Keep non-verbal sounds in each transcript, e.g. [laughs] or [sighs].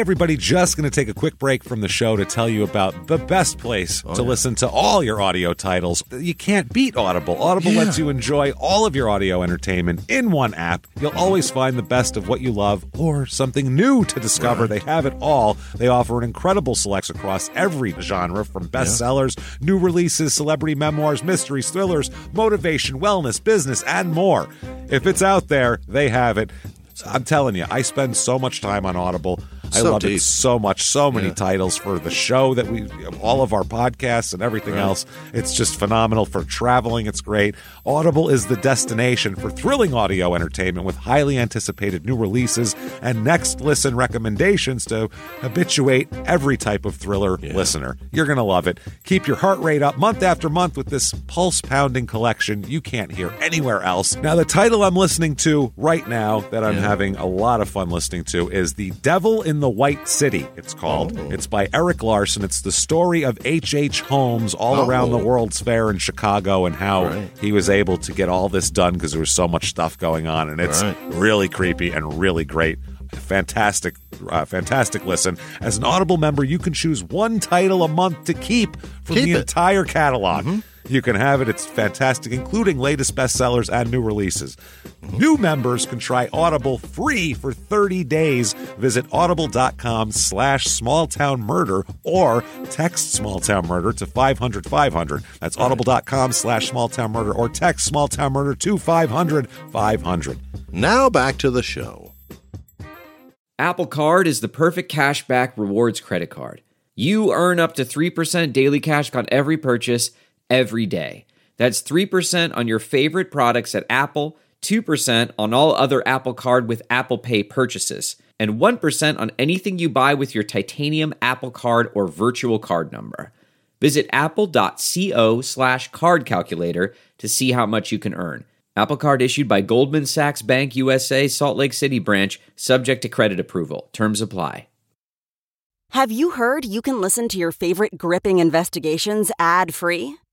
everybody, just going to take a quick break from the show to tell you about the best place Oh, to listen to all your audio titles. You can't beat Audible. Audible lets you enjoy all of your audio entertainment in one app. You'll always find the best of what you love or something new to discover. They have it all. They offer an incredible selection across every genre from bestsellers, new releases, celebrity memoirs, mysteries, thrillers, motivation, wellness, business, and more. If it's out there, they have it. I'm telling you, I spend so much time on Audible. I So love deep. it so much. So many Yeah. titles for the show that we, all of our podcasts and everything else. It's just phenomenal for traveling. It's great. Audible is the destination for thrilling audio entertainment with highly anticipated new releases and next listen recommendations to habituate every type of thriller listener. You're going to love it. Keep your heart rate up month after month with this pulse pounding collection you can't hear anywhere else. Now, the title I'm listening to right now that I'm having a lot of fun listening to is The Devil in the White City, it's called. It's by Erik Larson. It's the story of H.H. H. Holmes all Oh. around the World's Fair in Chicago and how Right. he was able to get all this done because there was so much stuff going on. And it's Right. really creepy and really great. Fantastic, uh, fantastic listen. As an Audible member, you can choose one title a month to keep from Keep the it. entire catalog. You can have it. It's fantastic, including latest bestsellers and new releases. New members can try Audible free for 30 days. Visit audible.com slash smalltown murder or text smalltownmurder to 500 500. That's audible.com slash smalltown murder or text smalltownmurder to 500 500. Now back to the show. Apple Card is the perfect cashback rewards credit card. You earn up to 3% daily cash on every purchase every day. That's 3% on your favorite products at Apple, 2% on all other Apple Card with Apple Pay purchases, and 1% on anything you buy with your titanium Apple Card or virtual card number. Visit apple.co slash card calculator to see how much you can earn. Apple Card issued by Goldman Sachs Bank USA, Salt Lake City branch, subject to credit approval. Terms apply. Have you heard you can listen to your favorite gripping investigations ad free?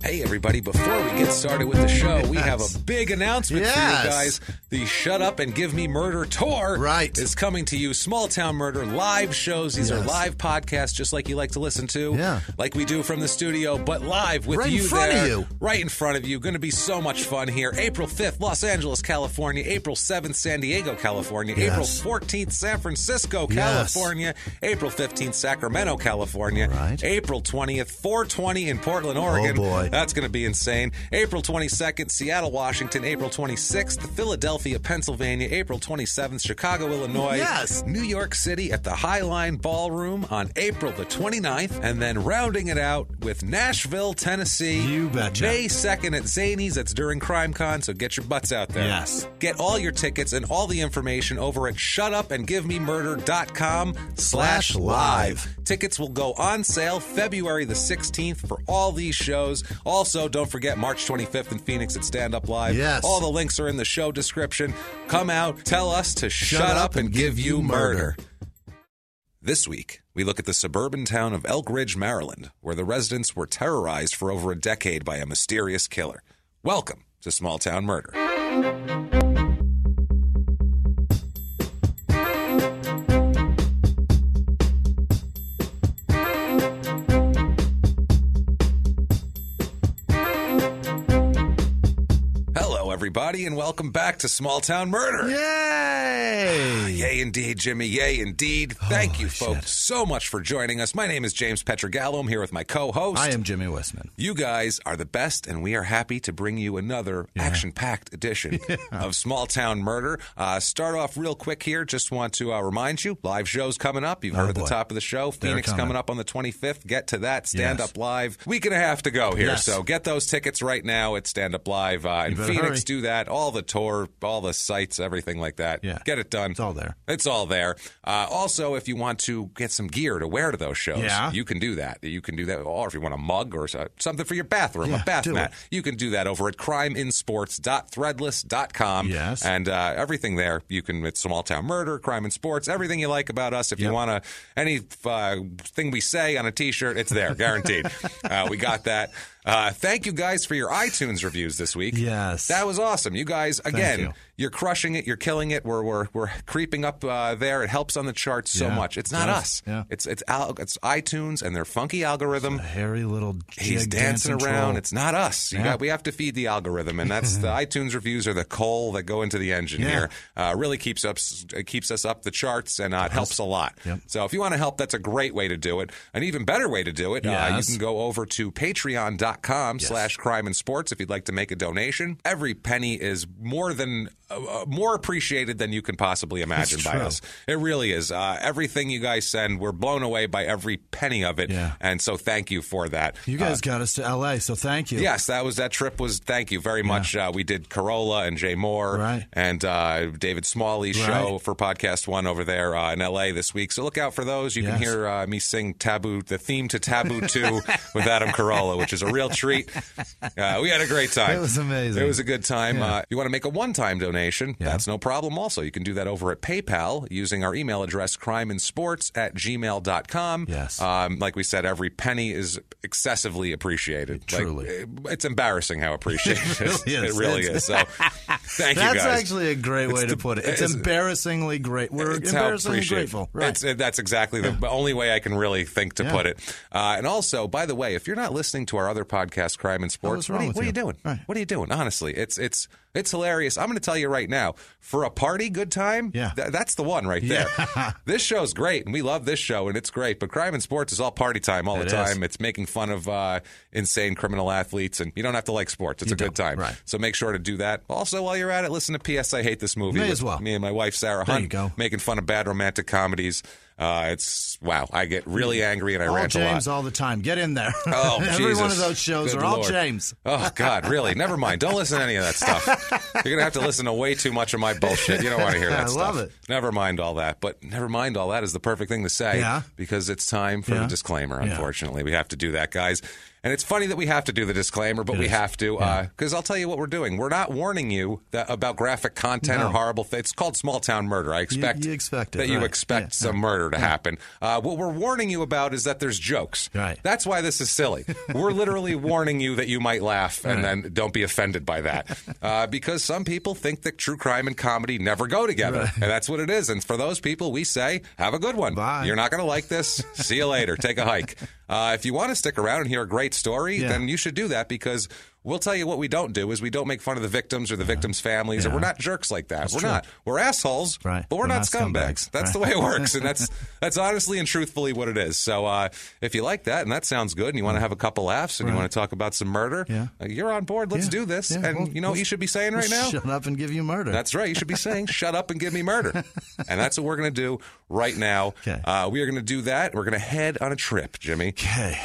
Hey, everybody, before we get started with the show, we have a big announcement for you guys. The Shut Up and Give Me Murder Tour Right. is coming to you. Small Town Murder live shows. These are live podcasts, just like you like to listen to. Yeah. Like we do from the studio, but live with Right in you front of you. Right in front of you. Going to be so much fun here. April 5th, Los Angeles, California. April 7th, San Diego, California. Yes. April 14th, San Francisco, Yes. California. April 15th, Sacramento, California. Right. April 20th, 420 in Portland, oh, Oregon. Oh, boy. [laughs] That's going to be insane. April 22nd, Seattle, Washington. April 26th, Philadelphia, Pennsylvania. April 27th, Chicago, Illinois. Yes. New York City at the Highline Ballroom on April the 29th. And then rounding it out with Nashville, Tennessee. You betcha. May 2nd at Zanies. That's during CrimeCon, so get your butts out there. Yes. Get all your tickets and all the information over at shutupandgivememurder.com slash live. Tickets will go on sale February the 16th for all these shows. Also, don't forget March 25th in Phoenix at Stand Up Live. Yes. All the links are in the show description. Come out, tell us to shut, up and give you murder. This week, we look at the suburban town of Elkridge, Maryland, where the residents were terrorized for over a decade by a mysterious killer. Welcome to Small Town Murder. Everybody, and welcome back to Small Town Murder. Yay! [sighs] Yay, indeed, Jimmie. Yay, indeed. Thank you, folks, shit. so much for joining us. My name is James Pietragallo. I'm here with my co-host. I am Jimmie Whisman. You guys are the best, and we are happy to bring you another action-packed edition [laughs] of Small Town Murder. Uh, start off real quick here. Just want to uh, remind you, live shows coming up. You've heard Oh, at the top of the show. They're Phoenix coming. coming up on the 25th. Get to that. Stand Yes. Up Live. Week and a half to go here. Yes. So get those tickets right now at Stand Up Live uh, in Phoenix. hurry. do that. All the tour, all the sites, everything like that. Yeah. Get it done. It's all there. It's all there. Uh, also, if you want to get some gear to wear to those shows, Yeah. you can do that. You can do that. Or if you want a mug or something for your bathroom, Yeah, a bath mat, it. you can do that over at crimeinsports.threadless.com. Yes. And uh, everything there, you can, it's small town murder, crime in sports, everything you like about us. If you want to, any uh, thing we say on a t shirt, it's there, guaranteed. [laughs] uh, we got that. Uh, thank you guys for your iTunes reviews this week. Yes. That was awesome. You guys, again, you. You're crushing it. You're killing it. We're we're, we're creeping up uh, there. It helps on the charts so Yeah, much. It's not us. Yeah. It's it's al- it's iTunes and their funky algorithm. A hairy little He's dancing dancing around. troll. It's not us. You Yeah. got, we have to feed the algorithm, and that's the [laughs] iTunes reviews are the coal that go into the engine here. Uh, really keeps us it keeps us up the charts, and uh, it helps a lot. Yep. So if you want to help, that's a great way to do it. An even better way to do it, uh, you can go over to patreon.com slash crime in sports if you'd like to make a donation. Every penny is more than uh, uh, more appreciated than you can possibly imagine by us. It really is. Uh, everything you guys send, we're blown away by every penny of it. Yeah. And so thank you for that. You guys got us to L.A., so thank you. Yes, that was that trip. Was thank you very much. Uh, we did Carolla and Jay Mohr Right. and uh, David Smalley's show for Podcast One over there uh, in L.A. this week. So look out for those. You can hear uh, me sing Taboo, the theme to Taboo Two [laughs] with Adam Carolla, which is a real treat. Uh, we had a great time. It was amazing. It was a good time. Yeah. Uh, you want to make a one-time donation? Yeah. That's no problem. Also, you can do that over at PayPal using our email address crimeinsports at gmail.com. Yes. Um, like we said, every penny is excessively appreciated. Like, Truly. it- it's embarrassing how appreciated [laughs] it is. really is. It really is. So, thank you guys. That's actually a great way It's to the- put it. It's, it's- embarrassingly great. We're embarrassingly grateful. Right. It's, uh, that's exactly the only way I can really think to Yeah. put it. Uh, and also, by the way, if you're not listening to our other podcast, Crime in Sports, what, are wrong you, what are you? doing? Right. What are you doing? Honestly, it's it's it's hilarious. I'm going to tell you right now, for a party, good time. Yeah. th- that's the one right there. Yeah. [laughs] this show's great, and we love this show, and it's great. But Crime in Sports is all party time all It the is. time. It's making fun of uh, insane criminal athletes, and you don't have to like sports. It's You a good time. Right. So make sure to do that. Also, while you're at it, listen to P.S. I Hate This Movie. May as well. Me and my wife Sarah Hunt you go. making fun of bad romantic comedies. Uh, it's wow. I get really angry and I all rant James a lot. all the time. Get in there. Oh, [laughs] Every Jesus. one of those shows Good are all James. Oh God, really? Never mind. Don't listen to any of that stuff. [laughs] You're gonna have to listen to way too much of my bullshit. You don't want to hear that [laughs] I stuff. love it. Never mind all that. But never mind all that is the perfect thing to say. Yeah. Because it's time for Yeah. the disclaimer. Yeah. Unfortunately, we have to do that, guys. And it's funny that we have to do the disclaimer, but It we is. have to Yeah. because I'll tell you what we're doing. We're not warning you that, about graphic content or horrible. Th- it's called small town murder. I expect you expect it, that you expect Yeah. some murder to happen. Uh, what we're warning you about is that there's jokes. Right. That's why this is silly. We're literally [laughs] warning you that you might laugh and then don't be offended by that. Uh, because some people think that true crime and comedy never go together. Right. And that's what it is. And for those people, we say, have a good one. Bye. You're not going to like this. See you later. Take a hike. Uh, if you want to stick around and hear a great story, Yeah. then you should do that because we'll tell you what we don't do is we don't make fun of the victims or the victims' families, or Yeah. we're not jerks like that. we're true. not. We're assholes, Right. but we're, We're not, not scumbags. scumbags. That's the way it works, and that's that's honestly and truthfully what it is. So uh, if you like that and that sounds good, and you want to have a couple laughs, and you want to talk about some murder, Yeah. uh, you're on board. Let's Yeah. do this. Yeah, and we'll- you know what we'll- you should be saying right now. Shut up and give you murder. That's right. You should be saying, [laughs] shut up and give me murder. And that's what we're going to do right now. [laughs] Okay. Uh, we are going to do that. We're going to head on a trip, Jimmie. okay.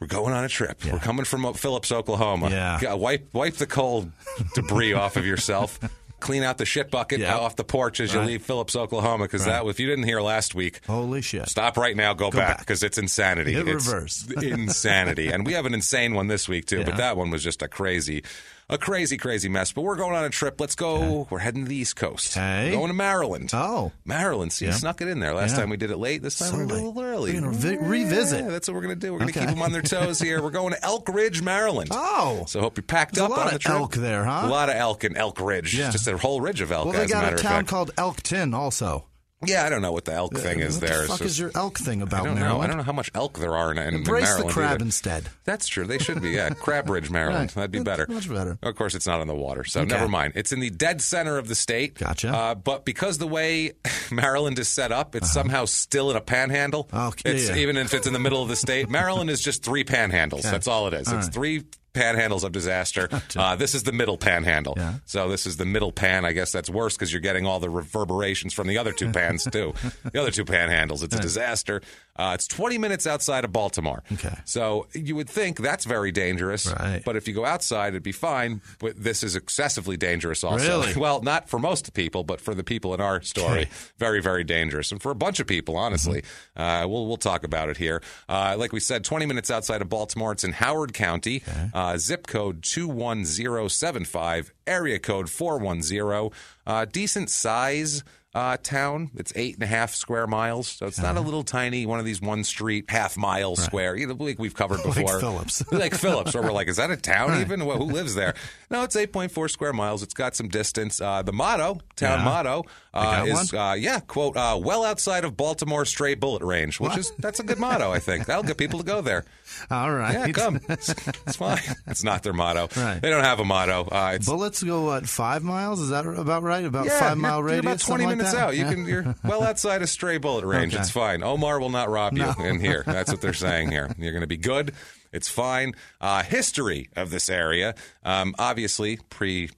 We're going on a trip. We're coming from Phillips, Oklahoma. Yeah. Yeah, wipe, wipe the cold debris off of yourself. Clean out the shit bucket Yeah. off the porch as you leave Phillips, Oklahoma. Because Right. that, if you didn't hear last week, Holy shit. Stop right now. Go, back back. because it's insanity. It's reverse. [laughs] insanity, and we have an insane one this week too. But that one was just a crazy, a crazy, crazy mess. But we're going on a trip. Let's go. We're heading to the East Coast. Okay. We're going to Maryland. Oh. Maryland. See, you Yeah. snuck it in there. Last Yeah. time we did it late. This time So we're going to do it a little early. We're gonna revi- revisit. Yeah, that's what we're going to do. We're going to Okay. keep them on their [laughs] toes here. We're going to Elkridge, Maryland. Oh. So hope you're packed There's up a lot on of the trip. elk there, huh? A lot of elk in Elkridge. Yeah. Just a whole ridge of elk. Well, they as a got matter a town fact. called Elkton also. Yeah, I don't know what the elk thing is what there. What the fuck just- is your elk thing about I don't know. I don't know how much elk there are in, in, Embrace the Maryland. crab either. instead. That's true. They should be. Yeah, [laughs] Crab Ridge, Maryland. Right. That'd be That's better. much better. Of course, it's not on the water, so Okay. never mind. It's in the dead center of the state. Gotcha. Uh, but because the way [laughs] Maryland is set up, it's somehow still in a panhandle. Okay, It's, yeah. Even if it's in the middle of the state, Maryland is just three panhandles. [laughs] That's all it is. it's right. three panhandles of disaster. [laughs] Uh, this is the middle panhandle. Yeah. So this is the middle pan. I guess that's worse because you're getting all the reverberations from the other two pans too. [laughs] the other two panhandles. It's a disaster. Uh, it's 20 minutes outside of Baltimore. Okay. So you would think that's very dangerous. Right. But if you go outside, it'd be fine. But this is excessively dangerous also. Really? [laughs] Well, not for most people, but for the people in our story, Okay. very, very dangerous. And for a bunch of people, honestly. Uh, we'll, we'll talk about it here. Uh, like we said, 20 minutes outside of Baltimore. It's in Howard County. Uh, zip code 21075, area code 410. Uh, decent size. Uh, town. It's eight and a half square miles, so it's not a little tiny one of these one street half mile square. You know, like we've covered [laughs] before, Like. Phillips. [laughs] like Phillips, where we're like, is that a town even? Well, who lives there? No, it's 8.4 square miles. It's got some distance. Uh, the motto, town Yeah. motto, uh, is uh, yeah, quote, uh, well outside of Baltimore stray bullet range, which is that's a good motto. I think that'll get people to go there. All right. Yeah, come, [laughs] it's, it's fine. It's not their motto. Right. They don't have a motto. Uh, it's Bullets go what five miles? Is that about right? About yeah, five you're- mile you're radius? about twenty something like minutes out. You Yeah. can. You're [laughs] well outside a stray bullet range. Okay. It's fine. Omar will not rob you in here. [laughs] That's what they're saying here. You're going to be good. It's fine. Uh, history of this area, um, obviously pre.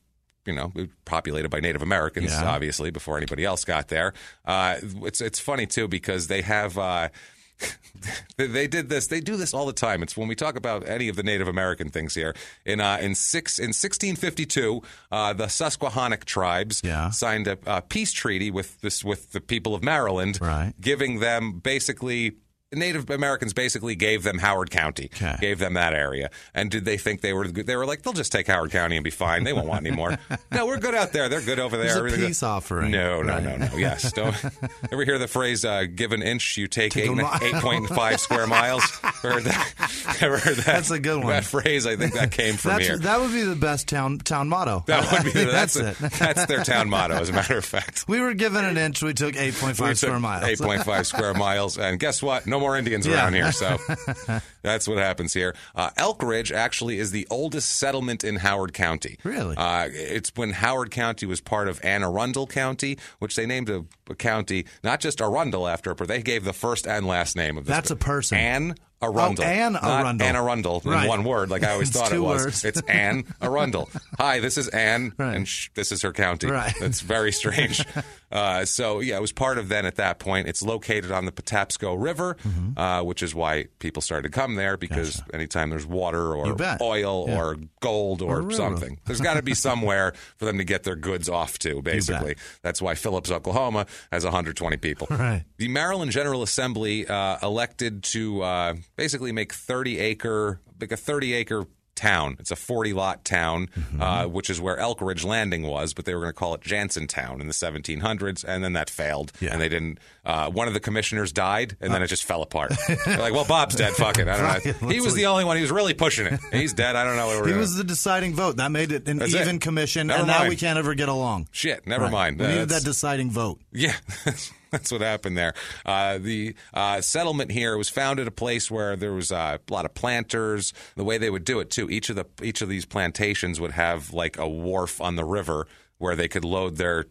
You know, populated by Native Americans, Yeah. obviously, before anybody else got there. Uh, it's it's funny too because they have. Uh, [laughs] they- did this. They do this all the time. It's when we talk about any of the Native American things here. In uh, in six in 1652, uh, the Susquehannock tribes Yeah. signed a, a peace treaty with this with the people of Maryland, Right. giving them basically. Native Americans basically gave them Howard County, Okay. gave them that area, and did they think they were? good? They were like, they'll just take Howard County and be fine. They won't want any more. [laughs] no, we're good out there. They're good over there. It's a Everything's good. peace offering. No, no, Right. no, no. Yes, don't [laughs] ever hear the phrase uh, "give an inch, you take, Take eight, eight point five square miles." Ever [laughs] heard that? Ever heard that? That's a good one. That phrase, I think that came from That's, here. that would be the best town town motto. That would be that's, that's it. that's their town motto, as a matter of fact. We were given an inch. We took eight point We five took square miles. 8.5 square miles. And guess what? No more Indians Yeah. around here. So [laughs] that's what happens here. Uh, Elkridge actually is the oldest settlement in Howard County. Really? Uh, it's when Howard County was part of Anne Arundel County, which they named a, a county, not just Arundel after it, but they gave the first and last name of this. That's a person. Anne Arundel. Oh, Anne Not Arundel. Anne Arundel in Right. one word, like I always [laughs] thought it was. words. It's Anne Arundel. [laughs] Hi, this is Anne, Right. and sh- this is her county. Right. That's very strange. Uh, so yeah, it was part of then at that point. It's located on the Patapsco River, Mm-hmm. uh, which is why people started to come there because anytime there's water or oil Yeah. or gold or, Or something, there's got to be [laughs] somewhere for them to get their goods off to. Basically, that's why Phillips, Oklahoma, has 120 people. Right. The Maryland General Assembly uh, elected to uh, basically make 30 acre, like a 30 acre town. It's a 40 lot town, uh, which is where Elkridge Landing was, but they were going to call it Jansen Town in the 1700s, and then that failed. Yeah. And they didn't. Uh, one of the commissioners died, and then it just fell apart. [laughs] They're like, well, Bob's dead. Fuck it. I don't know. [laughs] He was the only one. He was really pushing it. He's dead. I don't know what we're He doing. was the deciding vote. That made it an That's it. even commission, Never and now we can't ever get along. Shit, never Right. mind. We Uh, needed that deciding vote. Yeah, [laughs] [laughs] that's what happened there. Uh, the uh, settlement here was found at a place where there was uh, a lot of planters. The way they would do it too, each of the each of these plantations would have like a wharf on the river where they could load their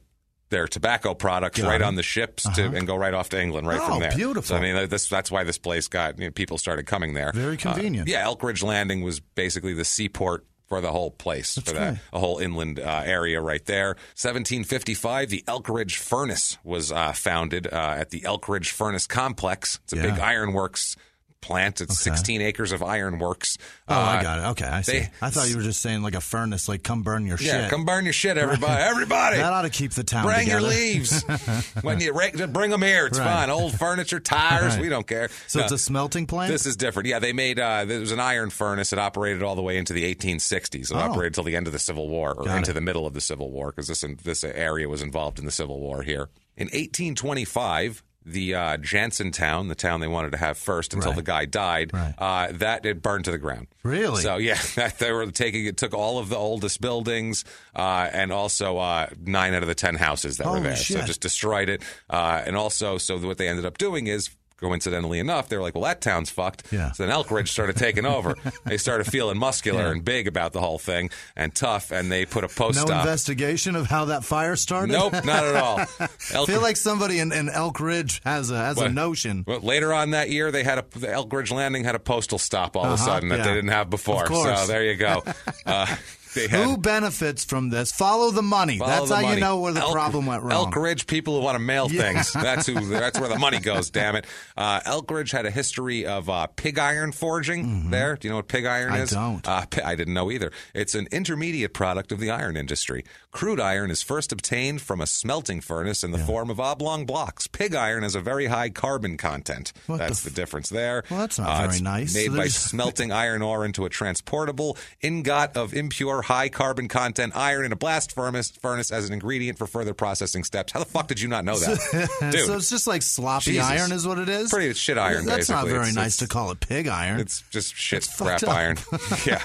their tobacco products Got right it. on the ships to, and go right off to England right Oh, from there. beautiful. So, I mean, this, that's why this place got you know, people started coming there. Very Uh, convenient. yeah, Elkridge Landing was basically the seaport for the whole place, for that a whole inland uh, area right there. 1755, the Elkridge Furnace was uh, founded uh, at the Elkridge Furnace Complex. It's a Yeah. big ironworks plant. It's 16 acres of ironworks. Oh, Uh, I got it. Okay, I see. they- I thought you were just saying like a furnace, like come burn your Yeah, shit. come burn your shit, everybody! Everybody, that ought to keep the town bring your leaves. [laughs] when you bring them here, it's Right. fine. Old furniture, tires, Right. we don't care. So No. it's a smelting plant. This is different. Yeah, they made uh, there was an iron furnace. It operated all the way into the 1860s. It Oh. operated till the end of the Civil War, or Got into it. the middle of the Civil War, because this this area was involved in the Civil War here. In 1825, the uh, Jansen town, the town they wanted to have first until Right. the guy died, Right. uh, that it burned to the ground. Really? So yeah, [laughs] that, they were taking it took all of the oldest buildings uh, and also uh, nine out of the ten houses that were Holy there. So just destroyed it, uh, and also so what they ended up doing is coincidentally enough, they were like, well, that town's fucked. Yeah. So then Elkridge started taking over. [laughs] they started feeling muscular Yeah. and big about the whole thing and tough, and they put a post No stop. investigation of how that fire started. Nope, not at all. [laughs] I feel like somebody in, in Elkridge has a has a notion. Well, later on that year, they had a the Elkridge Landing had a postal stop all of a Uh-huh, sudden that yeah. they didn't have before. So there you go. [laughs] Uh, had, Who benefits from this? Follow the money. Follow That's the how money. you know where the Elk- problem went wrong. Elkridge people who want to mail Yeah. things. [laughs] That's who. That's where the money goes. Damn it. Uh, Elkridge had a history of uh, pig iron forging. There, do you know what pig iron Mm-hmm. I is? don't. Uh, I didn't know either. It's an intermediate product of the iron industry. Crude iron is first obtained from a smelting furnace in the form of oblong blocks. Pig iron has a very high carbon content. What that's the, f- difference there. Well, that's not Uh, very nice. Made So by [laughs] smelting iron ore into a transportable ingot of impure high carbon content iron in a blast furnace furnace as an ingredient for further processing steps. How the fuck did you not know that, [laughs] dude? so it's just like sloppy Jesus. iron, is what it is. Pretty shit iron, That's not very It's- nice it's- to call it pig iron. It's just shit It's crap iron. [laughs] yeah.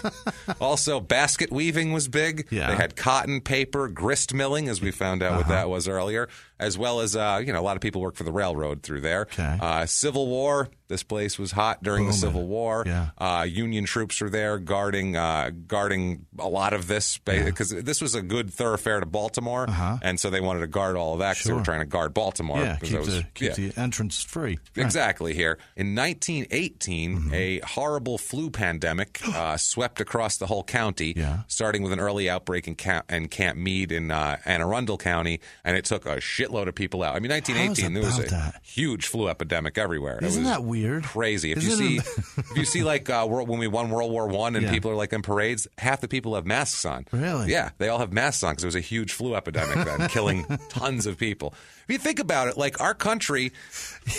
Also, basket weaving was big. Yeah. They had cotton, paper, grist milling, as we found out Uh-huh. what that was earlier, as well as uh, you know a lot of people work for the railroad through there. Okay. Uh, Civil War. This place was hot during the Civil War. Yeah. Uh, Union troops were there guarding uh, guarding a lot of this because this was a good thoroughfare to Baltimore, and so they wanted to guard all of that because they were Uh-huh. Trying to guard Baltimore. yeah, keep, was- the, keep yeah. the entrance free. Right. Exactly here. In 1918, Mm-hmm. a horrible flu pandemic [gasps] uh, swept across the whole county, Yeah. starting with an early outbreak in Camp, in Camp Meade in uh, Anne Arundel County, and it took a shitload of people out. I mean, 1918, there was a that? huge flu epidemic everywhere. It Isn't was that weird? Crazy. If Isn't you see, [laughs] if you see like uh, world, when we won World War One and Yeah. people are like in parades, half the people have masks on. Really? Yeah, they all have masks on because it was a huge flu epidemic then, killing [laughs] tons of people. If you think about it, like our country,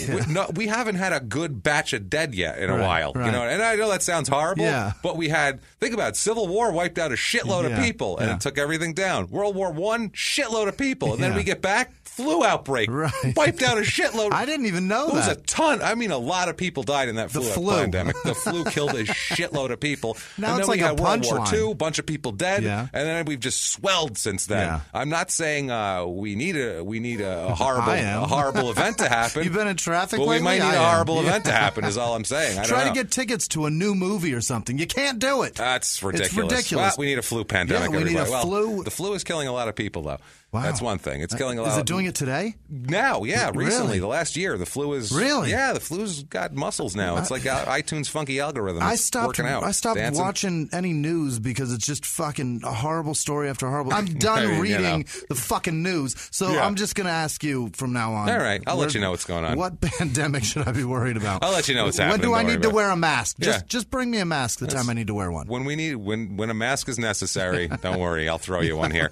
we, no, we haven't had a good batch of dead yet in a Right, while. You know, and I know that sounds horrible, Yeah. but we had. Think about it, Civil War wiped out a shitload of people, and yeah. it took everything down. World War One, shitload of people, and then we get back, flu outbreak, Right. wiped out a shitload. [laughs] I didn't even know There was a ton. I mean, a lot of people died in that The flu, flu. pandemic. The [laughs] flu killed a shitload of people. Now and it's then we like a had World War punchline. II, a bunch of people dead, Yeah. and then we've just swelled since then. Yeah. I'm not saying uh, we need a we need a, a horrible a horrible event to [laughs] happen. You've been in traffic but we might need I a horrible Yeah. event to happen. Is all I'm [laughs] saying. I Try to know. get tickets to a new movie or something. You can't do it. That's ridiculous. It's ridiculous. Well, we need a flu pandemic. Yeah, we need a everybody. Well, flu- The flu is killing a lot of people, though. Wow. That's one thing. It's killing a lot. Is it doing it today? now? Yeah, Really? recently, the last year, the flu is Really? Yeah, the flu's got muscles now. It's like uh, iTunes' funky algorithm. I stopped. working out. I stopped Dancing. watching any news because it's just fucking a horrible story after horrible. [laughs] I'm I done mean, you reading know. the fucking news, so Yeah. I'm just going to ask you from now on. All right, I'll let you know what's going on. What [laughs] pandemic should I be worried about? I'll let you know what's when happening, do I don't need to wear a mask? Just, Yeah. just bring me a mask the time I need to wear one. when we need when when a mask is necessary. [laughs] don't worry, I'll throw you one here.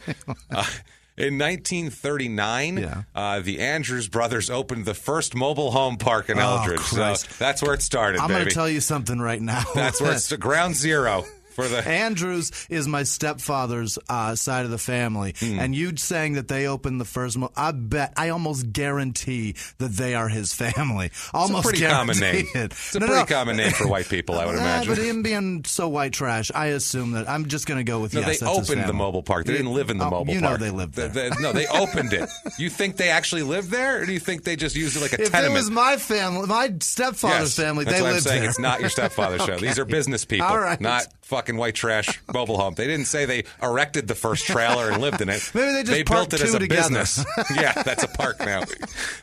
Uh, in 1939, Yeah. uh, the Andrews brothers opened the first mobile home park in Oh, Elkridge. Christ. So that's where it started, I'm going to tell you something right now. that's where [laughs] it's ground zero for the. Andrews is my stepfather's uh, side of the family, Hmm. and you saying that they opened the first. Mo- I bet, I almost guarantee that they are his family. Almost pretty common name. It. It's a [laughs] pretty common name for white people, I would [laughs] Ah, imagine. but him being so white trash, I assume that I'm just going to go with No, yes. they opened the mobile park. They didn't live in the Oh, mobile you park. know they lived there. The- the- no, they [laughs] opened it. You think they actually lived there, or do you think they just used it like a if tenement? it was my family, my stepfather's Yes, family, that's they what I'm saying. there. It's not your stepfather's show. These are business people, All right. not fucking white trash [laughs] mobile home. They didn't say they erected the first trailer and lived in it. [laughs] Maybe they just they built it as a together. business. [laughs] yeah, that's a park now.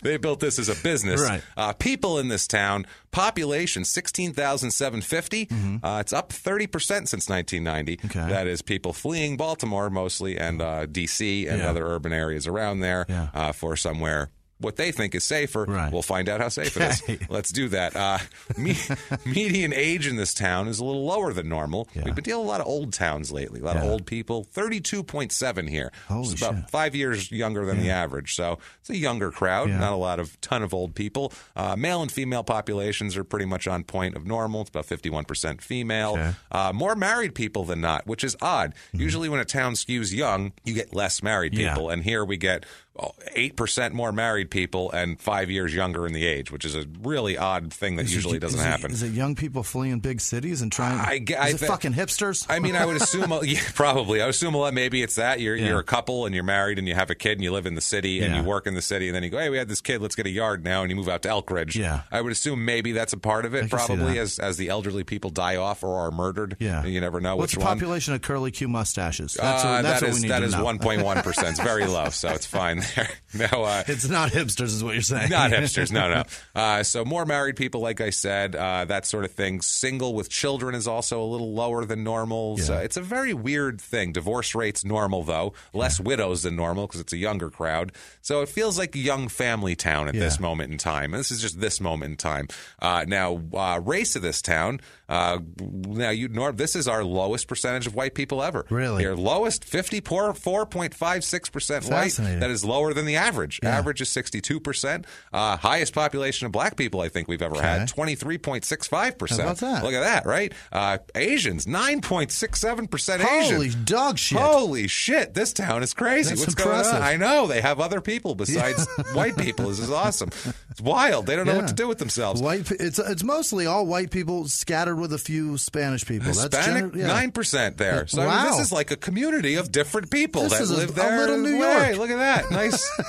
they built this as a business. Right. Uh, people in this town, population sixteen thousand seven fifty. Uh, it's up thirty percent since nineteen ninety. Mm-hmm. Okay. That is people fleeing Baltimore mostly and uh, D.C. and Yeah. other urban areas around there Yeah. uh, for somewhere. What they think is safer, Right. we'll find out how safe it is. [laughs] Let's do that. Uh, me, [laughs] median age in this town is a little lower than normal. Yeah. We've been dealing with a lot of old towns lately, a lot of old people. 32.7 here. Holy it's about shit. five years younger than the average. So it's a younger crowd, Yeah. not a lot of ton of old people. Uh, male and female populations are pretty much on point of normal. It's about 51% female. Okay. Uh, more married people than not, which is odd. Usually when a town skews young, you get less married Mm-hmm. Yeah. people. And here we get eight percent more married people and five years younger in the age, which is a really odd thing that Is it- usually doesn't is happen. Is it young people fleeing big cities and trying? I I is it thi- fucking hipsters? I mean, I would assume [laughs] yeah, probably. I would assume a lot. Maybe it's that you're Yeah. you're a couple and you're married and you have a kid and you live in the city and Yeah. you work in the city and then you go, hey, we had this kid, let's get a yard now, and you move out to Elkridge. Yeah. I would assume maybe that's a part of it. Probably as as the elderly people die off or are murdered. yeah, you never know What's which the one. population of curly Q mustaches? That's, Uh, what, that's that what is- we need that is know. 1.1 percent. It's very [laughs] low, so it's fine there. [laughs] Now, uh, It's not hipsters, is what you're saying. not [laughs] hipsters, no, no. Uh, so more married people, like I said, uh, that sort of thing. Single with children is also a little lower than normal. So Yeah. it's a very weird thing. Divorce rates normal though, less widows than normal because it's a younger crowd. So it feels like a young family town at this moment in time. And this is just this moment in time. Uh, now, uh, race of this town. Uh, now you Norm, this is our lowest percentage of white people ever. Really? Your lowest fifty four point five six percent white. That is lower than the average. Yeah. Average is 62%. Uh, highest population of black people I think we've ever had, 23.65%. How about that? Look at that, right? Uh, Asians, 9.67% Holy dog shit! Holy shit, this town is crazy. That's What's going on? I know. They have other people besides [laughs] white people. This is awesome. It's wild. They don't know what to do with themselves. White. It's it's mostly all white people scattered with a few Spanish people. That's Hispanic, yeah. nine percent there. So I mean, this is like a community of different people This that a- live a there. little New York. Look at that, nice. [laughs]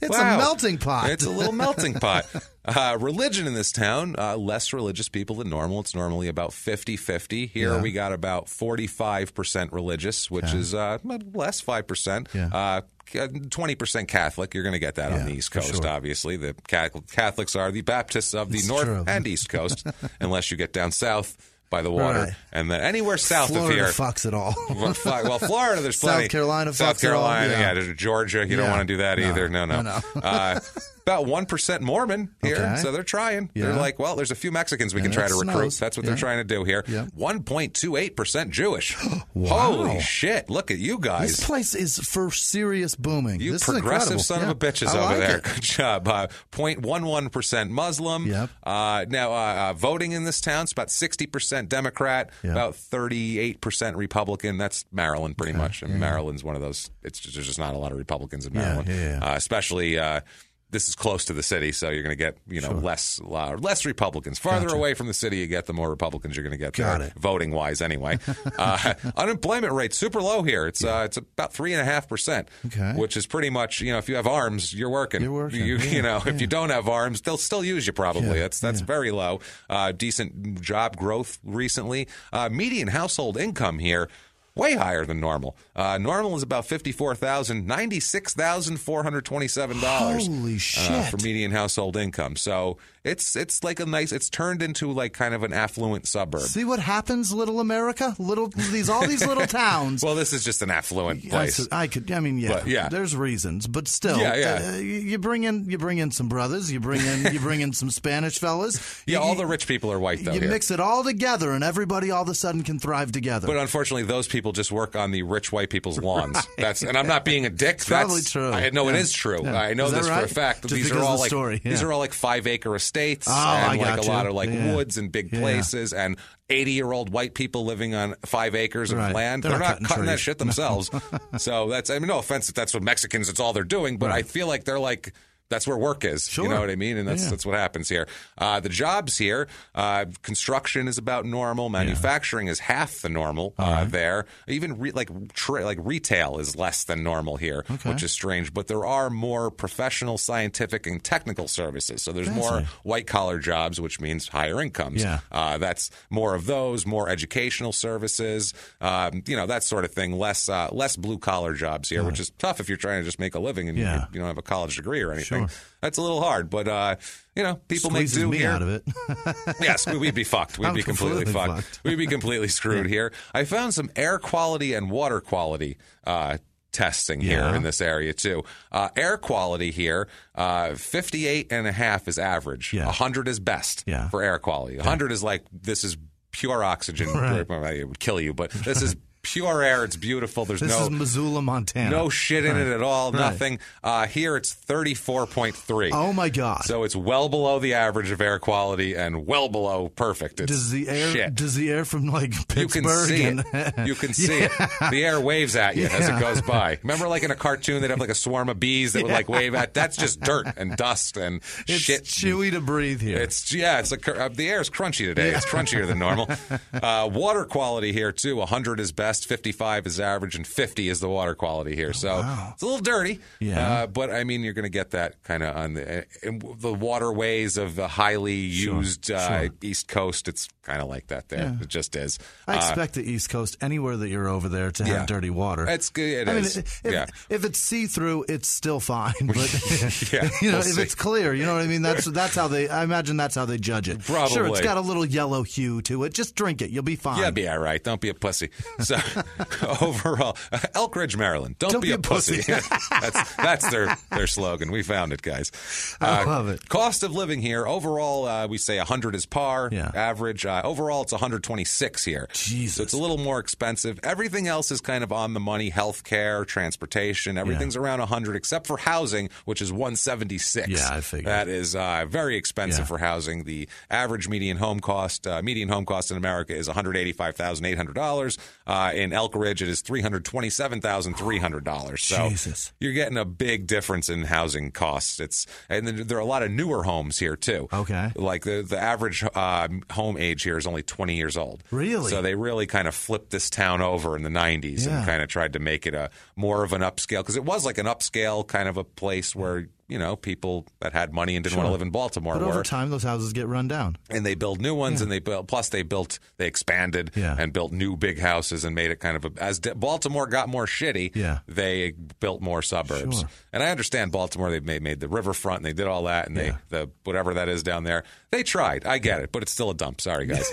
It's Wow. a melting pot. It's a little [laughs] melting pot. Uh, religion in this town, uh, less religious people than normal. It's normally about 50 50. Here Yeah. we got about 45% religious, which is uh, less, 5%. Yeah. Uh, 20% Catholic. You're going to get that on the East Coast, sure. obviously. The Catholics are the Baptists of the It's North true. and East Coast, [laughs] unless you get down south by the water. Right. And then anywhere south Florida of here. fucks it all. [laughs] Well, Florida, there's [laughs] plenty. South. Carolina South fucks it all, Carolina, yeah. yeah. there's Georgia. You don't want to do that No. either. No, no. No, no. uh, about one percent Mormon here, Okay. so they're trying. They're like, well, there's a few Mexicans we Yeah, can try to recruit. That's what Yeah. they're trying to do here. Yeah. One point two eight percent Jewish. [gasps] Wow. Holy shit! Look at you guys. This place is for serious booming. You this progressive is son of a bitches Yeah, I over like there. it. Good job. Uh, 0.11% Muslim. Yep. Uh, now, uh, uh, voting in this town is about 60% Democrat, Yeah. about 38% Republican. That's Maryland, pretty much. And Maryland's one of those, it's just, there's just not a lot of Republicans in Yeah, Maryland. yeah, yeah. Uh, especially, uh, this is close to the city, so you're going to get you know less uh, less Republicans. Farther away from the city you get, the more Republicans you're going to get. Got there, it. voting wise, anyway. [laughs] uh, unemployment rate super low here. It's uh, it's about three and a half percent, which is pretty much you know if you have arms, you're working. You're working, You, yeah, you know, if you don't have arms, they'll still use you probably. Yeah, that's that's yeah. very low. Uh, decent job growth recently. Uh, median household income here. Way higher than normal. Uh, normal is about fifty-four thousand, ninety-six thousand four hundred twenty-seven dollars. Holy uh, for median household income. So it's it's like a nice. It's turned into like kind of an affluent suburb. See what happens, little America? Little these all these little [laughs] towns. Well, this is just an affluent place. I, I could. I mean, yeah, But, yeah. There's reasons, but still, Yeah, yeah. uh, you bring in you bring in some brothers, you bring in you bring in some Spanish fellas. [laughs] Yeah, You- all the rich people are white though. You here. mix it all together, and everybody all of a sudden can thrive together. But unfortunately, those people just work on the rich white people's lawns. [laughs] That's and I'm not being a dick. That's probably true. I know it Yeah. is true. I know this for a fact. Just these are all like story, these are all like five acre estates Oh, and like a lot of like Yeah. woods and big Yeah. places and 80 year old white people living on five acres of Right. land. They're They're, not not, cutting cutting that shit themselves. [laughs] so that's I mean no offense if that's what Mexicans it's all they're doing, but I feel like they're like that's where work is. You know what I mean? And that's Yeah. that's what happens here. Uh, the jobs here, uh, construction is about normal. Manufacturing is half the normal uh, there. Even re- like tra- like retail is less than normal here, which is strange. But there are more professional, scientific, and technical services. So there's more Fascinating. white collar jobs, which means higher incomes. Yeah. Uh, that's more of those, more educational services, um, you know, that sort of thing. Less uh, less blue collar jobs here, which is tough if you're trying to just make a living and Yeah. you, you don't have a college degree or anything. Sure. That's a little hard, but uh, you know, people Squeezes make do me here. out of it. [laughs] yes, we- we'd be fucked. We'd I'm be completely, completely fucked. fucked. We'd be completely screwed here. I found some air quality and water quality. Uh, Testing here in this area too. Uh, air quality here, uh, 58 and a half is average. Yeah. 100 is best Yeah. for air quality. 100 is like, this is pure oxygen. Right. It would kill you, but this is pure air. It's beautiful. There's This no is Missoula, Montana. no shit in it at all. Right. Nothing. Uh, here it's 34.3. Oh my God. So it's well below the average of air quality and well below perfect. It's does the air shit. does the air from like Pittsburgh? you can see it. You can [laughs] see it. The air waves at you as it goes by. Remember, like in a cartoon, they'd have like a swarm of bees that would like wave at. That's just dirt and dust and it's shit. chewy to breathe here. It's yeah, it's a, uh, the air is crunchy today. It's crunchier than normal. [laughs] Uh, water quality here too. 100 is best, 55 is average, and 50 is the water quality here. So it's a little dirty. Yeah. uh, but I mean, you're going to get that kind of on the in the waterways of the highly used uh, sure. East Coast. It's kind of like that there. It just is. I Uh, expect the East Coast, anywhere that you're over there, to have Yeah. dirty water. It's good. It I mean, if, yeah. if it's see through, it's still fine. [laughs] But Yeah, [laughs] you know, we'll if see. it's clear, you know what I mean. That's that's how they. I imagine that's how they judge it. Sure, Probably. it's got a little yellow hue to it. Just drink it. You'll be fine. Yeah, be all right. Don't be a pussy. So [laughs] overall, Elkridge, Maryland. Don't, be, a pussy. that's that's their their slogan. We found it, guys. I Uh, love it. Cost of living here overall, uh, we say 100 is par. Yeah. Average overall, it's 126 here. Jesus. So it's a little more expensive. Everything else is kind of on the money. Health care, transportation, everything's around 100 except for housing, which is 176. Yeah, I figured. That is uh, very expensive Yeah. for housing. The average median home cost, uh, median home cost in America is one hundred eighty-five thousand eight hundred dollars. Uh, in Elkridge, it is three hundred twenty-seven thousand three hundred dollars. So Jesus. you're getting a big difference in housing costs. It's and there are a lot of newer homes here too. Okay. like the the average uh, home age here is only twenty years old. Really? So they really kind of flipped this town over in the '90s Yeah. and kind of tried to make it a more of an upscale because it was like an upscale kind of a place where you know people that had money and didn't want to live in Baltimore But were over time, those houses get run down. and they build new ones and they built plus they built they expanded Yeah. and built new big houses and made it kind of a, as Baltimore got more shitty Yeah. they built more suburbs Sure. and I understand Baltimore they made, made the riverfront and they did all that and Yeah. they the whatever that is down there they tried I get it but it's still a dump sorry [laughs] guys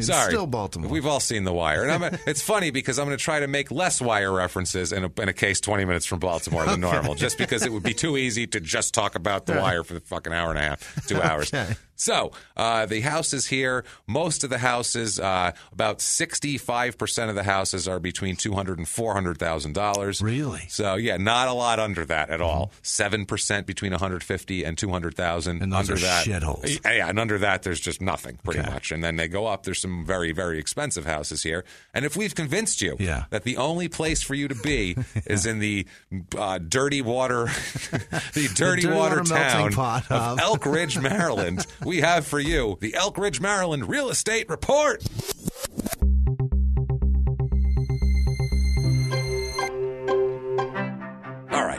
sorry still Baltimore. we've all seen the wire and I'm it's funny because I'm going to try to make less wire references in a, in a case 20 minutes from Baltimore than normal [laughs] just because it would be too easy to just talk about the wire for the fucking hour and a half two [laughs] hours Okay. So uh, the houses here, most of the houses, uh, about sixty-five percent of the houses are between two hundred and four hundred thousand dollars. Really? So yeah, not a lot under that at all. Seven percent between one hundred fifty and two hundred thousand. And those under are that, shitholes. Yeah, and under that, there's just nothing pretty Okay. much. And then they go up. There's some very very expensive houses here. And if we've convinced you Yeah. that the only place for you to be [laughs] is in the uh, dirty water, [laughs] the dirty, dirty water, water town of- Elkridge, Maryland, [laughs] we have for you the Elkridge, Maryland Real Estate Report.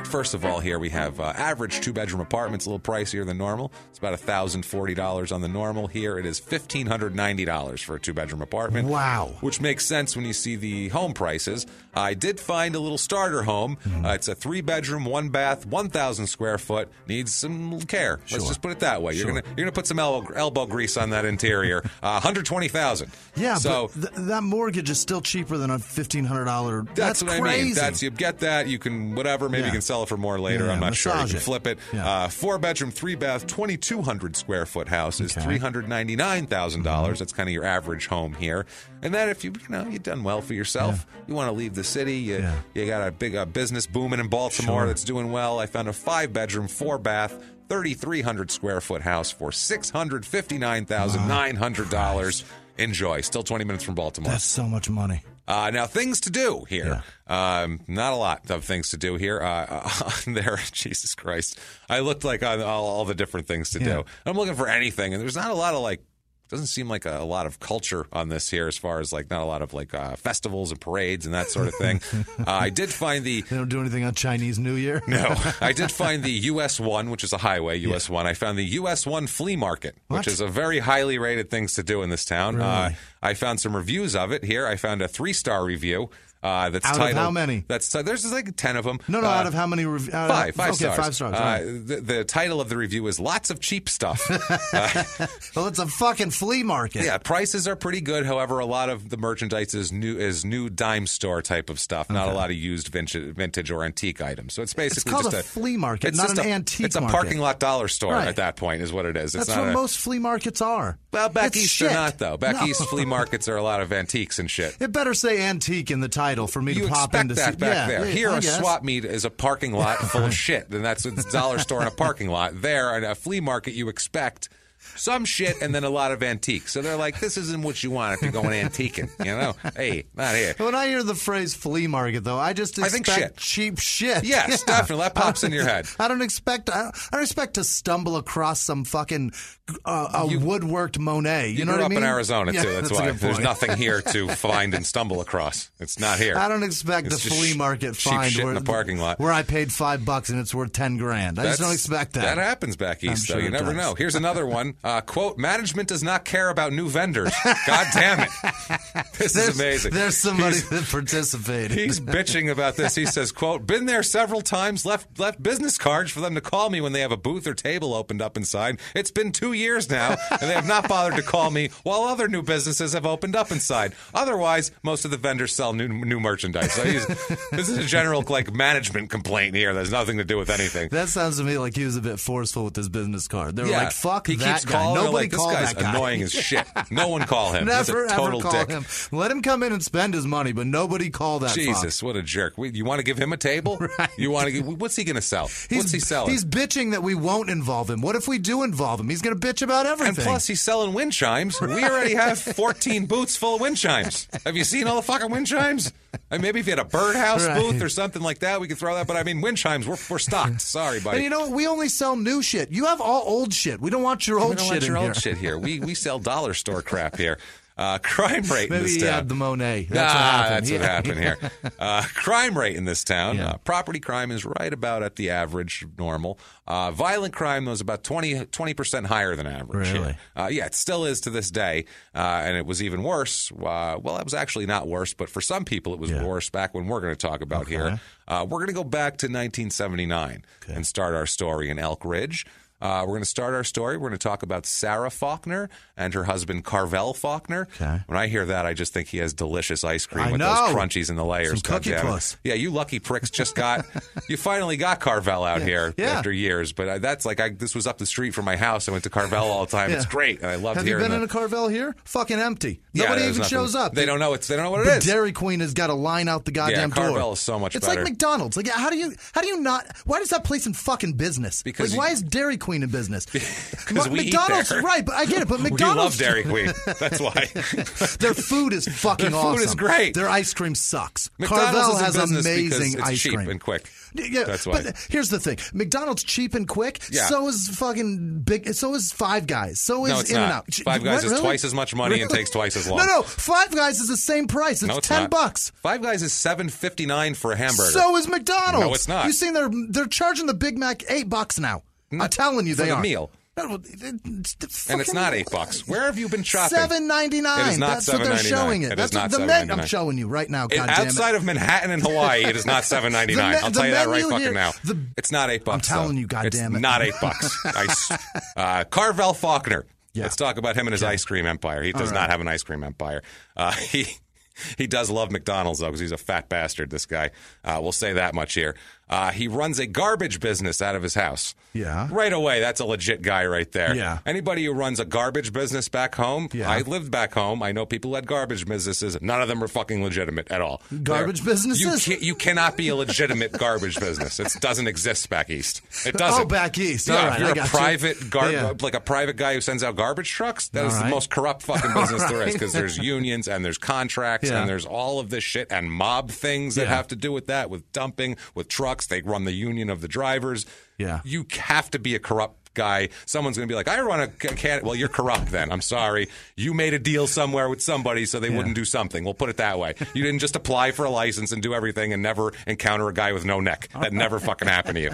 First of all, here we have uh, average two bedroom apartments, a little pricier than normal. It's about thousand forty dollars on the normal. Here it is fifteen hundred ninety dollars for a two bedroom apartment. Wow. Which makes sense when you see the home prices. I did find a little starter home. Mm-hmm. Uh, it's a three bedroom, one bath, one thousand square foot. Needs some care. Let's just put it that way. You're Sure. gonna you're gonna put some elbow, elbow grease on that interior. [laughs] Uh, One hundred twenty thousand. Yeah, So but th- that mortgage is still cheaper than a fifteen hundred dollar. that's, That's, what crazy. I mean. That's you get that. You can whatever. Maybe you can sell it for more later. Yeah, I'm not sure. You can it. flip it. Yeah. Uh, four bedroom, three bath, 2,200 square foot house is Okay. three hundred ninety nine thousand Mm-hmm. dollars. That's kind of your average home here. And then if you you know you've done well for yourself, you want to leave the city. You, Yeah. you got a big uh, business booming in Baltimore Sure. that's doing well. I found a five bedroom, four bath. 3,300 square foot house for $659,900. Enjoy. Still 20 minutes from Baltimore. That's so much money. Uh, now, things to do here. Um, not a lot of things to do here. Uh, on [laughs] there, [laughs] Jesus Christ. I looked like on all, all the different things to Yeah. do. I'm looking for anything, and there's not a lot of like, doesn't seem like a, a lot of culture on this here as far as like not a lot of like uh, festivals and parades and that sort of thing. [laughs] uh, I did find the They don't do anything on Chinese New Year. no, [laughs] I did find the US one, which is a highway, US one. I found the US one flea market, What? which is a very highly rated things to do in this town. Uh, Really? I found some reviews of it here. I found a three star review. Uh, that's Out of how many? That's there's like ten of them. No, no. Uh, out of how many? Rev- out Five, five okay, stars. five stars. Uh, right. the, the title of the review is "Lots of Cheap Stuff." [laughs] well, it's a fucking flea market. yeah, prices are pretty good. However, a lot of the merchandise is new is new dime store type of stuff. Not a lot of used vintage, vintage or antique items. So it's basically called just a flea market, it's not an a, antique It's a market. parking lot dollar store Right. at that point, is what it is. It's That's not what a, most flea markets are. Well, back It's east shit. they're not though. Back No. east flea markets are a lot of antiques and shit. It better say antique in the title for me You to pop into that see. back yeah, there. yeah, Here, I a guess. swap meet is a parking lot full of [laughs] shit, and that's a dollar store in a parking lot. There, at a flea market, you expect some shit and then a lot of antiques. So they're like, this isn't what you want if you're going antiquing. You know, hey, not here. When I hear the phrase flea market, though, I just I expect think shit. cheap shit. Yes, [laughs] definitely. That pops in your head. [laughs] I don't expect. I don't, I don't expect to stumble across some fucking uh, a You- woodworked Monet. You, You know grew what up I mean? in Arizona Yeah, too. That's, a why there's nothing here to [laughs] find and stumble across. It's not here. I don't expect It's the flea sh- market cheap find shit in the parking lot. where I paid five bucks and it's worth ten grand. I just don't expect that. That happens back east, sure though. You never does. know. Here's another one. Uh, quote, management does not care about new vendors. God damn it. [laughs] This There's, is amazing. There's somebody He's- that participated. He's bitching about this. He says, "quote Been there several times. Left left business cards for them to call me when they have a booth or table opened up inside. It's been two years now, and they have not bothered to call me while other new businesses have opened up inside. Otherwise, most of the vendors sell new new merchandise. So he's, this is a general like management complaint here. That has nothing to do with anything. That sounds to me like he was a bit forceful with his business card. They were yeah, like, "Fuck he that keeps guy." they're Nobody like, this call guy's that guy. annoying as shit. No one call him. He's Never a total ever call dick. him. Let him come in and spend his money, but nobody call that. fuck. Jesus, what a jerk! We, you want to give him a table? [laughs] Right. You want to? Give, what's he going to sell? He's, what's he selling? He's bitching that we won't involve him. What if we do involve him? He's going to bitch about everything. And plus, he's selling wind chimes. We already have [laughs] 14 boots full of wind chimes. Have you seen all the fucking wind chimes? I mean, maybe if you had a birdhouse Right. booth or something like that, we could throw that. But I mean, wind chimes, we're, we're stocked. [laughs] Sorry, buddy. and you know what? We only sell new shit. You have all old shit. We don't want your we old don't shit want in your here. old shit here. We we sell dollar store crap here. [laughs] Uh, crime [laughs] rate in Maybe this he town. had the Monet. That's ah, what happened. that's what happened here. [laughs] Uh, crime rate in this town. Yeah. Uh, property crime is right about at the average normal. Uh, violent crime was about 20 percent higher than average. here. Really? Uh, yeah, it still is to this day, uh, and it was even worse. Uh, well, it was actually not worse, but for some people, it was Yeah. worse back when we're going to talk about here. Uh, we're going to go back to 1979 and start our story in Elkridge. Uh, we're going to start our story. We're going to talk about Sarah Faulkner and her husband Carvel Faulkner. Okay. When I hear that, I just think he has delicious ice cream I with know. those crunchies and the layers. Some cookie puss. Yeah, you lucky pricks just got [laughs] you finally got Carvel out here Yeah. after years. But I, that's like I, this was up the street from my house. I went to Carvel all the time. It's great, and I loved Have you been the- in a Carvel here? Fucking empty. Nobody even nothing- shows up. They don't know it's they don't know what it the is. Dairy Queen has got to line out the goddamn door. Carvel is so much It's better. like McDonald's. Like, how do you how do you not? Why is that place in fucking business? Because like, why is Dairy Queen in business? [laughs] 'Cause we eat McDonald's, there. right? But I get it. But [laughs] McDonald's, love Dairy Queen. [laughs] That's why. [laughs] their food is fucking Their food awesome. is great. Their ice cream sucks. McDonald's Carvel has amazing it's ice cheap cream and quick. Yeah, That's why. But here's the thing: McDonald's cheap and quick. Yeah. So is fucking big. So is Five Guys. So is No, In and. Out. Five Guys What, is really? twice as much money and takes twice as long. No, no. Five Guys is the same price. It's, No, it's ten not. bucks. Five Guys is seven fifty nine for a hamburger. So is McDonald's. No, it's not. You seen they're they're charging the Big Mac eight bucks now. I'm telling you, for they the are. meal. No, well, it's and it's not eight bucks. Where have you been shopping? Seven ninety nine. It is not That's what they're $7.99. showing it. It That's is what not the men. I'm showing you right now. It- God damn outside of Manhattan and Hawaii, it is not [laughs] seven ninety nine. I'll tell you that right fucking here- now. the- it's not eight bucks. I'm telling though. you, God it's damn it. not eight bucks. I uh, Carvel Faulkner. Yeah. Let's talk about him and his ice cream empire. He does not have an ice cream empire. Uh, [laughs] he he does love McDonald's though, because he's a fat bastard. This guy. Uh, we'll say that much here. Uh, he runs a garbage business out of his house. Yeah. Right away, that's a legit guy right there. Yeah. Anybody who runs a garbage business back home, Yeah. I lived back home. I know people who had garbage businesses. None of them are fucking legitimate at all. Garbage They're- businesses? You, you cannot be a legitimate garbage business. It doesn't exist back east. It doesn't. Oh, back east. Yeah, All right, you're I a got you. private gar- Yeah. like a private guy who sends out garbage trucks, that is All the right. most corrupt fucking [laughs] business there is because there's unions and there's contracts Yeah. and there's all of this shit and mob things that have to do with that, with dumping, with trucks. They run the union of the drivers. Yeah. You have to be a corrupt guy. Someone's going to be like, I run a can. Well, you're corrupt then. I'm sorry. You made a deal somewhere with somebody so they wouldn't do something. We'll put it that way. You didn't just apply for a license and do everything and never encounter a guy with no neck. That [laughs] never fucking happened to you.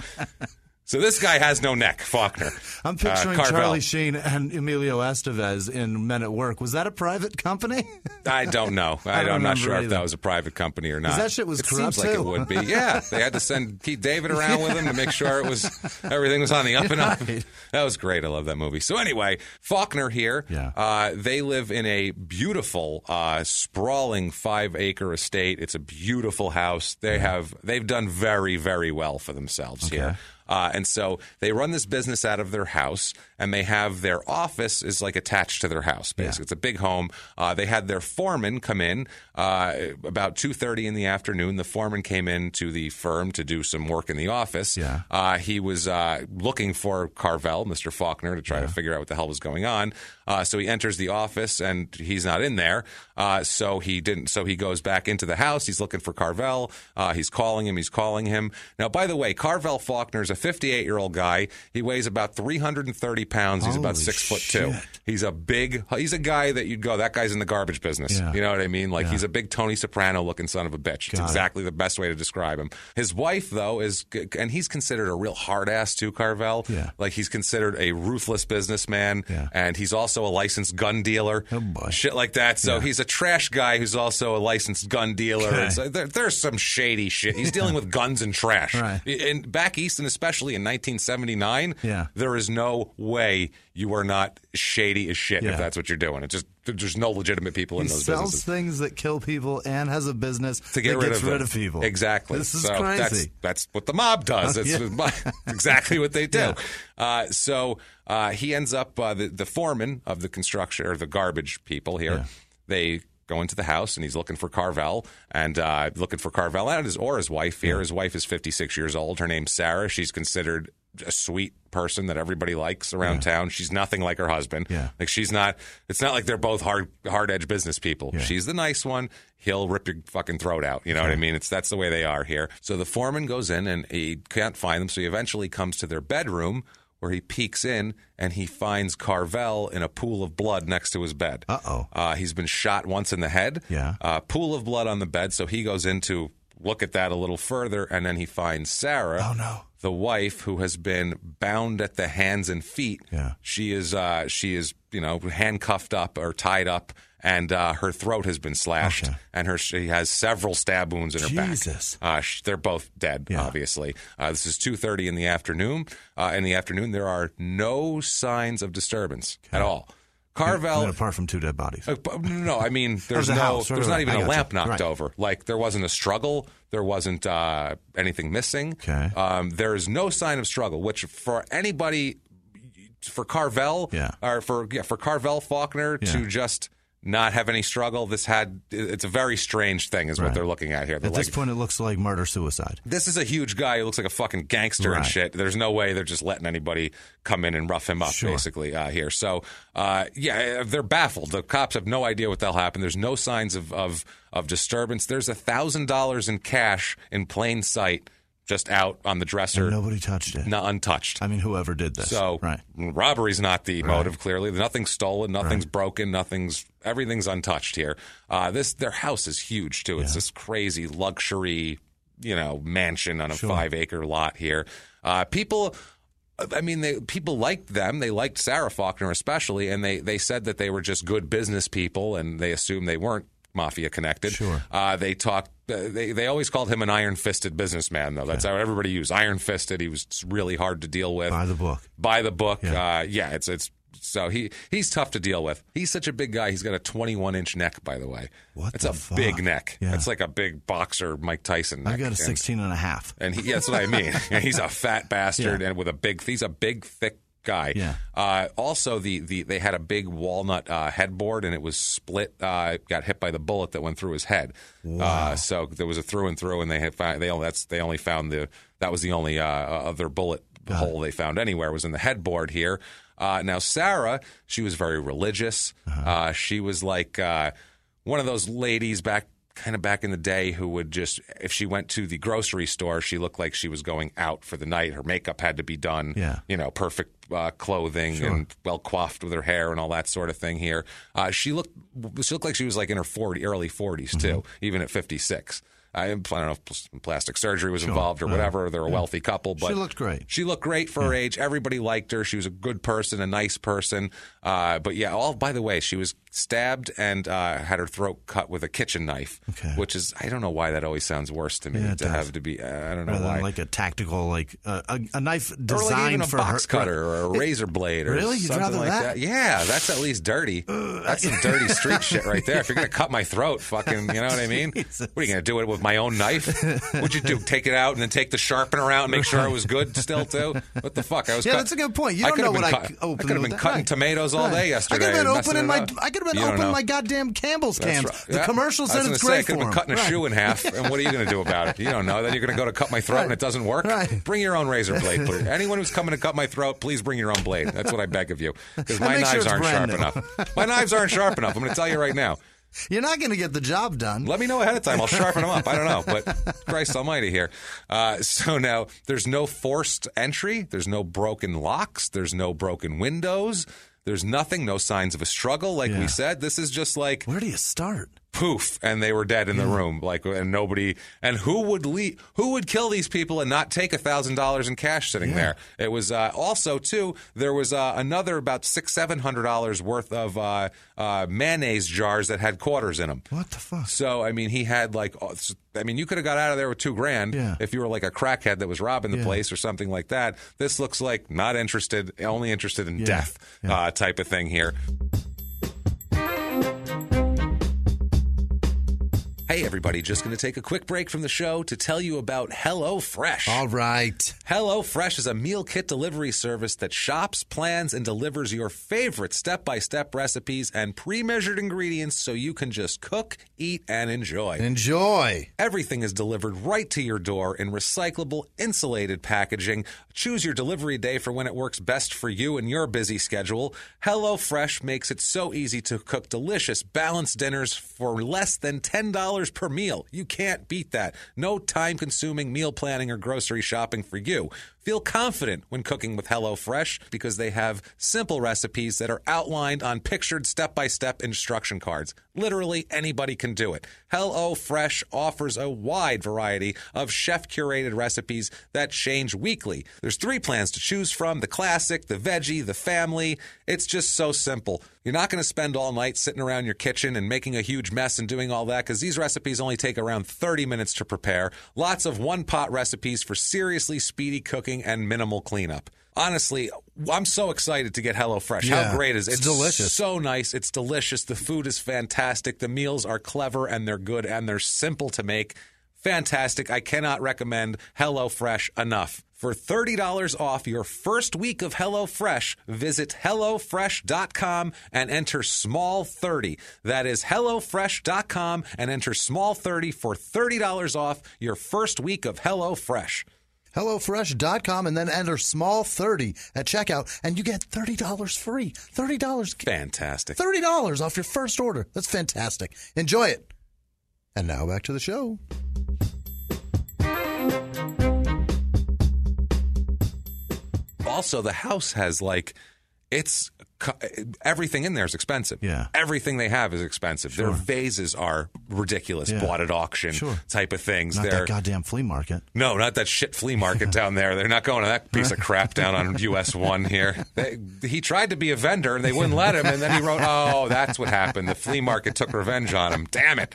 So this guy has no neck, Faulkner. [laughs] I'm Uh, picturing Carvel. Charlie Sheen and Emilio Estevez in Men at Work. Was that a private company? [laughs] I don't know. [laughs] I, I don't am not sure remember if that was a private company or not. that shit was it corrupt, seems like it would be. Yeah, they had to send Keith David around with him to make sure it was everything was on the up and up. Right. That was great. I love that movie. So anyway, Faulkner here. Yeah. Uh, they live in a beautiful, uh, sprawling five acre estate. It's a beautiful house. They have they've done very very well for themselves here. Uh, and so they run this business out of their house, and they have their office is like attached to their house. Basically, it's a big home. Uh, they had their foreman come in uh, about two thirty in the afternoon. The foreman came in to the firm to do some work in the office. Yeah. Uh, he was uh, looking for Carvel, Mr. Faulkner, to try to figure out what the hell was going on. Uh, so he enters the office and he's not in there. Uh, so he didn't. So he goes back into the house. He's looking for Carvel. Uh, he's calling him. He's calling him. Now, by the way, Carvel Faulkner is a 58 year old guy. He weighs about 330 pounds. He's about Holy six foot two. He's a big. He's a guy that you'd go. That guy's in the garbage business. Yeah. You know what I mean? Like he's a big Tony Soprano looking son of a bitch. It's Got it. exactly the best way to describe him. His wife, though, is and he's considered a real hard ass too. Carvel. Yeah. Like he's considered a ruthless businessman. Yeah. And he's also a licensed gun dealer. Oh, boy. Shit like that. So Yeah. he's a trash guy who's also a licensed gun dealer. Okay. So there, there's some shady shit. He's dealing with guns and trash. Right. And back east, and especially in 1979, Yeah. there is no way you are not shady as shit if that's what you're doing. It just there's no legitimate people in those. He those sells businesses things that kill people and has a business to get that rid gets of, rid of people. Exactly. This is so crazy. That's, that's what the mob does. Uh, It's [laughs] yeah. exactly what they [laughs] do. Yeah. Uh, so uh, he ends up uh, the the foreman of the construction or the garbage people here. Yeah. They go into the house and he's looking for Carvel and uh, looking for Carvel and his or his wife here. His wife is 56 years old. Her name's Sarah. She's considered a sweet person that everybody likes around town. She's nothing like her husband. Yeah. Like she's not. It's not like they're both hard hard edge business people. She's the nice one. He'll rip your fucking throat out. You know what I mean? It's that's the way they are here. So the foreman goes in and he can't find them. So he eventually comes to their bedroom where he peeks in and he finds Carvel in a pool of blood next to his bed. Uh-oh. Uh, he's been shot once in the head. Yeah. Uh, pool of blood on the bed. So he goes in to look at that a little further, and then he finds Sarah. Oh, no. The wife who has been bound at the hands and feet. Yeah. She is uh, she is you know handcuffed up or tied up, and uh, her throat has been slashed, Okay. and her she has several stab wounds in her Jesus. back. Uh, sh- they're both dead, Yeah. obviously. Uh, this is two thirty in the afternoon. Uh, in the afternoon, there are no signs of disturbance at all. Carvel, mean, apart from two dead bodies. uh, no, I mean, [laughs] there's There's no, house, there's right, not even a lamp knocked Right. over. Like there wasn't a struggle. There wasn't uh, anything missing. Okay. Um, there is no sign of struggle, which for anybody, for Carvel, Yeah. or for yeah, for Carvel Faulkner Yeah. to just not have any struggle. This had it's a very strange thing, is what they're looking at here. They're At like, this point, it looks like murder suicide. this is a huge guy who looks like a fucking gangster and shit. There's no way they're just letting anybody come in and rough him up, Sure. basically, uh, here. So, uh, yeah, they're baffled. The cops have no idea what the hell happened. There's no signs of, of, of disturbance. There's a $1,000 in cash in plain sight just out on the dresser, And nobody touched it. not untouched. I mean, whoever did this. So right. robbery's not the motive. Clearly, nothing's stolen, nothing's Right. broken, nothing's everything's untouched here. Uh, this their house is huge too. It's this crazy luxury, you know, mansion on a five acre lot here. Uh, people. I mean, they, people liked them. They liked Sarah Faulkner especially, and they, they said that they were just good business people, and they assumed they weren't mafia connected. Sure. Uh, they talked. They they always called him an iron fisted businessman, though. That's how everybody used iron fisted. He was really hard to deal with By the book. by the book. Yeah. Uh, yeah, it's it's so he he's tough to deal with. He's such a big guy. He's got a 21 inch neck, by the way. What It's the a fuck? big neck. Yeah. It's like a big boxer Mike Tyson. Neck. I've got a And- 16 and a half. and he, yeah, that's what I mean. [laughs] He's a fat bastard Yeah. and with a big. He's a big, thick guy. Yeah. Uh, also, the, the they had a big walnut uh, headboard and it was split. Uh, got hit by the bullet that went through his head. Uh, so there was a through and through, and they had found they only that's they only found the that was the only uh, other bullet hole they found anywhere was in the headboard here. Uh, now Sarah, she was very religious. uh she was like uh, one of those ladies back kind of back in the day who would just if she went to the grocery store she looked like she was going out for the night her makeup had to be done Yeah. you know perfect uh, clothing and well coiffed with her hair and all that sort of thing here uh, she looked she looked like she was like in her 40 early 40s too Mm-hmm. even at 56 I don't know if plastic surgery was involved or whatever. They're a wealthy couple, but She looked great. She looked great for her age. Everybody liked her. She was a good person, a nice person. Uh, but yeah, all by the way, she was stabbed and uh, had her throat cut with a kitchen knife, Okay. which is I don't know why that always sounds worse to me Yeah, it to does. have to be. Uh, I don't know Rather why. like a tactical, like uh, a, a knife designed like even a for box her. cutter or a razor blade or Really? You'd something rather like that? that. Yeah, that's at least dirty. that's some dirty street shit right there. If you're gonna cut my throat, fucking, you know what I mean? Jesus. What are you gonna do it with my own knife? What'd you do? Take it out and then take the sharpener out and make sure it was good still too? What the fuck? I was Yeah, cut- that's a good point. You I don't could have know been what I cut- I could have been cutting Right. tomatoes all Right. day yesterday. I could have been opening my. I could have been You don't opening know. my goddamn Campbell's That's cans. right. The Yeah. commercial I said it's say, I great could for have been him. cutting a Right. shoe in half, and what are you going to do about it? You don't know. Then you're going to go to cut my throat, and it doesn't work. Right. Bring your own razor blade, [laughs] please. Anyone who's coming to cut my throat, please bring your own blade. That's what I beg of you, because my make sure knives aren't sharp new. enough. My knives aren't sharp enough. I'm going to tell you right now. You're not going to get the job done. Let me know ahead of time. I'll sharpen them up. I don't know, but [laughs] Christ Almighty here. Uh, so now there's no forced entry. There's no broken locks. There's no broken windows. There's nothing. No signs of a struggle. Like Yeah. we said, this is just like Where do you start? Poof, and they were dead in the room. Like and nobody. And who would leave? Who would kill these people and not take a thousand dollars in cash sitting there? It was uh, also too. There was uh, another about six seven hundred dollars worth of uh, uh, mayonnaise jars that had quarters in them. What the fuck? So I mean, he had like, I mean, you could have got out of there with two grand Yeah. if you were like a crackhead that was robbing the Yeah. place or something like that. This looks like not interested, only interested in Yeah. death Uh, type of thing here. Hey, everybody, just going to take a quick break from the show to tell you about HelloFresh. All right. HelloFresh is a meal kit delivery service that shops, plans, and delivers your favorite step by step recipes and pre measured ingredients so you can just cook, eat, and enjoy. Enjoy. Everything is delivered right to your door in recyclable, insulated packaging. Choose your delivery day for when it works best for you and your busy schedule. HelloFresh makes it so easy to cook delicious, balanced dinners for less than $10 per meal. You can't beat that. No time consuming meal planning or grocery shopping for you. Feel confident when cooking with HelloFresh because they have simple recipes that are outlined on pictured step by step instruction cards. Literally anybody can do it. HelloFresh offers a wide variety of chef curated recipes that change weekly. There's three plans to choose from the classic, the veggie, the family. It's just so simple. You're not going to spend all night sitting around your kitchen and making a huge mess and doing all that because these recipes only take around 30 minutes to prepare. Lots of one pot recipes for seriously speedy cooking and minimal cleanup. Honestly, I'm so excited to get HelloFresh. Yeah, How great is it? it's delicious. So nice. It's delicious. The food is fantastic. The meals are clever and they're good and they're simple to make. Fantastic. I cannot recommend HelloFresh enough. For $30 off your first week of HelloFresh, visit HelloFresh.com and enter SMALL30. That is HelloFresh.com and enter SMALL30 for $30 off your first week of HelloFresh. HelloFresh.com and then enter small 30 at checkout and you get $30 free. $30. Fantastic. $30 off your first order. That's fantastic. Enjoy it. And now back to the show. also the house has like it's everything in there is expensive. Yeah. everything they have is expensive. Their vases are ridiculous, Yeah. bought at auction Sure. type of things. Not They're that goddamn flea market. no, not that shit flea market [laughs] down there. They're not going to that piece of crap down on [laughs] US One here. They, he tried to be a vendor and they wouldn't let him, and then he wrote, "Oh, that's what happened. The flea market took revenge on him. Damn it,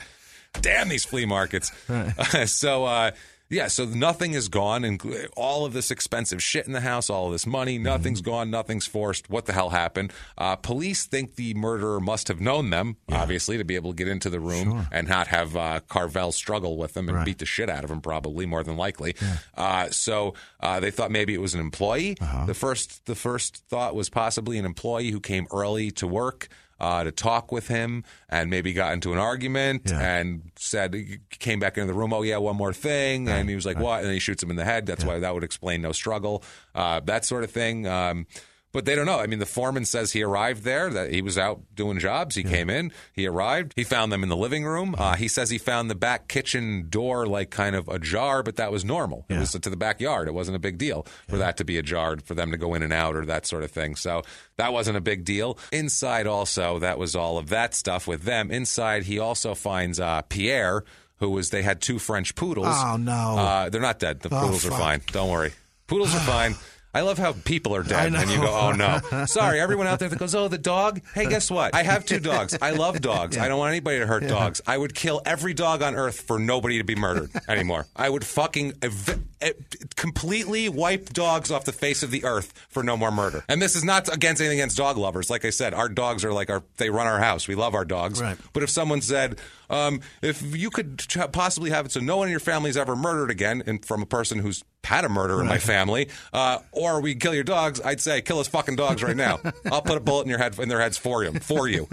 damn these flea markets." [laughs] so. uh yeah, so nothing is gone, and all of this expensive shit in the house, all of this money, nothing's gone, nothing's forced. What the hell happened? Uh, police think the murderer must have known them, obviously, to be able to get into the room and not have uh, Carvel struggle with them and Right. beat the shit out of him, probably more than likely. Uh, so uh, they thought maybe it was an employee. The first, the first thought was possibly an employee who came early to work. Uh, to talk with him and maybe got into an argument Yeah. and said came back into the room. Oh yeah, one more thing, and he was like, "What?" And then he shoots him in the head. That's why that would explain no struggle, uh, that sort of thing. Um, but they don't know. I mean, the foreman says he arrived there, that he was out doing jobs. He came in, he arrived, he found them in the living room. Uh, he says he found the back kitchen door like kind of ajar, but that was normal. It was to the backyard. It wasn't a big deal for that to be ajar, for them to go in and out or that sort of thing. So that wasn't a big deal. Inside, also, that was all of that stuff with them. Inside, he also finds uh, Pierre, who was, they had two French poodles. Oh, no. Uh, they're not dead. The Oh, poodles are fine. Don't worry. Poodles are fine. [sighs] [sighs] I love how people are dead, and you go, "Oh no!" [laughs] Sorry, everyone out there that goes, "Oh, the dog." Hey, guess what? I have two dogs. I love dogs. I don't want anybody to hurt dogs. I would kill every dog on earth for nobody to be murdered [laughs] anymore. I would fucking. Ev- eh, completely wipe dogs off the face of the earth for no more murder. And this is not against anything against dog lovers. Like I said, our dogs are like our they run our house. We love our dogs. Right. But if someone said, um, if you could possibly have it so no one in your family is ever murdered again, and from a person who's had a murder in my family, uh, or we kill your dogs, I'd say kill his fucking dogs right now. [laughs] I'll put a bullet in your head in their heads for you. For you.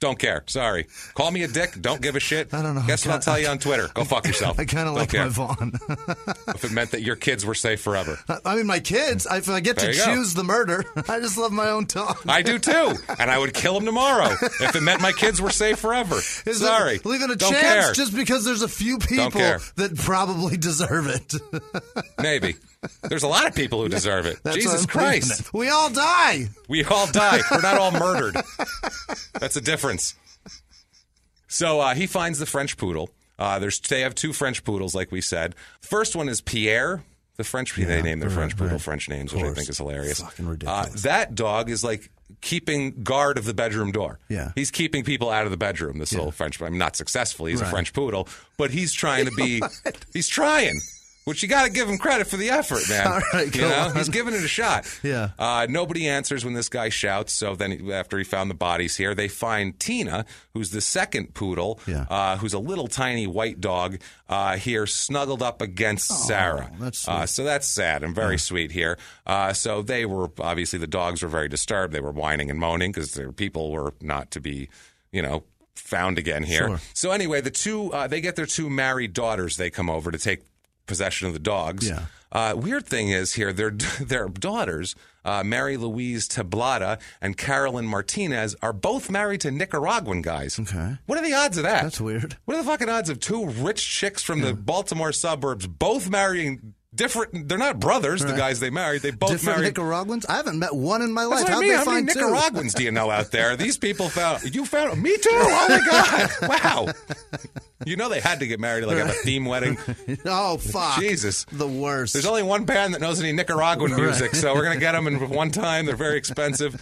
Don't care. Sorry. Call me a dick. Don't give a shit. I don't know. Guess what I'll tell you on Twitter? Go fuck [laughs] yourself. I kind of like care. my Vaughn. [laughs] [laughs] If it meant that your kids were safe forever. I mean, my kids. If I get There to you go. choose the murder, I just love my own dog. I do too, and I would kill them tomorrow if it meant my kids were safe forever. Is Sorry, it leaving a Don't chance care. just because there's a few people that probably deserve it? Maybe there's a lot of people who deserve it. That's Jesus why I'm leaving Christ. We all die. we all die. We're not all murdered. [laughs] That's a difference. So uh, he finds the French poodle. Uh, there's they have two French poodles, like we said. First one is Pierre. The French they name their right, French poodle right. French names, which I think is hilarious. Fucking Uh, ridiculous. that dog is like keeping guard of the bedroom door. Yeah. he's keeping people out of the bedroom. This little French, I mean, not successfully. He's a French poodle, but he's trying to be. [laughs] he's trying. Which you got to give him credit for the effort, man. [laughs] All right, you know, on. he's giving it a shot. Yeah. Uh, nobody answers when this guy shouts. So then, he- after he found the bodies here, they find Tina, who's the second poodle, Yeah. uh, who's a little tiny white dog, uh, here snuggled up against Sarah. that's Uh, so that's sad and very sweet here. Uh, so they were obviously the dogs were very disturbed. They were whining and moaning because their people were not to be, you know. Found again here. Sure. So anyway, the two uh, they get their two married daughters. They come over to take possession of the dogs. Yeah. Uh, weird thing is here, their [laughs] their daughters, uh, Mary Louise Tablada and Carolyn Martinez, are both married to Nicaraguan guys. Okay. What are the odds of that? That's weird. What are the fucking odds of two rich chicks from the Baltimore suburbs both marrying different? They're not brothers. The guys they married, they both Different married. Nicaraguans? I haven't met one in my life. What I mean. they How many find two? Nicaraguans do you know out there? These people found you found me too. Oh my [laughs] god! Wow. You know they had to get married to like have a theme wedding. [laughs] Oh fuck! Jesus. the worst. There's only one band that knows any Nicaraguan music, so we're gonna get them in [laughs] one time. They're very expensive.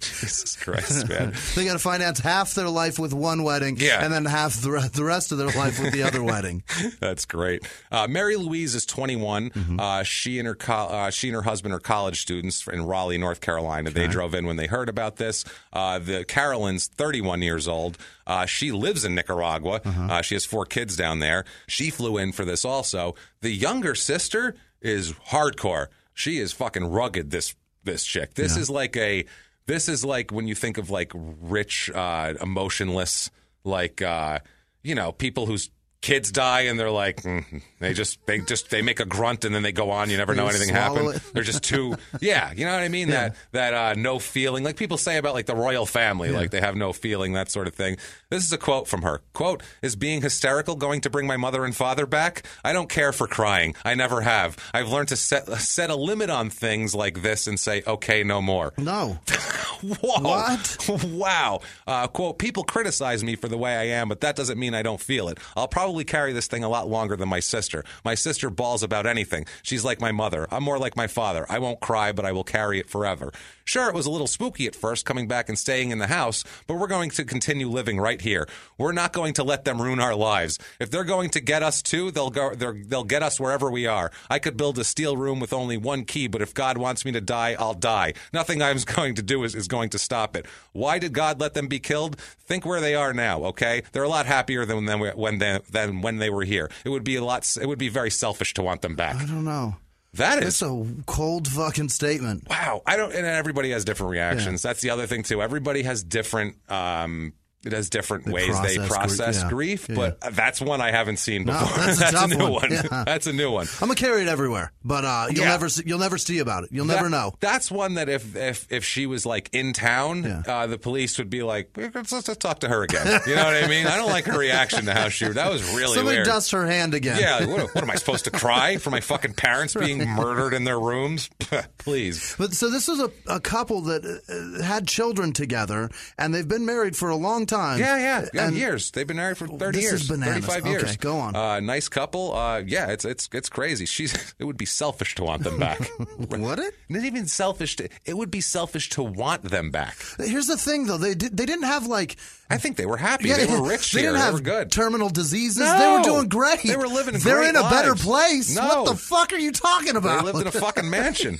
Jesus Christ, man. they got to finance half their life with one wedding, Yeah. and then half the, the rest of their life with the other wedding. That's great. Uh, Mary Louise is 21. Mm-hmm. Uh, she and her co- uh, she and her husband are college students in Raleigh, North Carolina. They drove in when they heard about this. Uh, the Carolyn's 31 years old. Uh, she lives in Nicaragua. Uh-huh. Uh, she has four kids down there. She flew in for this also. The younger sister is hardcore. She is fucking rugged. This this chick. This is like a. This is like when you think of like rich, uh, emotionless, like uh, you know, people whose kids die and they're like mm, they just they just they make a grunt and then they go on. You never know anything happened. it. they're just too [laughs] yeah you know what i mean? That that uh, no feeling. Like people say about like the royal family like they have no feeling that sort of thing. This is a quote from her. Quote is being hysterical going to bring my mother and father back? I don't care for crying. I never have. I've learned to set set a limit on things like this and say okay no more. No, [laughs] Whoa. What? wow. Uh, quote, people criticize me for the way I am, but that doesn't mean I don't feel it. I'll probably carry this thing a lot longer than my sister. My sister balls about anything. She's like my mother. I'm more like my father. I won't cry, but I will carry it forever. Sure, it was a little spooky at first coming back and staying in the house, but we're going to continue living right here. We're not going to let them ruin our lives. If they're going to get us too, they'll go. They'll get us wherever we are. I could build a steel room with only one key, but if God wants me to die, I'll die. Nothing I'm [laughs] going to do is, is going to stop it. Why did God let them be killed? Think where they are now. Okay, they're a lot happier than when they, than when they were here. It would be a lot. It would be very selfish to want them back. I don't know. That is a cold fucking statement. wow. I don't. And everybody has different reactions. That's the other thing too. Everybody has different. Um, it has different They ways they process gr- yeah. grief, Yeah. but that's one I haven't seen No, before. [laughs] that's a a new one. one. Yeah. That's a new one. I'm gonna carry it everywhere, but uh, you'll never see, you'll never see about it. You'll That- never know. That's one that if if if she was like in town, uh, the police would be like, let's, let's talk to her again. You know what I mean? I don't like her reaction to how she. That was really Somebody weird. dusts her hand again. yeah, what, what am I supposed to cry for my fucking parents being murdered in their rooms? [laughs] Please. But so this was a, a couple that uh, had children together, and they've been married for a long time. Yeah, yeah, yeah. And- years. They've been married for thirty This years, is bananas. thirty-five Okay, years. go on. Uh, nice couple. Uh, yeah, it's it's it's crazy. She's. [laughs] It would be selfish to want them back. [laughs] Would it? Not even selfish. To, it would be selfish to want them back. Here's the thing, though. They did, they didn't have like I think they were happy. Yeah, they were [laughs] rich They here. didn't They have were good. terminal diseases. No. They were doing great. They were living They're in a better place. No. What the fuck are you talking about? They lived in a fucking mansion.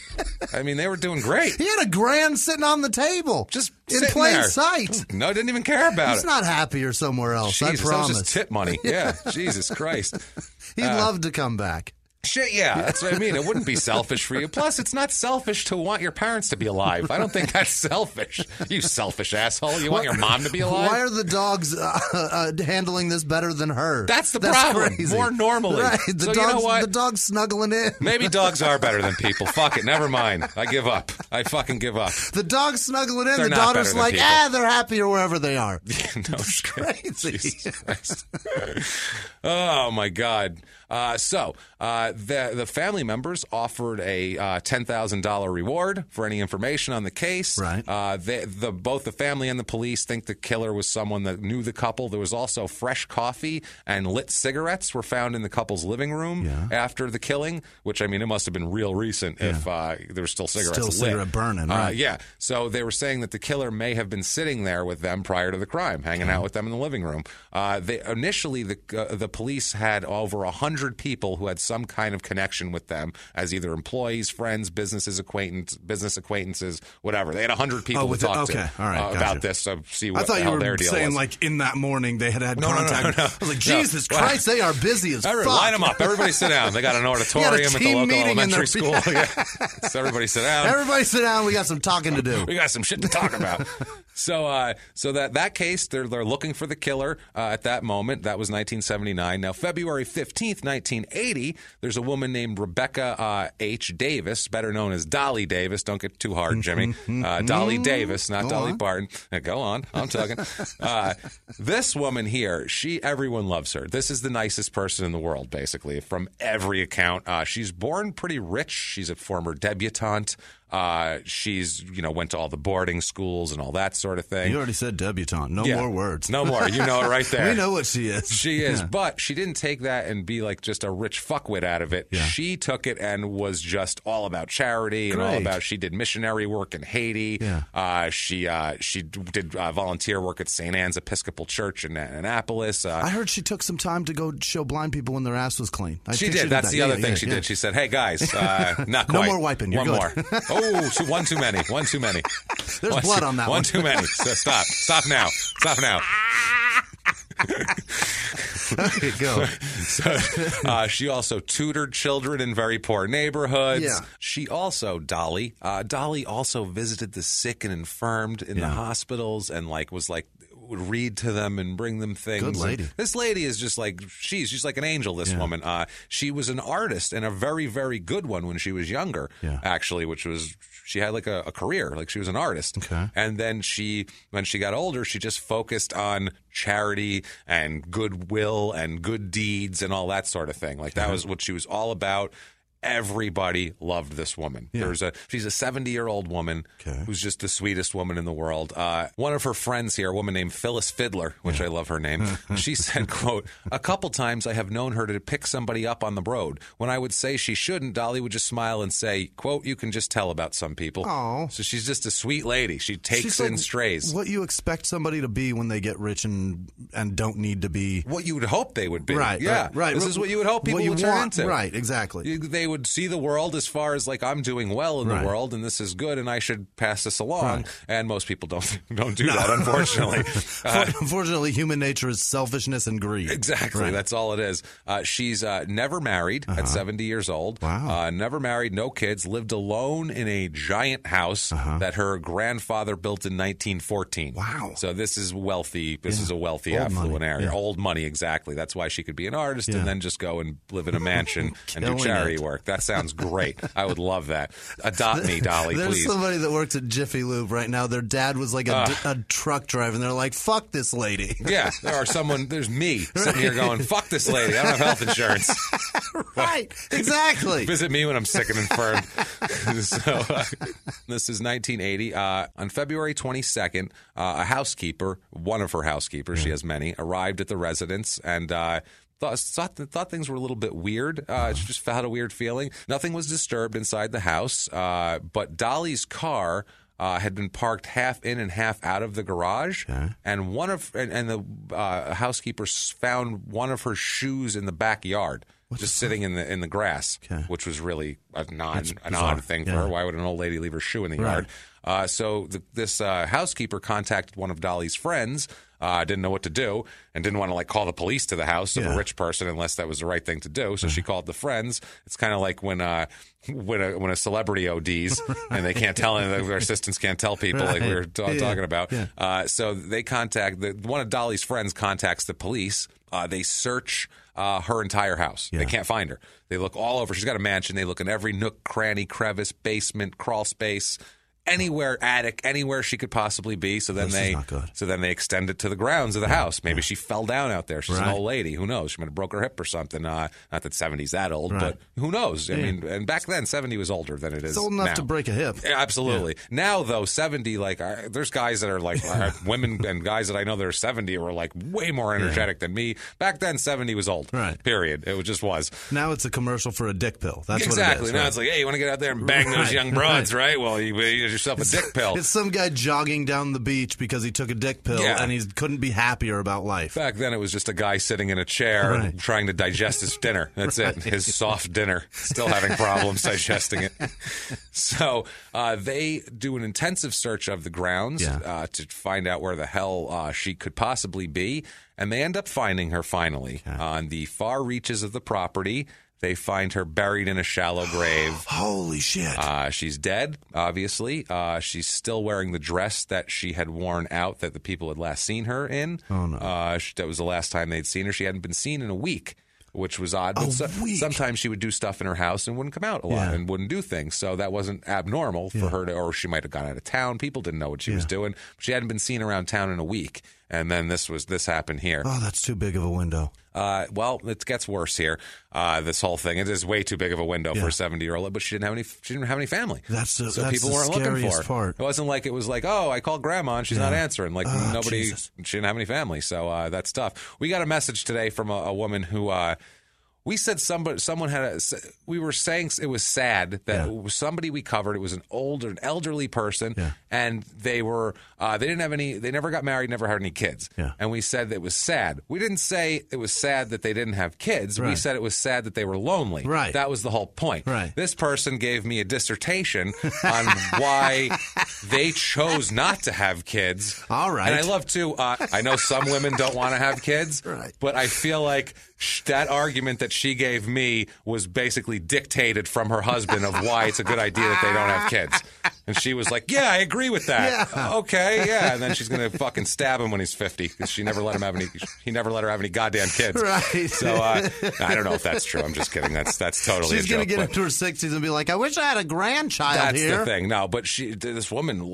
I mean, they were doing great. he had a grand sitting on the table, Just in plain there. sight. No, didn't even care about He's it. not happier somewhere else. Jesus, I that was promise. just tip money. Yeah, [laughs] Jesus Christ. He'd uh, love to come back. Shit, yeah, that's what I mean. It wouldn't be selfish for you. Plus, it's not selfish to want your parents to be alive. I don't think that's selfish. You selfish asshole. You want your mom to be alive? Why are the dogs uh, uh, handling this better than her? That's the problem. crazy. More normally. Right. The So you dogs, know what? The dog's snuggling in. Maybe dogs are better than people. Fuck it. Never mind. I give up. I fucking give up. The dog's snuggling in. They're the daughter's like, people. ah, they're happier wherever they are. [laughs] no shit. crazy. [laughs] Oh my God. Uh, so uh, the the family members offered a uh, ten thousand dollar reward for any information on the case. Right. Uh, they, the both the family and the police think the killer was someone that knew the couple. There was also fresh coffee and lit cigarettes were found in the couple's living room Yeah. after the killing. Which I mean, it must have been real recent if uh, there were still cigarettes Still lit. cigarette burning, Uh, right. yeah. So they were saying that the killer may have been sitting there with them prior to the crime, hanging out with them in the living room. Uh, they initially the uh, the police had over a hundred people who had some kind of connection with them as either employees, friends, businesses, acquaintance, business acquaintances, whatever. They had a hundred people Oh, to talk okay. to All right, uh, about this. So see what I thought you were saying was. like in that morning they had had No, contact. no, [laughs] no. I was like, Jesus Christ, they are busy as Everybody, fuck. line them up. Everybody sit down. They got an [laughs] auditorium at the local elementary [laughs] school. Yeah. So everybody sit down. Everybody sit down. We got some talking to do. we got some shit to talk about. so, uh, so that that case, they're they're looking for the killer uh, at that moment. That was 1979. Now, February 15th, 1980. There's a woman named Rebecca uh, H. Davis, better known as Dolly Davis. Don't get too hard, Jimmie. [laughs] Uh, Dolly Davis, not Go Dolly on. Parton. Uh, Go on, I'm talking. Uh, this woman here, she everyone loves her. This is the nicest person in the world, basically, from every account. Uh, she's born pretty rich. She's a former debutante. Uh, she's you know went to all the boarding schools and all that sort of thing. You already said debutante. No Yeah. more words. No more. You know it right [laughs] there. we know what she is. She is, but she didn't take that and be like just a rich fuckwit out of it. Yeah. She took it and was just all about charity and all about. She did missionary work in Haiti. Yeah. Uh, she uh, she did uh, volunteer work at St. Anne's Episcopal Church in Annapolis. Uh, I heard she took some time to go show blind people when their ass was clean. I she did. That's that. the Yeah, other yeah, thing yeah, she yeah. did. She said, "Hey guys, uh, [laughs] not No more wiping. You're One good." more. [laughs] Oh, so one too many. One too many. There's One blood too- on that one. one. too many. So stop. Stop now. Stop now. Okay, go. [laughs] So, uh, she also tutored children in very poor neighborhoods. Yeah. She also, Dolly, uh, Dolly also visited the sick and infirmed in the hospitals and like was like would read to them and bring them things. Good And lady. this lady is just like she's she's like an angel. This woman. Uh, she was an artist and a very very good one when she was younger. Yeah. Actually, which was she had like a, a career. Like she was an artist. Okay. And then she, when she got older, she just focused on charity and goodwill and good deeds and all that sort of thing. Like that was what she was all about. Everybody loved this woman. There's a she's a 70 year old woman Okay. who's just the sweetest woman in the world. Uh, one of her friends here, a woman named Phyllis Fiddler, which I love her name. [laughs] she said, "quote A couple times I have known her to pick somebody up on the road. When I would say she shouldn't, Dolly would just smile and say, "quote You can just tell about some people." Aw. So she's just a sweet lady. She takes She's in like strays. What you expect somebody to be when they get rich and and don't need to be. What you would hope they would be. Right, Yeah. right, right. This is what you would hope people would turn want, into. right, exactly. They would see the world as far as like I'm doing well in Right. the world and this is good and I should pass this along. Right. And most people don't [laughs] don't do that, unfortunately. [laughs] Uh, Unfortunately, human nature is selfishness and greed. Exactly. Right. That's all it is. Uh, she's uh, never married at 70 years old. Uh-huh. Wow. Uh, never married, no kids, lived alone in a giant house that her grandfather built in 1914. Uh-huh. Wow. So this is wealthy. This is a wealthy, Old affluent money. area. Yeah. Old money, exactly. That's why she could be an artist Yeah. and then just go and live in a [laughs] mansion and do charity it. work. That sounds great. I would love that. Adopt me, Dolly, There's please. somebody that works at Jiffy Lube right now. Their dad was like a, a truck driver, and they're like, "Fuck this lady." [laughs] Yeah, there are someone. There's me sitting here going, "Fuck this lady. I don't have health insurance. [laughs] right? Exactly. Visit me when I'm sick and infirm." [laughs] so uh, this is 1980. Uh, on February 22nd, uh, a housekeeper, one of her housekeepers, she has many, arrived at the residence and. Thought, thought, thought things were a little bit weird. Uh, she just had a weird feeling. Nothing was disturbed inside the house, uh, but Dolly's car uh, had been parked half in and half out of the garage, and one of and, and the uh, housekeeper found one of her shoes in the backyard, just sitting in the in the grass, Okay. which was really a non an odd thing for her. Why would an old lady leave her shoe in the Right. yard? Uh, so the, this uh, housekeeper contacted one of Dolly's friends. Uh, didn't know what to do and didn't want to like call the police to the house of Yeah. a rich person unless that was the right thing to do. So she called the friends. It's kind of like when uh, when a when a celebrity ODs [laughs] and they can't tell and their assistants can't tell people like we were Right. ta- Yeah. talking about. Yeah. Uh, so they contact the one of Dolly's friends contacts the police. Uh, they search uh, her entire house. They can't find her. They look all over. She's got a mansion. They look in every nook, cranny, crevice, basement, crawl space. Anywhere, attic, anywhere she could possibly be. So then This they, so then they extend it to the grounds of the house. Maybe she fell down out there. She's an old lady. Who knows? She might have broke her hip or something. Uh, not that seventy's that old, Right. but who knows? I mean, and back then seventy was older than it is. It's old enough now. to break a hip. Yeah, absolutely. Now though, seventy like I, there's guys that are like uh, [laughs] women and guys that I know that are seventy who are like way more energetic than me. Back then, seventy was old. Right. Period. It just was. Now it's a commercial for a dick pill. That's exactly. what it is. now right. it's like, hey, you want to get out there and bang those young broads, right? Well, you, you yourself a dick [laughs] pill. It's some guy jogging down the beach because he took a dick pill Yeah. and he couldn't be happier about life. Back then, it was just a guy sitting in a chair Right. trying to digest his dinner. [laughs] That's it. His soft dinner. Still having problems digesting it. [laughs] So uh, they do an intensive search of the grounds Yeah. uh, to find out where the hell uh, she could possibly be. And they end up finding her finally on the far reaches of the property. They find her buried in a shallow grave. [gasps] Holy shit. Uh, she's dead, obviously. Uh, she's still wearing the dress that she had worn out that the people had last seen her in. Oh, no. Uh, she, that was the last time they'd seen her. She hadn't been seen in a week, which was odd. But A so- week? sometimes she would do stuff in her house and wouldn't come out a lot Yeah. and wouldn't do things. So that wasn't abnormal for her to, or she might have gone out of town. People didn't know what she was doing. She hadn't been seen around town in a week. And then this was this happened here. oh, that's too big of a window. Uh, well, it gets worse here. Uh, this whole thing it is way too big of a window for a seventy year old. But she didn't have any. She didn't have any family. That's the- so that's people the weren't looking for. her. part. It wasn't like it was like, oh, I called grandma and she's not answering. Like Oh, nobody. Jesus. She didn't have any family. So uh, that's tough. We got a message today from a, a woman who. Uh, we said somebody, someone had a. We were saying it was sad that Yeah. somebody we covered. It was an older, an elderly person, Yeah. and they were. Uh, they didn't have any. They never got married. Never had any kids. Yeah. And we said that it was sad. We didn't say it was sad that they didn't have kids. We said it was sad that they were lonely. Right. That was the whole point. Right. This person gave me a dissertation on why they chose not to have kids. All right. And I love to. Uh, I know some women don't want to have kids. [laughs] Right. But I feel like that argument that she gave me was basically dictated from her husband of why it's a good idea that they don't have kids. And she was like, "Yeah, I agree with that. [laughs] Yeah. Okay, yeah." And then she's gonna fucking stab him when he's fifty because she never let him have any. He never let her have any goddamn kids. [laughs] Right. So uh, I don't know if that's true. I'm just kidding. That's that's totally. She's a going joke, to get into her 60s and be like, I wish I had a grandchild that's here. the thing. No, but she, this woman,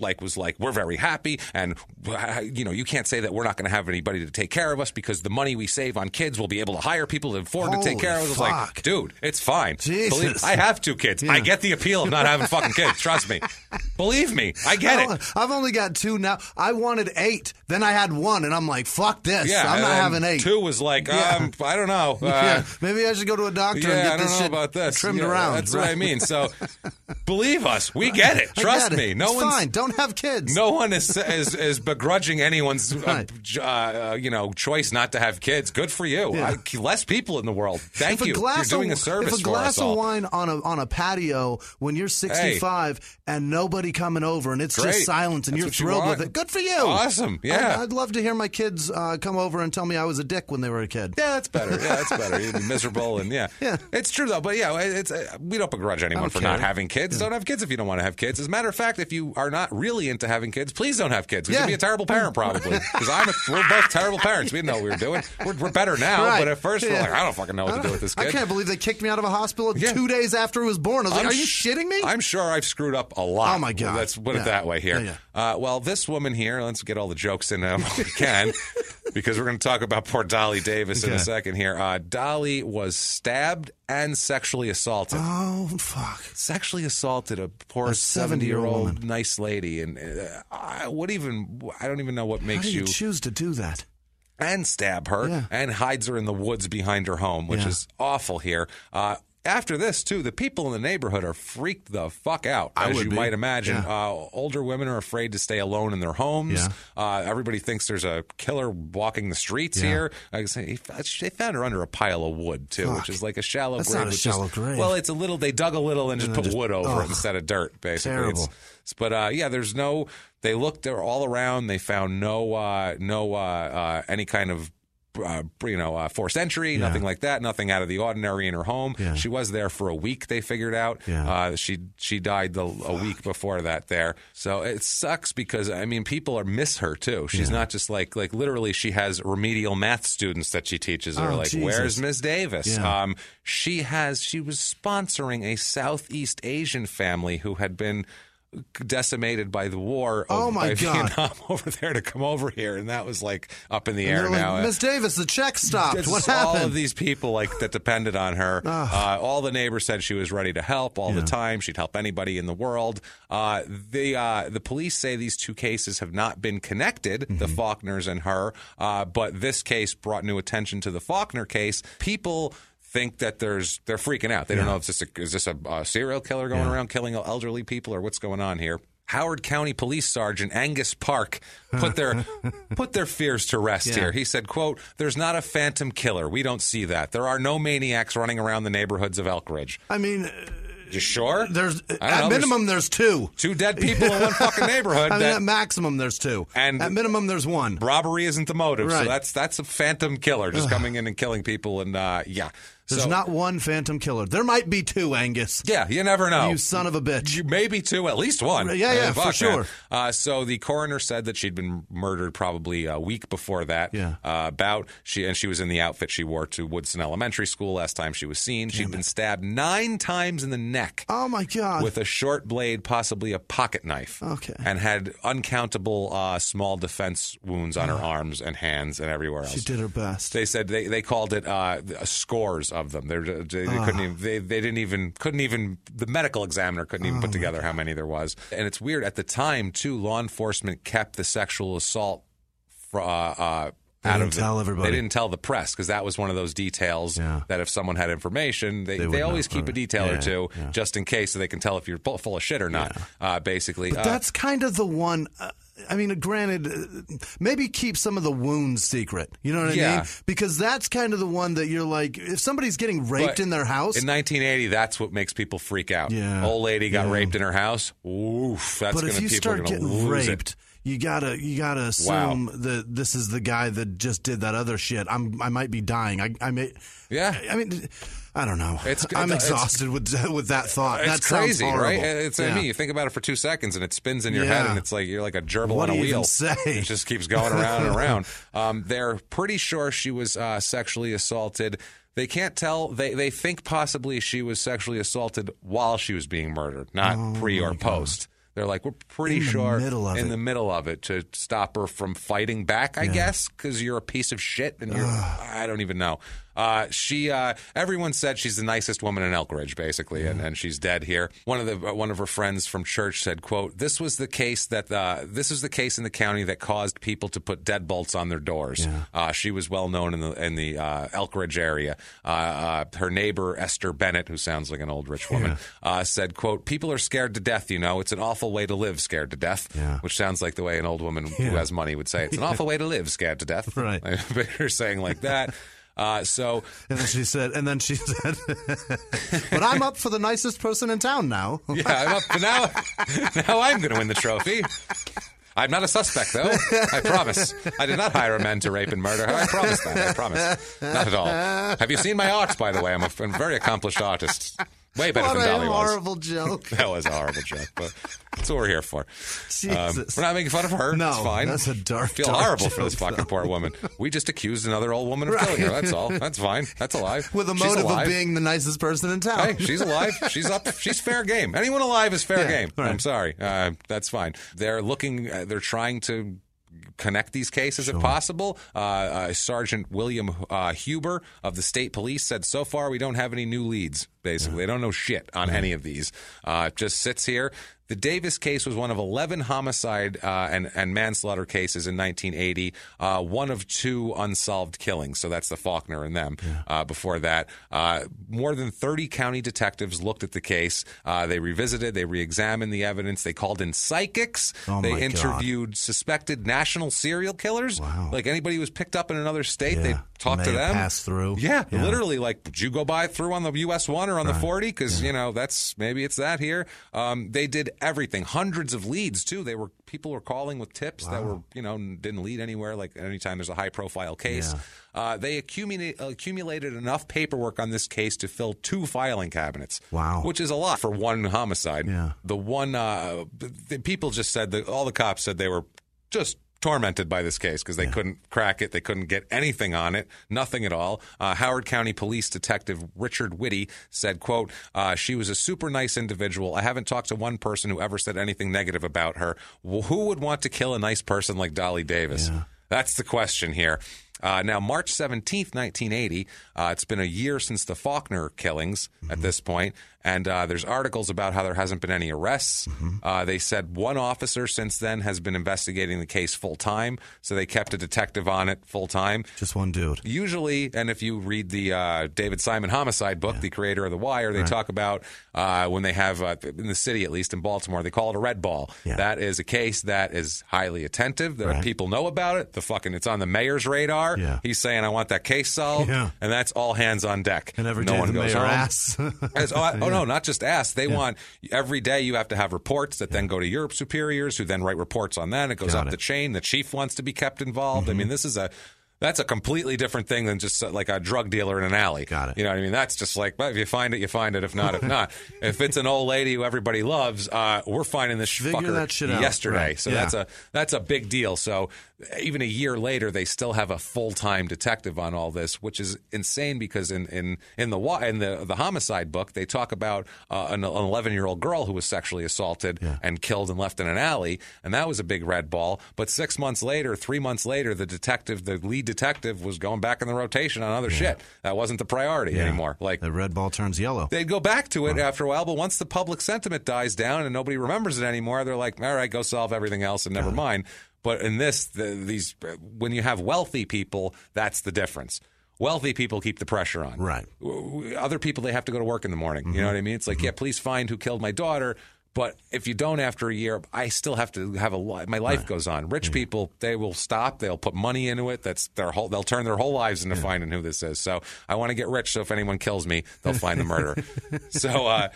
like, was like, "We're very happy, and uh, you know, you can't say that we're not going to have anybody to take care of us because the money we save on kids, we'll be able to hire people to afford to take care of us." Like, "Dude, it's fine. Jesus. Believe- I have two kids. I get the appeal of not having fucking kids. Trust me. [laughs] Believe me, I get it." I've only got two now. I wanted eight. Then I had one, and I'm like, fuck this. Yeah, I'm not having eight. Two was like, um, I don't know. [laughs] Uh, yeah, maybe I should go to a doctor Yeah, and get I don't this know shit about this. trimmed Yeah, around. That's what I mean. So, [laughs] believe us, we get it. Trust it. me. No it's one's fine. Don't have kids. No one is is, is begrudging anyone's uh, Right. j- uh, you know choice not to have kids. Good for you. Yeah. I, less people in the world. Thank if you. You're doing of, a service if a glass of wine on a on a patio when you're 65 and nobody coming over and it's Great. just silence and That's you thrilled with it, good for you. Awesome. Yeah. I'd, I'd love to hear my kids uh, come over and tell me I was a dick when they were a kid. Yeah, that's better. Yeah, that's [laughs] better. You'd be miserable, and yeah, Yeah. it's true though. But yeah, it's uh, we don't begrudge anyone for not having kids. Just don't have kids if you don't want to have kids. As a matter of fact, if you are not really into having kids, please don't have kids. You'd Yeah. be a terrible parent [laughs] probably because I'm. A, we're both terrible parents. We didn't know what we were doing. We're, we're better now, Right. but at first we're like, I don't fucking know what to do with this kid. I can't believe they kicked me out of a hospital Yeah. two days after he was born. I was like, I'm are you sh- shitting me? I'm sure I've screwed up a lot. Oh, my God. Let's put it that way here. Yeah, Uh, well, this woman here, let's get all the jokes in um, [laughs] we can, because we're going to talk about poor Dolly Davis in a Okay. second here. Uh, Dolly was stabbed and sexually assaulted. oh, fuck. Sexually assaulted a poor A 70 year 70-year-old old woman. nice lady, and uh, I, what even? I don't even know what How makes do you choose to do that? and stab her Yeah. and hides her in the woods behind her home, which Yeah. is awful here. Uh, after this, too, the people in the neighborhood are freaked the fuck out, I as you be. might imagine. Yeah. Uh, older women are afraid to stay alone in their homes. Yeah. Uh, everybody thinks there's a killer walking the streets Yeah. here. I say, he they found her under a pile of wood too, which is like a shallow That's grave. not a shallow just, grave. Well, it's a little. They dug a little and just And put just- wood over it instead of dirt. Basically, Terrible. It's, but uh, yeah, there's no. They looked all around. They found no uh, no uh, uh, any kind of. Uh, you know, uh, forced entry, Yeah. nothing like that, nothing out of the ordinary in her home. Yeah. She was there for a week. They figured out. Yeah. Uh, she she died the, a week before that. There, so it sucks because I mean, people are miss her too. She's not just like like literally. She has remedial math students that she teaches. They're Oh, like, Jesus. "Where's Miss Davis?" Um, she has she was sponsoring a Southeast Asian family who had been decimated by the war of Oh, my by God. Vietnam [laughs] over there to come over here and that was like up in the And air they're like, now Miss Davis, the check stopped. it's What all happened? of these people like that depended on her. [sighs] Uh, all the neighbors said she was ready to help all the time. She'd help anybody in the world. Uh, the uh, the police say these two cases have not been connected, the Mm-hmm. Faulkners and her. Uh, but this case brought new attention to the Faulkner case. People. Think that there's they're freaking out. They don't know if this a, is this a, uh serial killer going around killing elderly people or what's going on here. Howard County Police Sergeant Angus Park put their [laughs] put their fears to rest Yeah. here. He said, "quote There's not a phantom killer. We don't see that. There are no maniacs running around the neighborhoods of Elkridge. I mean, uh, You sure? there's at know, minimum there's two. two dead people in one fucking [laughs] neighborhood. I mean, that at maximum there's two. And- at minimum there's one. robbery isn't the motive. So that's that's a phantom killer just coming in and killing people. And uh, yeah, There's So- not one phantom killer. There might be two, Angus. Yeah, you never know. You son of a bitch. You maybe two, at least one. Yeah, yeah, for sure. Uh, so the coroner said that she'd been murdered probably a week before that. Yeah. Uh, about she and she was in the outfit she wore to Woodson Elementary School last time she was seen. She'd been stabbed nine times in the neck. Oh my god. With a short blade, possibly a pocket knife. Okay. And had uncountable uh, small defense wounds on her arms and hands and everywhere else. she did her best. They said they, they called it uh, scores of them. They're, they, they couldn't even they, they didn't even couldn't even the medical examiner couldn't even Oh put together how many there was. And it's weird at the time too. Law enforcement kept the sexual assault fr- uh, uh, They out didn't the- tell everybody. They didn't tell the press because that was one of those details Yeah. that if someone had information, they, They they, always keep a right. detail or two yeah. just in case so they can tell if you're full full of shit or not. Uh, basically, But Uh, that's kind of the one. Uh, I mean, granted, uh, maybe keep some of the wounds secret. You know what I Yeah. mean? Because that's kind of the one that you're like, if somebody's getting raped But in their house, In 1980, that's what makes people freak out. Yeah. Old lady got Yeah. raped in her house. Oof, that's but going if to you people start getting lose it. raped, you gotta you gotta assume that this is the guy that just did that other shit. I'm I might be dying. I I may. Yeah. I mean, I don't know. It's- I'm it's- exhausted with [laughs] with that thought. It's that crazy, right? It's I Yeah. mean, you think about it for two seconds and it spins in your head, and it's like you're like a gerbil What on a do you even wheel. say? [laughs] It just keeps going around and around. [laughs] Um, they're pretty sure she was uh, sexually assaulted. They can't tell. They they think possibly she was sexually assaulted while she was being murdered, not pre or post. They're like, we're pretty Oh In the sure of in it. the middle of it to stop her from fighting back. I guess because you're a piece of shit and you're. I don't even know. Uh, she. Uh, everyone said she's the nicest woman in Elkridge, basically, and, and she's dead here. One of the uh, one of her friends from church said, "quote This was the case that uh, this was the case in the county that caused people to put deadbolts on their doors. Uh, she was well known in the in the uh, Elkridge area. Uh, uh, her neighbor Esther Bennett, who sounds like an old rich woman, uh, said, "quote People are scared to death. You know, it's an awful way to live, scared to death. Yeah. Which sounds like the way an old woman who has money would say. It's an [laughs] awful way to live, scared to death. Right. [laughs] They're saying like that. [laughs] Uh, so And then she said, and then she [laughs] said, but I'm up for the nicest person in town now. [laughs] yeah, I'm up for now. [laughs] Now I'm going to win the trophy. I'm not a suspect, though. I promise. I did not hire a man to rape and murder her. I promise that. I promise. Not at all. Have you seen my art, by the way? I'm a, I'm a very accomplished artist. Way better what than a Dolly was. horrible joke. [laughs] That was a horrible joke, but that's what we're here for. Um, we're not making fun of her. No, it's fine. that's a dark, I feel dark horrible for this fucking though. poor woman. We just accused another old woman of killing her. That's all. That's fine. That's alive. [laughs] With a She's motive of being the nicest person in town. Hey, she's alive. She's up. She's fair game. Anyone alive is fair Yeah, game. right. I'm sorry. Uh, that's fine. They're looking. Uh, they're trying to connect these cases if possible. Uh, uh, Sergeant William uh, Huber of the state police said, "So far, we don't have any new leads. Basically, they don't know shit on any of these. Uh, just sits here." The Davis case was one of 11 homicide uh, and, and manslaughter cases in 1980, uh, one of two unsolved killings. So that's the Faulkner and them. Uh, before that, uh, more than 30 county detectives looked at the case. Uh, they revisited, they re examined the evidence, they called in psychics, Oh, they my God. interviewed suspected national serial killers. Wow. Like anybody who was picked up in another state, Yeah. they talked to them. passed through. Yeah, Yeah. literally. Like, did you go by through on the US one or on the 40? Because, you know, that's maybe it's that here. Um, they did everything, hundreds of leads, too. They were people were calling with tips that were, you know, didn't lead anywhere. Like, anytime there's a high profile case. Uh, they accumulate, accumulated enough paperwork on this case to fill two filing cabinets. Wow. Which is a lot for one homicide. Yeah. The one, uh, the people just said that all the cops said they were just tormented by this case because they couldn't crack it. They couldn't get anything on it, nothing at all. Uh, Howard County Police Detective Richard Whitty said, quote, uh, she was a super nice individual. I haven't talked to one person who ever said anything negative about her. Well, who would want to kill a nice person like Dolly Davis? That's the question here. Uh, now, March 17th, 1980, uh, it's been a year since the Faulkner killings at this point, and uh, there's articles about how there hasn't been any arrests. Uh, they said one officer since then has been investigating the case full time, so they kept a detective on it full time. Just one dude. Usually, and if you read the uh, David Simon homicide book, the creator of The Wire, they talk about uh, when they have, uh, in the city at least in Baltimore, they call it a red ball. Yeah. That is a case that is highly attentive, that Right. people know about it. The fucking, it's on the mayor's radar. Yeah. He's saying, I want that case solved. Yeah. And that's all hands on deck. And every no day one goes mayor home. asks. As- [laughs] oh, I- oh, no, not just ask. They want every day you have to have reports that then go to your superiors, who then write reports on that. It goes Got up it. the chain. The chief wants to be kept involved. I mm-hmm. mean, this is a that's a completely different thing than just uh, like a drug dealer in an alley. Got it. You know what I mean? That's just like well, if you find it, you find it. If not, if not. [laughs] if it's an old lady who everybody loves, uh, we're finding this Figure fucker that shit out. yesterday. Right. So Yeah. that's a that's a big deal. So even a year later, they still have a full time detective on all this, which is insane because in in in the wa- in the the homicide book, they talk about uh, an eleven year old girl who was sexually assaulted and killed and left in an alley, and that was a big red ball. But six months later, three months later, the detective, the lead detective, was going back in the rotation on other shit. That wasn't the priority Yeah. anymore. Like the red ball turns yellow. They'd go back to it after a while, but once the public sentiment dies down and nobody remembers it anymore, they're like, "All right, go solve everything else and never mind." But in this, the, these when you have wealthy people, that's the difference. Wealthy people keep the pressure on. Right. Other people, they have to go to work in the morning. You mm-hmm. know what I mean? It's like, mm-hmm. yeah, please find who killed my daughter. But if you don't after a year, I still have to have a li- my life goes on. Rich people, they will stop. They'll put money into it. That's their whole. They'll turn their whole lives into finding who this is. So I want to get rich. So if anyone kills me, they'll find the [laughs] murderer. so uh,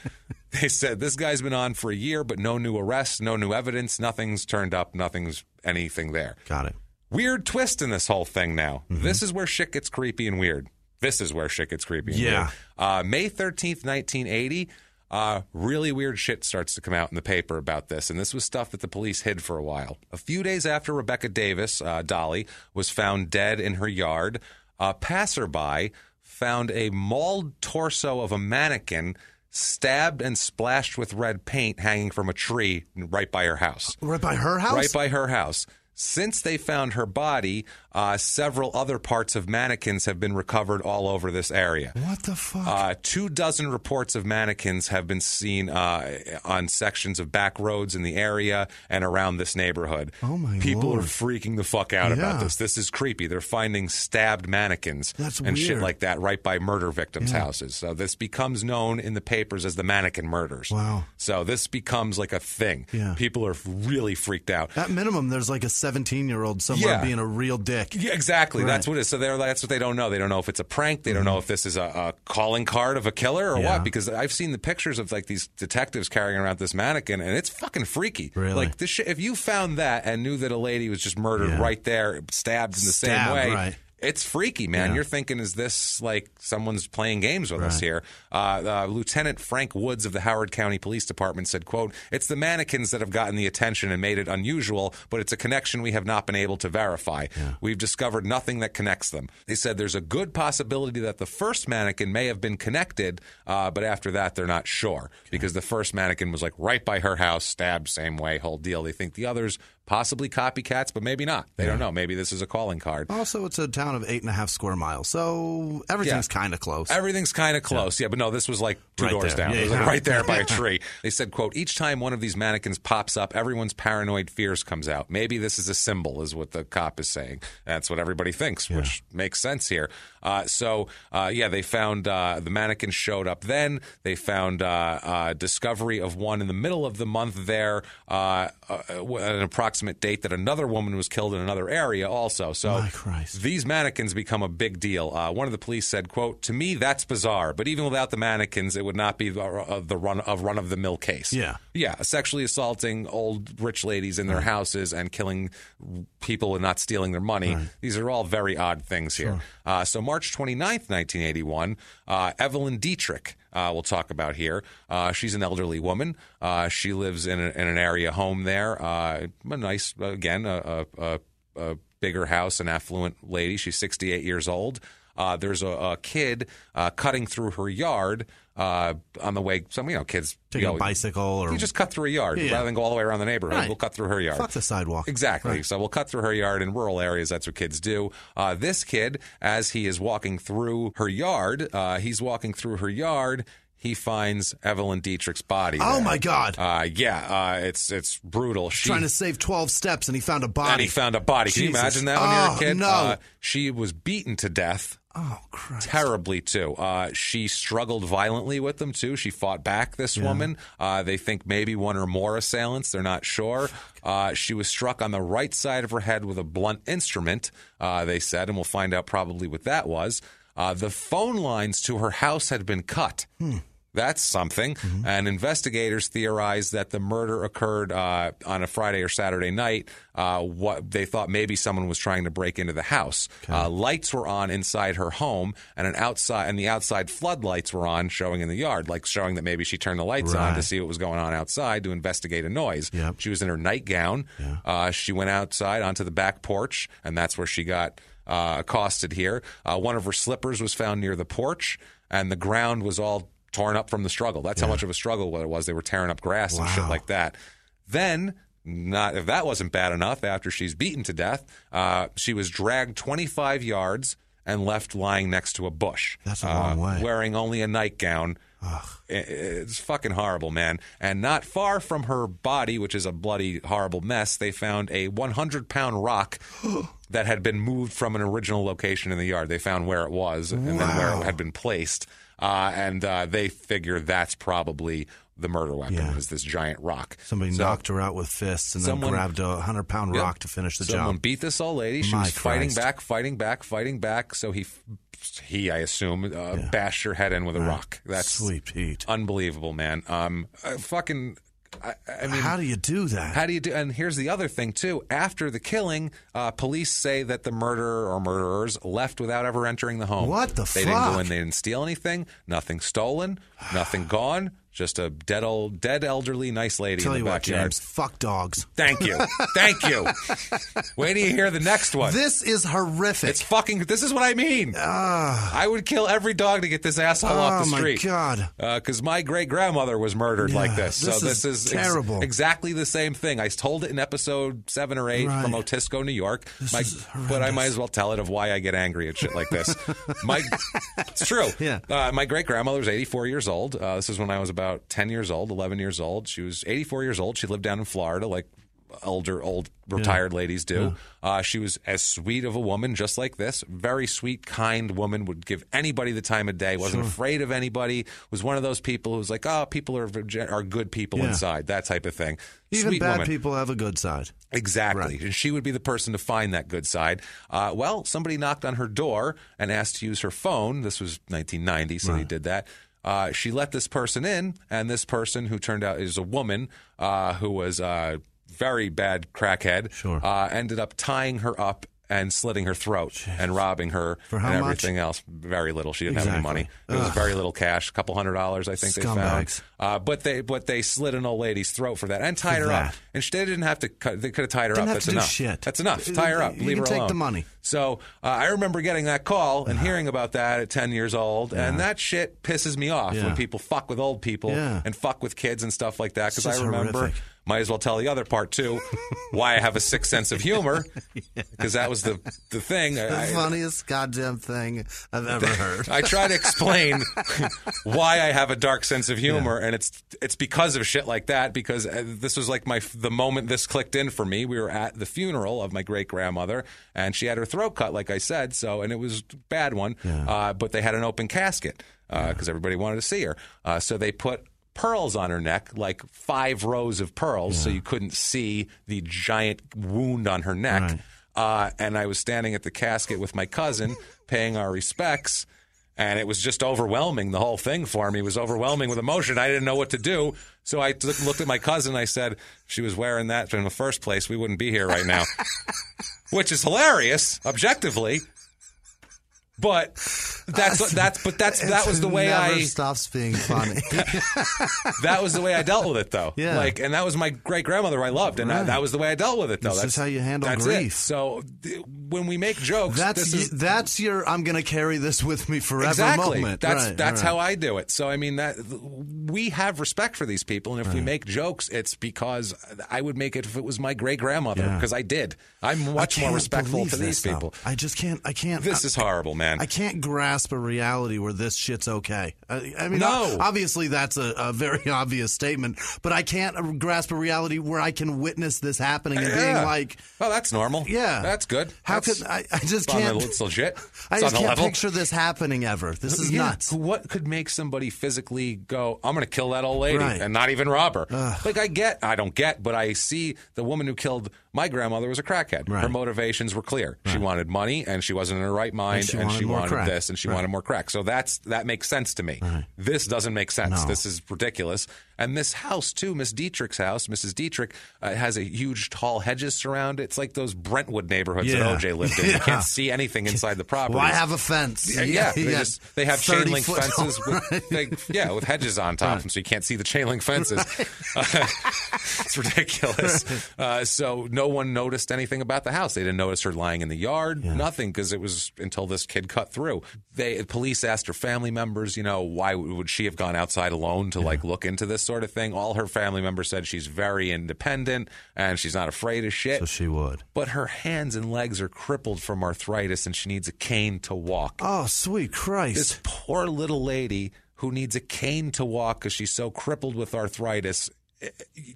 they said this guy's been on for a year, but no new arrests, no new evidence, nothing's turned up, nothing's anything there. Got it. Weird twist in this whole thing now. This is where shit gets creepy and weird. This is where shit gets creepy and Yeah. weird. Uh, May 13th, 1980, uh, really weird shit starts to come out in the paper about this. And this was stuff that the police hid for a while. A few days after Rebecca Davis, uh, Dolly, was found dead in her yard, a passerby found a mauled torso of a mannequin stabbed and splashed with red paint hanging from a tree right by her house. Right by her house. Right by her house. Since they found her body, uh, several other parts of mannequins have been recovered all over this area. What the fuck? Uh, two dozen reports of mannequins have been seen uh, on sections of back roads in the area and around this neighborhood. Oh, my People Lord. are freaking the fuck out about this. This is creepy. They're finding stabbed mannequins That's and shit like that right by murder victims' houses. So this becomes known in the papers as the mannequin murders. Wow. So this becomes like a thing. Yeah. People are really freaked out. At minimum, there's like a 17 year old somewhere Yeah. being a real dick. Yeah, exactly. Right. That's what it is. So they're, that's what they don't know. They don't know if it's a prank. They don't know if this is a, a calling card of a killer or Mm-hmm. Yeah. what. Because I've seen the pictures of like these detectives carrying around this mannequin, and it's fucking freaky. Really? Like this shit. If you found that and knew that a lady was just murdered right there, stabbed in the same way. right. It's freaky, man. Yeah. You're thinking, is this like someone's playing games with us here? Uh, uh, Lieutenant Frank Woods of the Howard County Police Department said, "quote It's the mannequins that have gotten the attention and made it unusual, but it's a connection we have not been able to verify. We've discovered nothing that connects them." They said there's a good possibility that the first mannequin may have been connected, uh, but after that, they're not sure because the first mannequin was like right by her house, stabbed same way, whole deal. They think the others possibly copycats, but maybe not. They don't know. Maybe this is a calling card. Also, it's a town of eight and a half square miles, so everything's Yeah. kind of close. Everything's kind of close, yeah. But no, this was like two Right doors there. down. Yeah, it was like right there by a [laughs] tree. They said, "quote Each time one of these mannequins pops up, everyone's paranoid fears comes out. Maybe this is a symbol, is what the cop is saying. That's what everybody thinks, which makes sense here. Uh, so, uh, yeah, they found uh, the mannequin showed up. Then they found uh, uh, discovery of one in the middle of the month there, uh, uh, an approximate date that another woman was killed in another area also. So these mannequins become a big deal. Uh, one of the police said, "quote To me, that's bizarre, but even without the mannequins, it would not be the, uh, the run of run of the mill case. Yeah. yeah, sexually assaulting old rich ladies in their houses and killing people and not stealing their money. These are all very odd things here. Uh, so March 29th, 1981, uh, Evelyn Dietrich. Uh, we'll talk about here. Uh, she's an elderly woman. Uh, she lives in, a, in an area home there. Uh, a nice, again, a, a, a, bigger house, an affluent lady. She's 68 years old. Uh, there's a, a kid uh, cutting through her yard uh, on the way. Some you know kids Take you a bicycle or you just cut through a yard Yeah. rather than go all the way around the neighborhood. Right. We'll cut through her yard. fuck the sidewalk. Exactly. So we'll cut through her yard in rural areas. That's what kids do. Uh, this kid, as he is walking through her yard, uh, he's walking through her yard. He finds Evelyn Dietrich's body. Oh there. my God. Uh, yeah, uh, it's it's brutal. She, Trying to save twelve steps, and he found a body. and he found a body. Can you imagine that when you're a Oh, kid? No. Uh, she was beaten to death oh Christ. terribly too. Uh, she struggled violently with them too. She fought back. This woman. Uh, they think maybe one or more assailants. They're not sure. Uh, she was struck on the right side of her head with a blunt instrument. Uh, they said, and we'll find out probably what that was. Uh, the phone lines to her house had been cut. That's something. And investigators theorize that the murder occurred uh, on a Friday or Saturday night. Uh, what they thought maybe someone was trying to break into the house. Uh, lights were on inside her home, and an outside and the outside floodlights were on, showing in the yard, like showing that maybe she turned the lights on to see what was going on outside to investigate a noise. Yep. She was in her nightgown. Uh, she went outside onto the back porch, and that's where she got uh, accosted. Here, uh, one of her slippers was found near the porch, and the ground was all torn up from the struggle. That's how much of a struggle it was. They were tearing up grass and shit like that. Then, not if that wasn't bad enough, after she's beaten to death, uh, she was dragged 25 yards and left lying next to a bush. That's a uh, long way. Wearing only a nightgown. I- It's fucking horrible, man. And not far from her body, which is a bloody, horrible mess, they found a 100 pound rock [gasps] that had been moved from an original location in the yard. They found where it was and then where it had been placed. Uh, and uh, they figure that's probably the murder weapon, Yeah. is this giant rock. Somebody So- knocked her out with fists and Someone- then grabbed a hundred pound Yep. rock to finish the Someone job. beat this old lady. She My was fighting back, fighting back, fighting back. So he, he, I assume, uh, bashed her head in with a rock. That's Sweet unbelievable, man. Um, uh, fucking. I, I mean, How do you do that? how do you do? And here's the other thing too. After the killing, uh, police say that the murderer or murderers left without ever entering the home. What the fuck? They didn't go in. They didn't steal anything. Nothing stolen. Nothing gone. Just a dead old, dead elderly, nice lady Tell in you the what. James. Fuck dogs. Thank you. Thank you. [laughs] Wait till you hear the next one. This is horrific. It's fucking. This is what I mean. I would kill every dog to get this asshole off oh the my street. God. Because my great grandmother was murdered like Yeah, this. this so is this is terrible. exactly the same thing. I told it in episode seven or eight from Otisco, New York. This My- is but I might as well tell it of why I get angry at shit like this. [laughs] my, it's true. Yeah. Uh, my great grandmother was 84 years old. Uh, this is when I was about 10 years old, 11 years old. She was 84 years old. She lived down in Florida, like older, old retired ladies do. Uh, she was as sweet of a woman, just like this. Very sweet, kind woman. Would give anybody the time of day. Wasn't afraid of anybody. Was one of those people who was like, oh, people are are good people Yeah. inside. That type of thing. Even sweet bad woman. people have a good side. Exactly. Right. And she would be the person to find that good side. Uh, well, somebody knocked on her door and asked to use her phone. This was 1990, so he did that. Uh, she let this person in, and this person, who turned out is a woman uh, who was a very bad crackhead, Sure. uh, ended up tying her up and slitting her throat and robbing her For how and much? everything else. Very little. She didn't have any money. It was very little cash, a couple hundred dollars, I think they found. Uh, but they but they slit an old lady's throat for that and tied her that. up. And she they didn't have to. Cut, they could have tied her Didn't up. have That's to do enough. shit. That's enough. Tie her up. You Leave her take alone. Take the money. So uh, I remember getting that call and hearing about that at 10 years old, and that shit pisses me off Yeah. when people fuck with old people Yeah. and fuck with kids and stuff like that. Because I remember, horrific. Might as well tell the other part too, why I have a sick sense of humor, [laughs] because that was the the thing. The I, funniest goddamn thing I've ever [laughs] heard. I try to explain [laughs] why I have a dark sense of humor, and it's it's because of shit like that. Because uh, this was like my the moment this clicked in for me. We were at the funeral of my great grandmother, and she had her throat cut, like I said. So, and it was a bad one, uh, but they had an open casket because everybody wanted to see her. Uh, so they put. Pearls on her neck, like five rows of pearls, so you couldn't see the giant wound on her neck. Uh, and I was standing at the casket with my cousin, paying our respects, and it was just overwhelming. The whole thing for me was overwhelming with emotion. I didn't know what to do, so I t- looked at my cousin. I said, "She was wearing that in the first place. We wouldn't be here right now," [laughs] which is hilarious, objectively. But that's what that's but that's [laughs] that was the way never I stops being funny. [laughs] that was the way I dealt with it though. Yeah. Like and that was my great grandmother I loved and I, that was the way I dealt with it though. This is how you handle that's grief. It. So th- when we make jokes, that's is that's your. I'm going to carry this with me forever exactly. moment. That's Right, that's right. how I do it. So I mean that we have respect for these people, and if we make jokes, it's because I would make it if it was my great grandmother Yeah. because I did. I'm much more respectful to these people. I just can't. I can't. This I, is horrible, man. I can't grasp a reality where this shit's okay. I, I mean, No. obviously that's a, a very [laughs] obvious statement, but I can't uh, grasp a reality where I can witness this happening and being like, oh, that's normal. yeah, that's good. How That's- could I? I just it's the- can't. [laughs] It's legit. I just can't level. picture this happening ever. This is Yeah. nuts. What could make somebody physically go, I'm going to kill that old lady Right. and not even rob her? Like, I get, I don't get, but I see the woman who killed my grandmother was a crackhead. Right. Her motivations were clear. She wanted money and she wasn't in her right mind she and wanted she wanted crack. this and she Right. wanted more crack. So that's that makes sense to me. This doesn't make sense. No. This is ridiculous. And this house, too, Miss Dietrich's house, Mrs. Dietrich, uh, has a huge tall hedges surround it. It's like those Brentwood neighborhoods Yeah. that OJ lived in. You Yeah. can't [laughs] see anything inside the property. Why have a fence? Yeah, yeah. They, just, they have chain link fences [laughs] with they, yeah, with hedges on top, them, so you can't see the chain link fences. Uh, [laughs] it's ridiculous. Uh, so no one noticed anything about the house. They didn't notice her lying in the yard, nothing, because it was until this kid cut through. They police asked her family members, you know, why would she have gone outside alone to like look into this sort of thing? All her family members said she's very independent and she's not afraid of shit. So she would. but her hands and legs are crippled from arthritis and she needs a cane to walk. Oh, sweet Christ! This poor little lady who needs a cane to walk because she's so crippled with arthritis.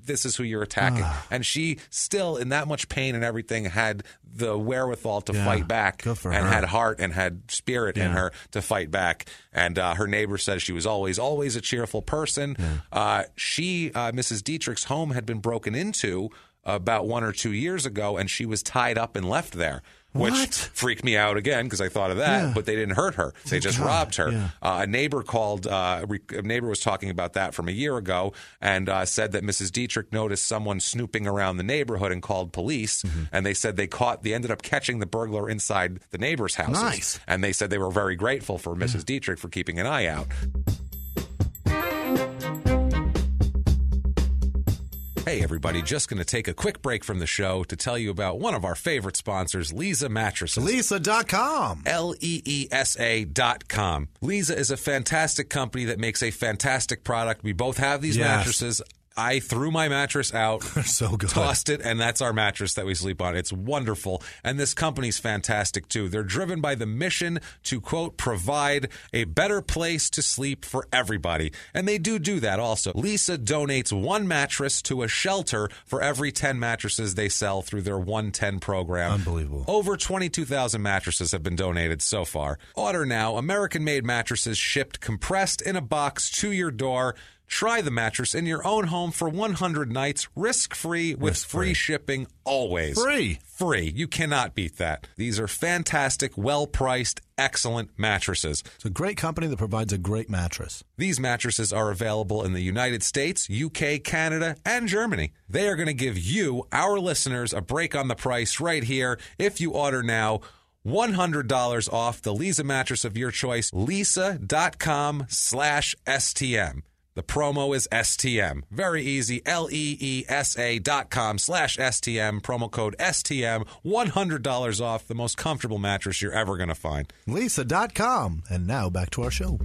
This is who you're attacking. Ah. and she still, in that much pain and everything, had the wherewithal to Yeah, fight back and her. had heart and had spirit in her to fight back. And uh, her neighbor says she was always, always a cheerful person. Uh, she, uh, Mrs. Dietrich's home had been broken into about one or two years ago, and she was tied up and left there. Which What? freaked me out again because I thought of that, Yeah. but they didn't hurt her. They just God, robbed her. yeah. Uh, a neighbor called. Uh, a neighbor was talking about that from a year ago, and uh, said that Mrs. Dietrich noticed someone snooping around the neighborhood and called police. Mm-hmm. And they said they caught. They ended up catching the burglar inside the neighbors' house. Nice. And they said they were very grateful for Mrs. Dietrich for keeping an eye out. Hey, everybody, just going to take a quick break from the show to tell you about one of our favorite sponsors, Leesa Mattresses. Leesa.com. L E E S A dot com. Leesa is a fantastic company that makes a fantastic product. We both have these Yes. mattresses. I threw my mattress out, [laughs] so good. tossed it, and that's our mattress that we sleep on. It's wonderful. And this company's fantastic too. They're driven by the mission to, quote, provide a better place to sleep for everybody. And they do do that also. Leesa donates one mattress to a shelter for every 10 mattresses they sell through their 110 program. Unbelievable. Over 22,000 mattresses have been donated so far. Order now. American made mattresses shipped compressed in a box to your door. Try the mattress in your own home for 100 nights, risk free, with Risk-free. free shipping always. Free. Free. You cannot beat that. These are fantastic, well priced, excellent mattresses. It's a great company that provides a great mattress. These mattresses are available in the United States, UK, Canada, and Germany. They are going to give you, our listeners, a break on the price right here if you order now. $100 off the Leesa mattress of your choice, leesa.com slash STM. The promo is STM. Very easy. L E E S A dot com slash STM. Promo code STM. $100 off the most comfortable mattress you're ever going to find. Leesa.com. And now back to our show.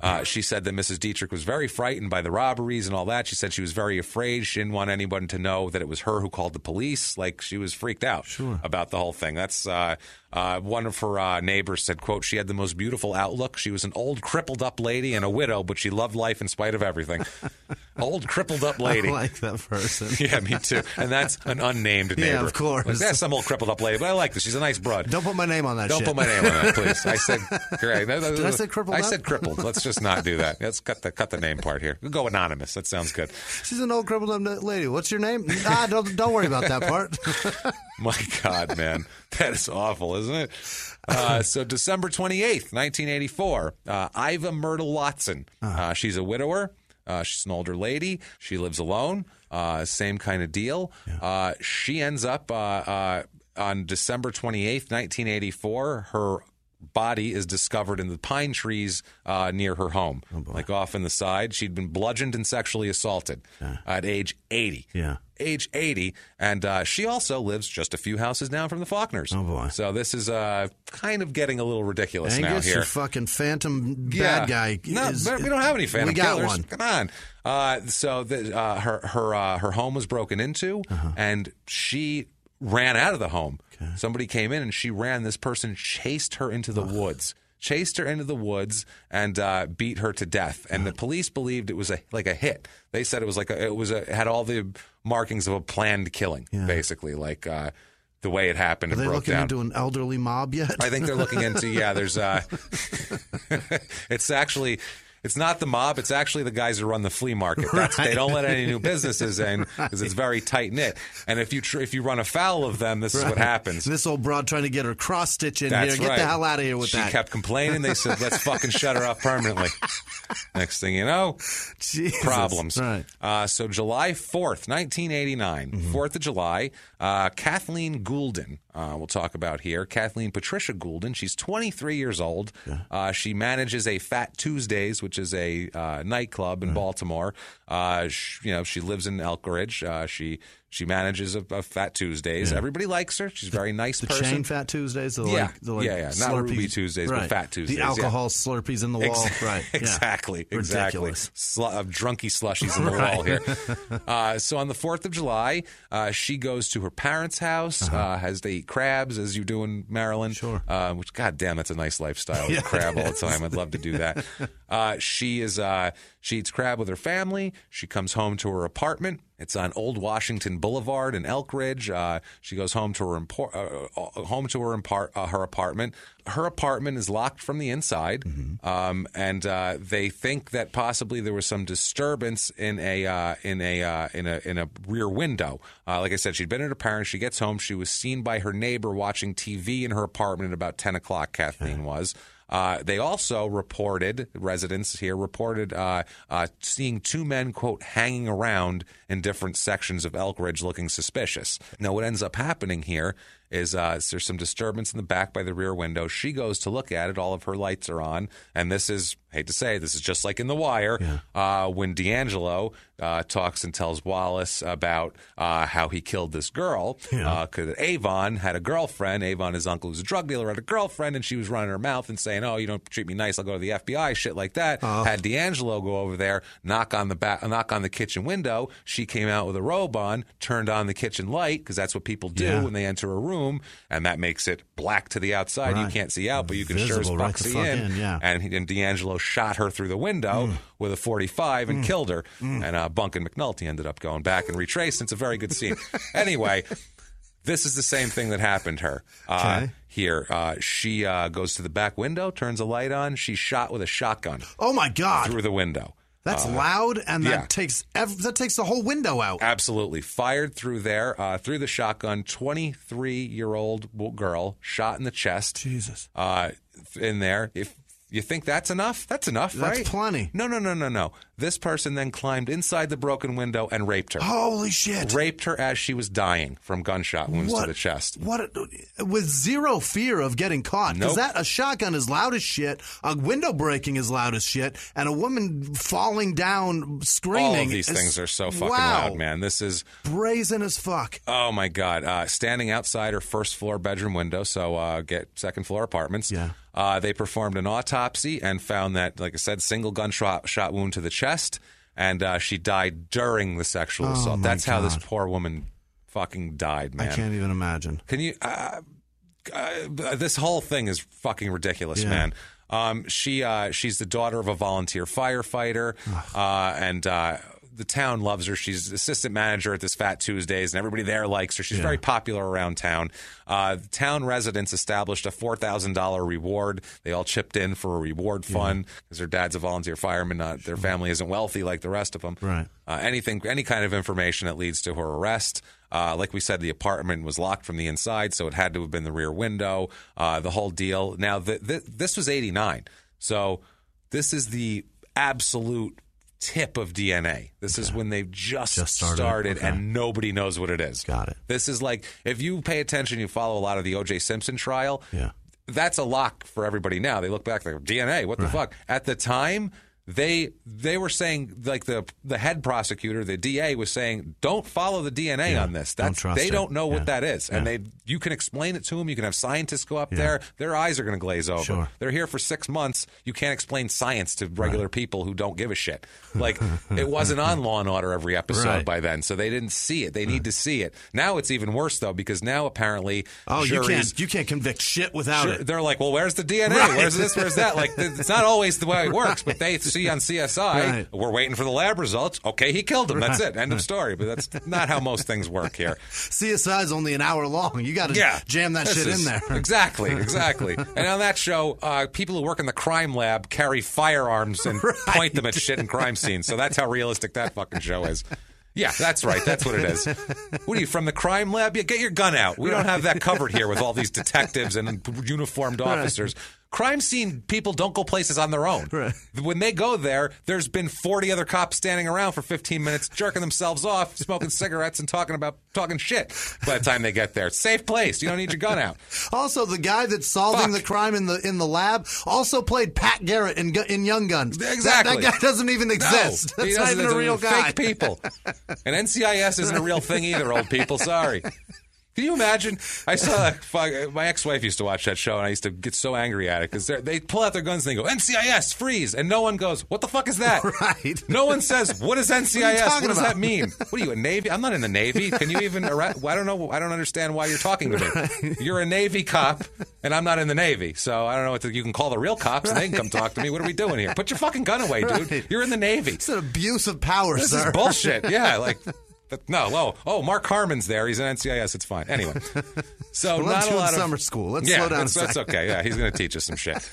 Uh, she said that Mrs. Dietrich was very frightened by the robberies and all that. She said she was very afraid. She didn't want anyone to know that it was her who called the police. Like she was freaked out about the whole thing. That's uh, uh, one of her uh, neighbors said, "quote She had the most beautiful outlook. She was an old, crippled up lady and a widow, but she loved life in spite of everything. [laughs] old, crippled up lady." I like that person. [laughs] yeah, me too. And that's an unnamed neighbor. Yeah, of course. Like, that's some old crippled up lady, but I like this. She's a nice broad. Don't put my name on that Don't shit. put my name on that, please. I said, [laughs] great. Did I say crippled I up? said crippled. Let's just not do that. Let's cut the cut the name part here. We'll go anonymous. That sounds good. She's an old crippled up lady. What's your name? ah, don't, don't worry about that part. My God, man, [laughs] that is awful, isn't it? Uh, [laughs] so December twenty eighth, nineteen eighty four. Uh, Iva Myrtle Watson. Uh, she's a widower. Uh, she's an older lady. She lives alone. Uh, same kind of deal. Uh, she ends up uh, uh, on December 28th, 1984. Her body is discovered in the pine trees uh, near her home, like off in the side. She'd been bludgeoned and sexually assaulted at age 80. Yeah. Age 80. And uh, she also lives just a few houses down from the Faulkners. Oh, boy. So this is uh, kind of getting a little ridiculous now Angus, here. your fucking phantom Yeah. bad guy. No, is- we don't have any phantom We got killers. one. Come on. Uh, so the, uh, her her uh, her home was broken into, Uh-huh. and she ran out of the home. Somebody came in and she ran. This person chased her into the woods. Chased her into the woods and uh, beat her to death. And the police believed it was a like a hit. They said it was like a, it was a, had all the markings of a planned killing, basically, like uh, the way it happened. Are they broke looking down. into an elderly mob yet? I think they're looking into yeah. There's uh, [laughs] it's actually it's not the mob. It's actually the guys who run the flea market. [laughs] That's, They don't let any new businesses in because it's very tight knit. And if you tr- if you run afoul of them, this is what happens. This old broad trying to get her cross stitch in That's here. Get the hell out of here with she that. She kept complaining. They said, "Let's fucking shut her up permanently." [laughs] Next thing you know, Jesus. problems. Right. Uh, so July 4th, 1989, Mm-hmm. 4th of July, uh, Kathleen Goulden, uh, we'll talk about here. Kathleen Patricia Goulden, she's 23 years old. Uh, she manages a Fat Tuesdays, which is a uh, nightclub in Baltimore. Uh, sh you know, she lives in Elkridge. Uh, she she manages a, a Fat Tuesdays. Everybody likes her. She's a very nice The person. chain Fat Tuesdays? The Yeah. like, the like Yeah, yeah. Not Slurpees. Ruby Tuesdays, but. Fat Tuesdays, The yeah. alcohol Slurpees in the wall. Ex- right. [laughs] yeah. Exactly. Exactly. Ridiculous. Slu- uh, drunky slushies in the [laughs] wall here. [laughs] Uh, so on the 4th of July, uh, she goes to her parents' house, uh has to eat crabs, as you do in Maryland. Uh-huh. Sure. Uh, which, god damn, that's a nice lifestyle. Yeah, crab all the time. I'd love to do that. Uh, she is uh, she eats crab with her family. She comes home to her apartment. It's on Old Washington Boulevard in Elkridge. Uh, she goes home to her impor- uh, uh, home to her impar- uh, her apartment. Her apartment is locked from the inside, um, and uh, they think that possibly there was some disturbance in a uh, in a uh, in a in a rear window. Uh, like I said, she'd been at her parents. She gets home. She was seen by her neighbor watching TV in her apartment at about ten o'clock. Kathleen was. Uh, they also reported, residents here reported uh, uh, seeing two men, quote, hanging around in different sections of Elkridge looking suspicious. Now, what ends up happening here is uh, there's some disturbance in the back by the rear window. She goes to look at it. All of her lights are on. And this is, hate to say, this is just like in The Wire uh, when D'Angelo uh, talks and tells Wallace about uh, how he killed this girl. Because Avon had a girlfriend. Avon, his uncle, who's a drug dealer, had a girlfriend, and she was running her mouth and saying, "Oh, you don't treat me nice, I'll go to the FBI." Shit like that. Had D'Angelo go over there, knock on the back, knock on the kitchen window. She came out with a robe on, turned on the kitchen light because that's what people do Yeah. when they enter a room, and that makes it black to the outside. You can't see out, but you can sure as Visible fuck right see in. in, yeah. And, and D'Angelo shot her through the window with a 45 and killed her. And uh, Bunk and McNulty ended up going back and retraced. It's a very good scene. [laughs] anyway, This is the same thing that happened to her. Uh, Okay. Here, uh, she uh, goes to the back window, turns a light on. She's shot with a shotgun Oh my God. through the window. That's loud, and that yeah. takes ev- that takes the whole window out. Absolutely. Fired through there, uh, through the shotgun. 23 year old girl shot in the chest. Jesus. Uh, in there. If you think that's enough, that's enough, That's right? plenty. No, no, no, no, no. This person then climbed inside the broken window and raped her. Holy shit. Raped her as she was dying from gunshot wounds What? to the chest. What with zero fear of getting caught? Because Nope. that a shotgun is loud as shit, a window breaking is loud as shit, and a woman falling down screaming. All of these is- things are so fucking wow, loud, man. This is Brazen as fuck. Oh my God! Uh, standing outside her first floor bedroom window, so uh, get second floor apartments. Yeah. Uh, they performed an autopsy and found that, like I said, single gunshot shot wound to the chest, and uh, she died during the sexual Oh, assault. That's how this poor woman fucking died, man. I can't even imagine. Can you? Uh, uh, this whole thing is fucking ridiculous, Yeah. man. Um, she uh, she's the daughter of a volunteer firefighter, uh, and uh, the town loves her. She's assistant manager at this Fat Tuesdays, and everybody there likes her. She's very popular around town. Uh, the town residents established a four thousand dollar reward. They all chipped in for a reward fund because their dad's a volunteer fireman. Not their family isn't wealthy like the rest of them. Right. Uh, anything, any kind of information that leads to her arrest. Uh, like we said, the apartment was locked from the inside, so it had to have been the rear window. Uh, the whole deal. Now, th- th- this was '89, so this is the absolute tip of DNA. This is when they've just, Just started. Okay. and nobody knows what it is. Got it. This is like if you pay attention, you follow a lot of the O.J. Simpson trial. Yeah. That's a lock for everybody now. They look back, they're DNA. What the fuck? At the time, they they were saying like the the head prosecutor, the DA was saying, don't follow the DNA Yeah, on this. don't trust they it. don't know Yeah. what that is, and they you can explain it to them. You can have scientists go up there. Their eyes are going to glaze over. Sure. They're here for six months. You can't explain science to regular people who don't give a shit. [laughs] Like it wasn't on Law and Order every episode Right. by then, so they didn't see it. They need to see it. Now it's even worse though because now apparently Oh, you can't you can't convict shit without Sure, it. they're like, well, where's the DNA? Right. Where's this? Where's that? Like, it's not always the way it works, but they [laughs] see on CSI, [laughs] Right. we're waiting for the lab results. Okay, he killed him. That's it. End of story. But that's not how most things work here. [laughs] CSI is only an hour long. You got to Yeah, jam that shit is- in there. [laughs] Exactly, exactly. and on that show, uh, people who work in the crime lab carry firearms and point them at shit in crime scenes. So that's how realistic that fucking show is. Yeah, that's right. That's what it is. What are you from the crime lab? Yeah, get your gun out. We don't have that covered here with all these detectives and uniformed officers. Crime scene people don't go places on their own. Right. When they go there, there's been 40 other cops standing around for 15 minutes, jerking themselves off, smoking cigarettes, and talking about talking shit. By the time they get there, safe place. You don't need your gun out. [laughs] Also, the guy that's solving Fuck. the crime in the in the lab also played Pat Garrett in in Young Guns. That- Exactly. That, guy doesn't even exist. No, that's not even a real guy. Fake people. [laughs] And NCIS isn't a real thing either, old people. Sorry. Can you imagine? I saw fuck, my ex-wife used to watch that show, and I used to get so angry at it because they pull out their guns and they go NCIS freeze, and no one goes, "What the fuck is that?" [laughs] Right. No one says, "What is NCIS? [laughs] What, talking does about?" that mean?" [laughs] What are you, a Navy? I'm not in the Navy. Can you even? I don't know. I don't understand why you're talking to me. You're a Navy cop, and I'm not in the Navy, so I don't know what to, you can call the real cops, and they can come talk to me. What are we doing here? Put your fucking gun away, dude. Right. You're in the Navy. It's an abuse of power, This sir. is bullshit. Yeah, like but no. Oh, oh, Mark Harmon's there. He's an NCIS. It's fine. Anyway, so Well, not a lot of summer school. Let's yeah, slow down That's, that's okay. Yeah, he's going to teach us some shit.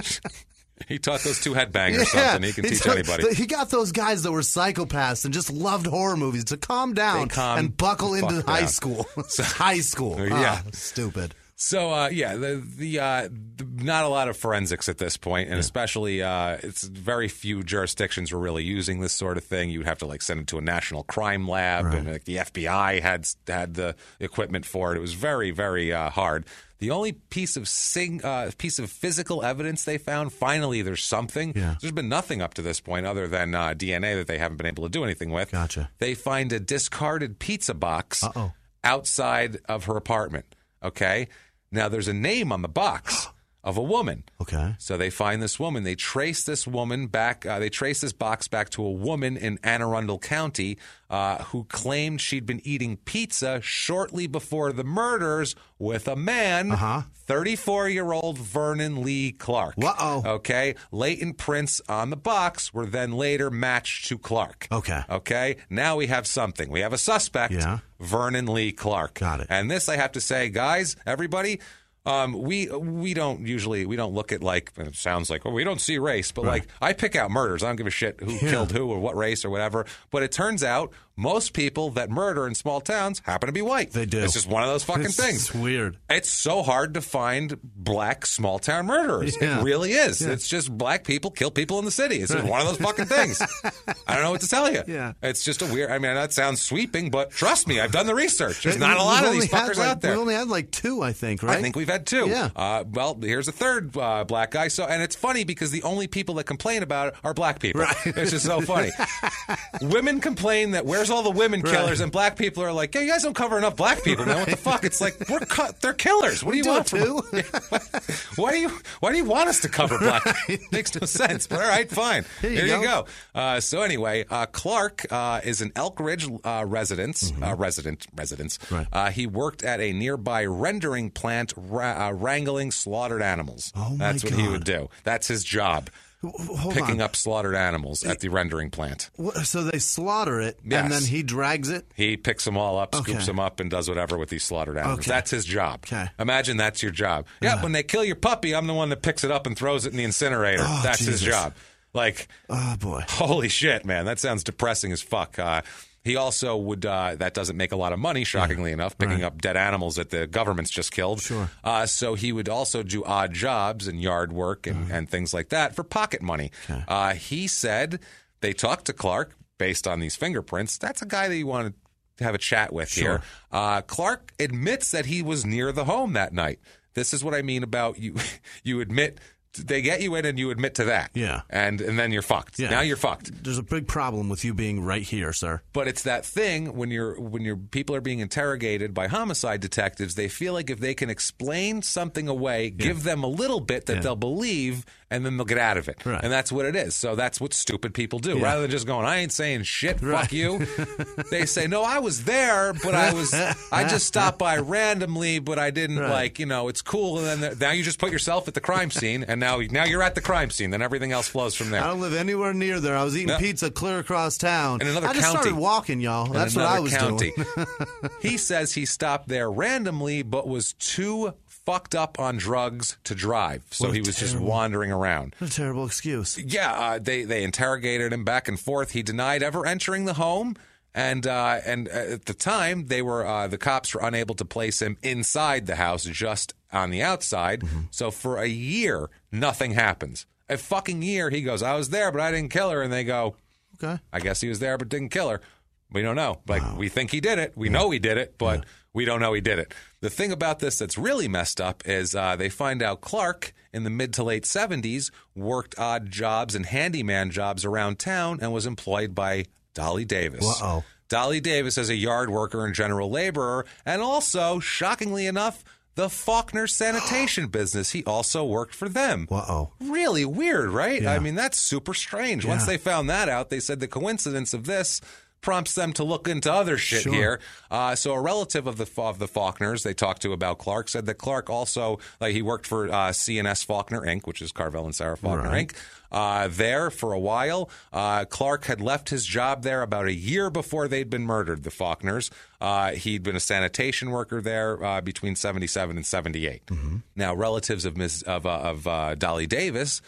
[laughs] he taught those two headbangers something. He can teach took- anybody. He got those guys that were psychopaths and just loved horror movies to calm down calm and buckle into high down. school. [laughs] high school. Yeah. Ah, stupid. So uh, yeah, the the, uh, the not a lot of forensics at this point, and especially uh, it's very few jurisdictions were really using this sort of thing. You'd have to like send it to a national crime lab, and like the FBI had had the equipment for it. It was very very uh, hard. The only piece of sing, uh, piece of physical evidence they found, finally, there's something. Yeah. There's been nothing up to this point other than uh, DNA that they haven't been able to do anything with. Gotcha. They find a discarded pizza box Uh-oh. outside of her apartment. Okay. Now there's a name on the box of a woman. Okay. So they find this woman. They trace this woman back. Uh, they trace this box back to a woman in Anne Arundel County uh, who claimed she'd been eating pizza shortly before the murders with a man, Uh-huh. 34 year old Vernon Lee Clark. Uh-oh. Okay. Latent prints on the box were then later matched to Clark. Okay. Okay. Now we have something. We have a suspect, Yeah. Vernon Lee Clark. Got it. And this, I have to say, guys, everybody, um, we we don't usually we don't look at like it sounds like oh we don't see race, but like I pick out murders. I don't give a shit who killed who or what race or whatever. But it turns out most people that murder in small towns happen to be white. They do. It's just one of those fucking It's things. weird. It's so hard to find black small town murderers. Yeah. It really is. It's just black people kill people in the city. It's just one of those fucking things. [laughs] I don't know what to tell you. Yeah. It's just a weird. I mean, that sounds sweeping, but trust me, I've done the research. There's not a lot of these fuckers like- out there. We only had like two, I think, right? I think we've had two. Yeah. Uh, well, here's a third uh, black guy. So, and it's funny because the only people that complain about it are black people. Right. It's just so funny. [laughs] women complain that where's all the women killers, and black people are like, "Yeah, you guys don't cover enough black people, man. What the fuck?" It's like we're cut. They're killers. What do you do want it from [laughs] why do you Why do you want us to cover [laughs] black? Makes no sense. But all right, fine. [laughs] Here you There you go. go. Uh, so anyway, uh, Clark uh, is an Elkridge uh, resident. Uh, resident residence. Mm-hmm. Right. Uh, he worked at a nearby rendering plant, ra- uh, wrangling slaughtered animals. Oh, my That's what he would do. That's his job. Hold Picking on. up slaughtered animals at the rendering plant. So they slaughter it, Yes. and then he drags it. He picks them all up, scoops Okay. them up, and does whatever with these slaughtered animals. Okay. That's his job. Okay. Imagine that's your job. Yeah, when they kill your puppy, I'm the one that picks it up and throws it in the incinerator. Oh, that's his job. Like, Oh boy. holy shit, man, that sounds depressing as fuck. Uh, he also would. Uh, that doesn't make a lot of money, shockingly enough, picking up dead animals that the government's just killed. Sure. Uh, so he would also do odd jobs and yard work and, Uh-huh. and things like that for pocket money. Uh, he said they talked to Clark based on these fingerprints. That's a guy that you want to have a chat with here. Uh, Clark admits that he was near the home that night. This is what I mean about you. [laughs] You admit they get you in and you admit to that. Yeah. And and then you're fucked. Yeah. Now you're fucked. There's a big problem with you being right here, sir. But it's that thing when you're when your people are being interrogated by homicide detectives, they feel like if they can explain something away, give them a little bit that Yeah. they'll believe, and then they'll get out of it. Right. And that's what it is. So that's what stupid people do. Yeah. Rather than just going, I ain't saying shit, fuck Right. you. [laughs] they say, No, I was there, but I was I just [laughs] stopped by randomly, but I didn't Right. like, you know, it's cool. And then now you just put yourself at the crime scene, and now now you're at the crime scene. Then everything else flows from there. I don't live anywhere near there. I was eating No. pizza clear across town. In another I just county. started walking, y'all. That's what I was county. doing. [laughs] he says he stopped there randomly, but was too fucked up on drugs to drive, so he was just wandering around. What a terrible excuse. Yeah, uh, they they interrogated him back and forth. He denied ever entering the home. And uh, and at the time, they were uh, the cops were unable to place him inside the house, just on the outside. Mm-hmm. So for a year, nothing happens. A fucking year, he goes, "I was there, but I didn't kill her." And they go, Okay. I guess he was there but didn't kill her. We don't know. Like we think he did it. We know he did it, but we don't know he did it. The thing about this that's really messed up is uh, they find out Clark in the mid to late seventies worked odd jobs and handyman jobs around town and was employed by Dolly Davis. Uh-oh. Dolly Davis as a yard worker and general laborer, and also, shockingly enough, the Faulkner sanitation [gasps] business. He also worked for them. Uh-oh. Really weird, right? Yeah. I mean, that's super strange. Yeah. Once they found that out, they said the coincidence of this prompts them to look into other shit Sure. here. Uh, so a relative of the of the Faulkners they talked to about Clark said that Clark also like he worked for uh, CNS Faulkner Inc., which is Carvel and Sarah Faulkner Right. Inc. Uh, there for a while. Uh, Clark had left his job there about a year before they'd been murdered. The Faulkners. Uh, he'd been a sanitation worker there uh, between seventy seven and seventy Now relatives of Ms. of uh, of uh, Dolly Davis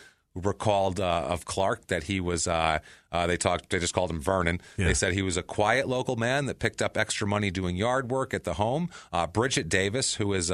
recalled uh, of Clark that he was. Uh, uh, they talked. They just called him Vernon. Yeah. They said he was a quiet local man that picked up extra money doing yard work at the home. Uh, Bridget Davis, who is.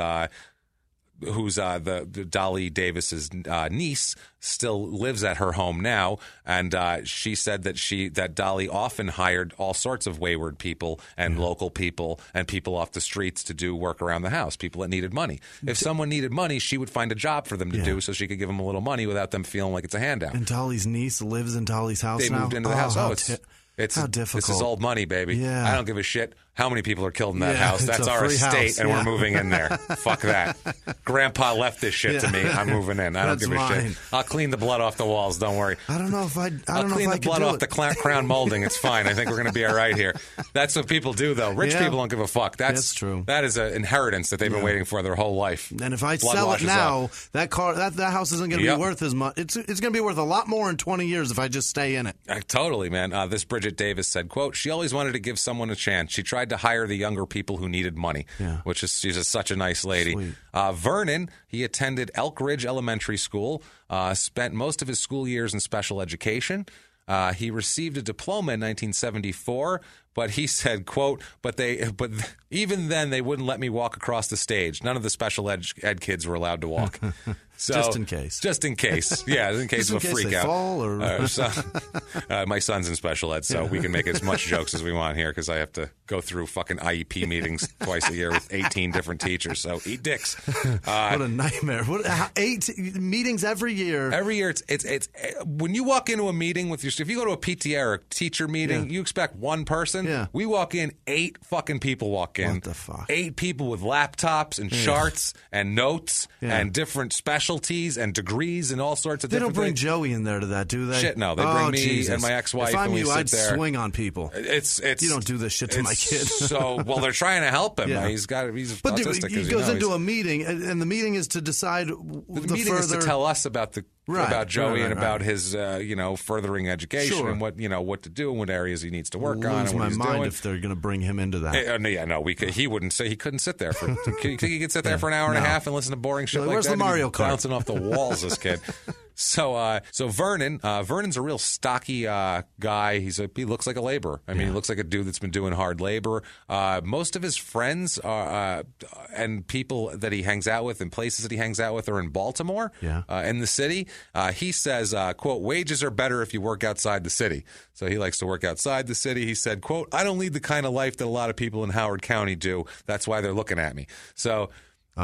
Who's uh, the, the Dolly Davis's uh, niece still lives at her home now, and uh, she said that she that Dolly often hired all sorts of wayward people and local people and people off the streets to do work around the house. People that needed money. If someone needed money, she would find a job for them to Yeah. do, so she could give them a little money without them feeling like it's a handout. And Dolly's niece lives in Dolly's house they now. moved into the oh, house. Oh, it's ti- it's how this is old money, baby. Yeah. I don't give a shit How many people are killed in that Yeah, house? That's our estate, house, and yeah. we're moving in there. [laughs] Fuck that. Grandpa left this shit to me. I'm moving in. I don't That's give a mine. shit. I'll clean the blood off the walls. Don't worry. I don't know if I. I I'll don't know clean if the blood off it. the cl- crown molding. It's fine. I think we're going to be all right here. That's what people do, though. Rich Yeah. people don't give a fuck. That's, That's true. That is an inheritance that they've been waiting for their whole life. And if I Blood sell it now, up. that car, that, that house isn't going to Yep. be worth as much. It's it's going to be worth a lot more in 20 years if I just stay in it. Uh, totally, man. Uh, this Bridget Davis said, "quote She always wanted to give someone a chance. She tried to hire the younger people who needed money, Yeah. which is she's just such a nice lady." Uh, Vernon, he attended Elkridge Elementary School. Uh, spent most of his school years in special education. Uh, he received a diploma in 1974, but he [laughs] said, "quote But they, but th- even then, they wouldn't let me walk across the stage. None of the special ed, ed kids were allowed to walk." [laughs] So, Just in case. Just in case. Yeah, [laughs] in case in of a freak out. fall or- Uh, [laughs] so- uh, my son's in special ed, so we can make as much jokes as we want here because I have to go through fucking IEP meetings twice a year with 18 different teachers. So eat dicks. [laughs] Uh, What a nightmare! What how, eight meetings every year? Every year, it's it's it's uh, when you walk into a meeting with your if you go to a PTA or a teacher meeting, Yeah. you expect one person. Yeah. We walk in, eight fucking people walk in. What the fuck? Eight people with laptops and charts and notes Yeah. and different specialties and degrees and all sorts of they don't bring things. Joey in there to that, do they? Shit, no. They oh, bring me Jesus. and my ex-wife If I'm and we you, sit I'd there. swing on people. It's it's You don't do this shit to my kid. so well, they're trying to help him. [laughs] Yeah. He's got he's But autistic. he as you goes know. into a meeting, and, and the meeting is to decide the, the meeting further. is to tell us about the Right, about Joey right, right, and about his uh, you know furthering education Sure. and what you know what to do and what areas he needs to work lose on and what my mind doing. if they're going to bring him into that. Eh, uh, no, yeah, no, we could, he wouldn't say he couldn't sit there for. Can you think he could sit there for an hour and a half and listen to boring shit Like, like where's that? the Mario Kart? bouncing off the walls. This kid. [laughs] So, uh, so Vernon, uh, Vernon's a real stocky uh, guy. He's a, he looks like a laborer. I mean, he looks like a dude that's been doing hard labor. Uh, most of his friends are, uh, and people that he hangs out with and places that he hangs out with are in Baltimore, Yeah. uh, in the city. Uh, he says, uh, "quote Wages are better if you work outside the city." So he likes to work outside the city. He said, "quote I don't lead the kind of life that a lot of people in Howard County do. That's why they're looking at me." So.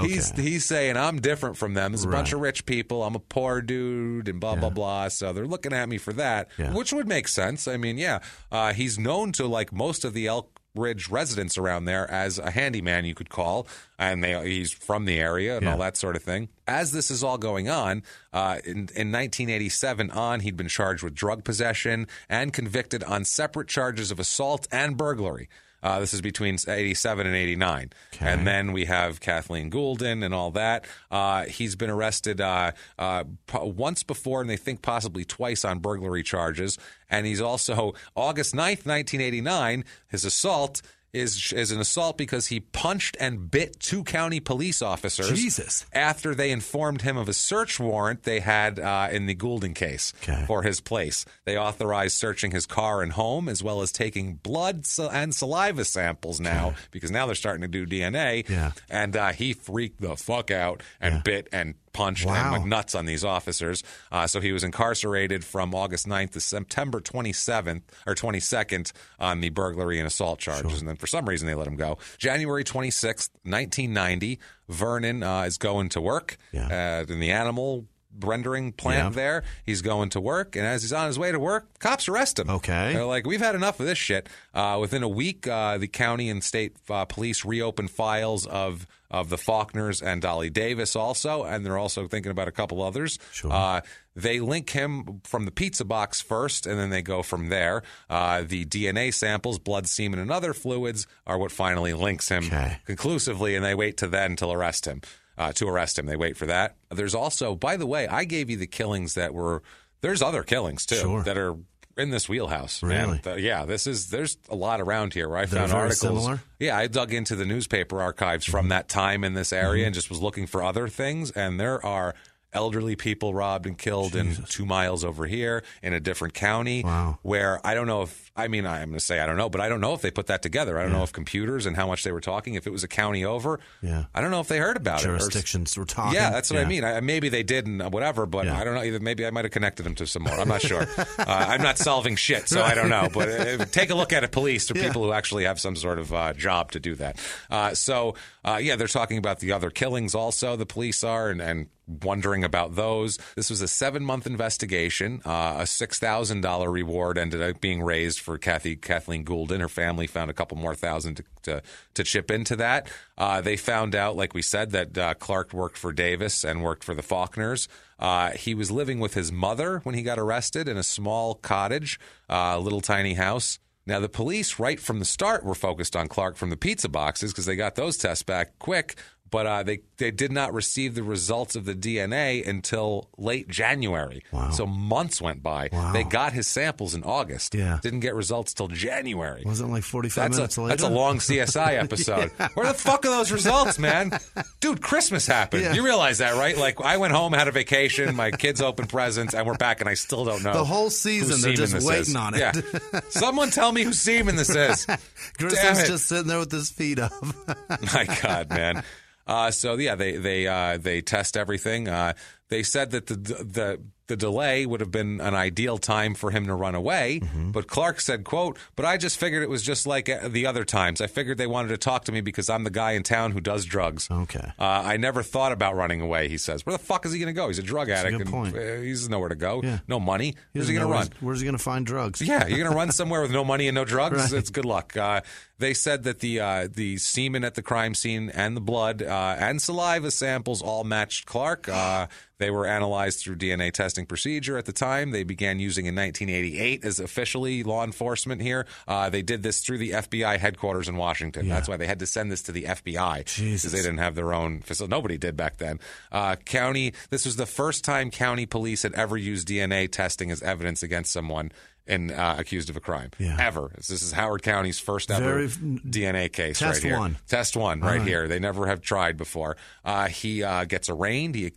He's Okay. he's saying I'm different from them. There's a bunch of rich people. I'm a poor dude, and blah blah blah. So they're looking at me for that, Yeah. which would make sense. I mean, yeah, uh, he's known to like most of the Elk Ridge residents around there as a handyman, you could call, and they he's from the area and Yeah. all that sort of thing. As this is all going on, uh, in, in 1987 on, he'd been charged with drug possession and convicted on separate charges of assault and burglary. Uh, this is between 87 and 89. And then we have Kathleen Goulden and all that. Uh, he's been arrested uh, uh, once before, and they think possibly twice on burglary charges. And he's also, August 9th, 1989, his assault. Is, is an assault because he punched and bit two county police officers Jesus. after they informed him of a search warrant they had uh, in the Goulden case Okay. for his place. They authorized searching his car and home, as well as taking blood and saliva samples now, because now they're starting to do DNA. Yeah. And uh, he freaked the fuck out and bit and punched and Wow. went nuts on these officers. Uh, so he was incarcerated from August 9th to September 27th or 22nd on the burglary and assault charges. And then for some reason they let him go. January 26th, 1990, Vernon uh, is going to work Yeah. uh, in the animal rendering plant Yeah. there. He's going to work, and as he's on his way to work, cops arrest him. Okay. They're like, we've had enough of this shit. Uh, within a week, uh, the county and state uh, police reopened files of of the Faulkners and Dolly Davis also, and they're also thinking about a couple others. Sure. Uh, they link him from the pizza box first, and then they go from there. Uh, the DNA samples, blood, semen, and other fluids are what finally links him Okay. conclusively, and they wait to then to arrest him. Uh, to arrest him, they wait for that. There's also, by the way, I gave you the killings that were. There's other killings too Sure. that are in this wheelhouse. Really? The- yeah, this is. There's a lot around here where I They're found articles. similar? Mm-hmm. Yeah, I dug into the newspaper archives from that time in this area and just was looking for other things, and there are. Elderly people robbed and killed in two miles over here in a different county. Wow. Where I don't know if I mean I'm going to say I don't know, but I don't know if they put that together. I don't know if computers and how much they were talking. If it was a county over, Yeah. I don't know if they heard about it. Jurisdictions were talking. yeah, that's what I mean. I, maybe they didn't, whatever, but Yeah. I don't know. Either maybe I might have connected them to some more. I'm not sure. [laughs] uh, I'm not solving shit, so I don't know. But uh, take a look at it, police, or Yeah. people who actually have some sort of uh, job to do that. Uh, so uh, yeah, they're talking about the other killings. Also, the police are and. and wondering about those. This was a seven month investigation. Uh, a six thousand dollar reward ended up being raised for Kathy Kathleen Goulden. Her family found a couple more thousand to to, to chip into that. Uh, they found out, like we said, that uh, Clark worked for Davis and worked for the Faulkners. Uh, he was living with his mother when he got arrested in a small cottage, a little tiny house. Now, the police, right from the start, were focused on Clark from the pizza boxes because they got those tests back quick but uh, they they did not receive the results of the DNA until late January. Wow. So months went by. Wow. They got his samples in August. Yeah. Didn't get results till January. Wasn't it like 45 That's minutes a, later? that's a long CSI [laughs] episode. Where the fuck are those results, man? Dude, Christmas happened. Yeah. You realize that, right? Like, I went home, had a vacation, my kids opened presents, and we're back, and I still don't know. The whole season, they're just waiting is. on it. Yeah. [laughs] Someone tell me whose semen this is. [laughs] It. just sitting there with his feet up. My God, man. Uh, so yeah, they they uh, they test everything. Uh, they said that the the the delay would have been an ideal time for him to run away, Mm-hmm. but Clark said, "quote But I just figured it was just like uh, the other times. I figured they wanted to talk to me because I'm the guy in town who does drugs. Okay. Uh, I never thought about running away." He says, "Where the fuck is he going to go? He's a drug a addict. and, uh, he's nowhere to go. Yeah. No money. Where's he going to run?" Where's, where's he going to find drugs? [laughs] Yeah, you're going to run somewhere with no money and no drugs. Right. It's good luck. Uh, they said that the uh, the semen at the crime scene and the blood uh, and saliva samples all matched Clark. Uh, they were analyzed through DNA testing procedure at the time. They began using in 1988 as officially law enforcement here. Uh, they did this through the FBI headquarters in Washington. That's why they had to send this to the FBI because they didn't have their own facility. Nobody did back then. Uh, county. This was the first time county police had ever used DNA testing as evidence against someone and uh, accused of a crime Yeah. ever. This is Howard County's first ever Very- DNA case Test right here. one. Test one right here. They never have tried before. Uh, he uh, gets arraigned. He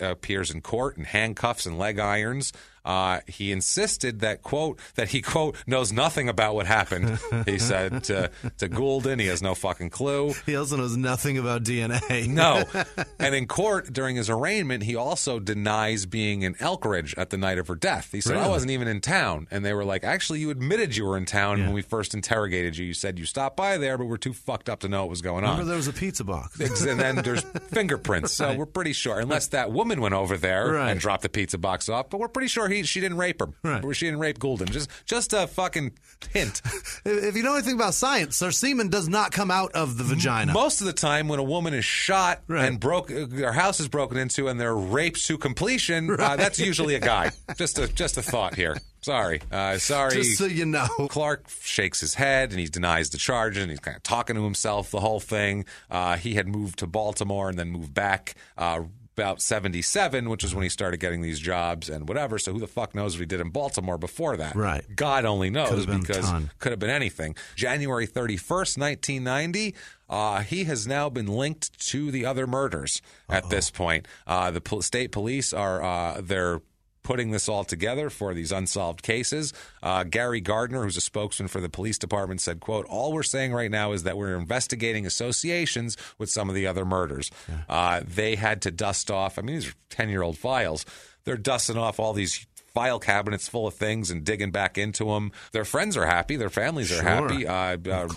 appears in court in handcuffs and leg irons. Uh, he insisted that quote that he quote knows nothing about what happened. he [laughs] said to to Goulden, he has no fucking clue. He also knows nothing about DNA. No. [laughs] and in court during his arraignment, he also denies being in Elkridge at the night of her death. He said, I wasn't even in town. And they were like, actually, you admitted you were in town when we first interrogated you. You said you stopped by there, but we're too fucked up to know what was going on. Remember there was a pizza box. And then there's [laughs] fingerprints. So we're pretty sure, unless that woman went over there Right. and dropped the pizza box off, but we're pretty sure he, she didn't rape him. Right. She didn't rape Goulden. Just, just a fucking hint. [laughs] If you know anything about science, their semen does not come out of the vagina. Most of the time, when a woman is shot Right. and broke, uh, their house is broken into, and they're raped to completion, uh, that's usually a guy. [laughs] just a just a thought here. Sorry, uh, sorry. Just so you know. Clark shakes his head and he denies the charges and he's kind of talking to himself the whole thing. Uh, he had moved to Baltimore and then moved back. Uh, about 77, which is when he started getting these jobs and whatever. So who the fuck knows what he did in Baltimore before that? Right. God only knows been because could have been anything. January 31st, 1990, uh, he has now been linked to the other murders at this point. Uh, the pol- state police are, uh, they're putting this all together for these unsolved cases. Uh, Gary Gardner, who's a spokesman for the police department, said, quote, all we're saying right now is that we're investigating associations with some of the other murders. Uh, they had to dust off, I mean, these are 10-year-old files. They're dusting off all these file cabinets full of things and digging back into them. Their friends are happy. Their families are Sure. happy. Uh, uh,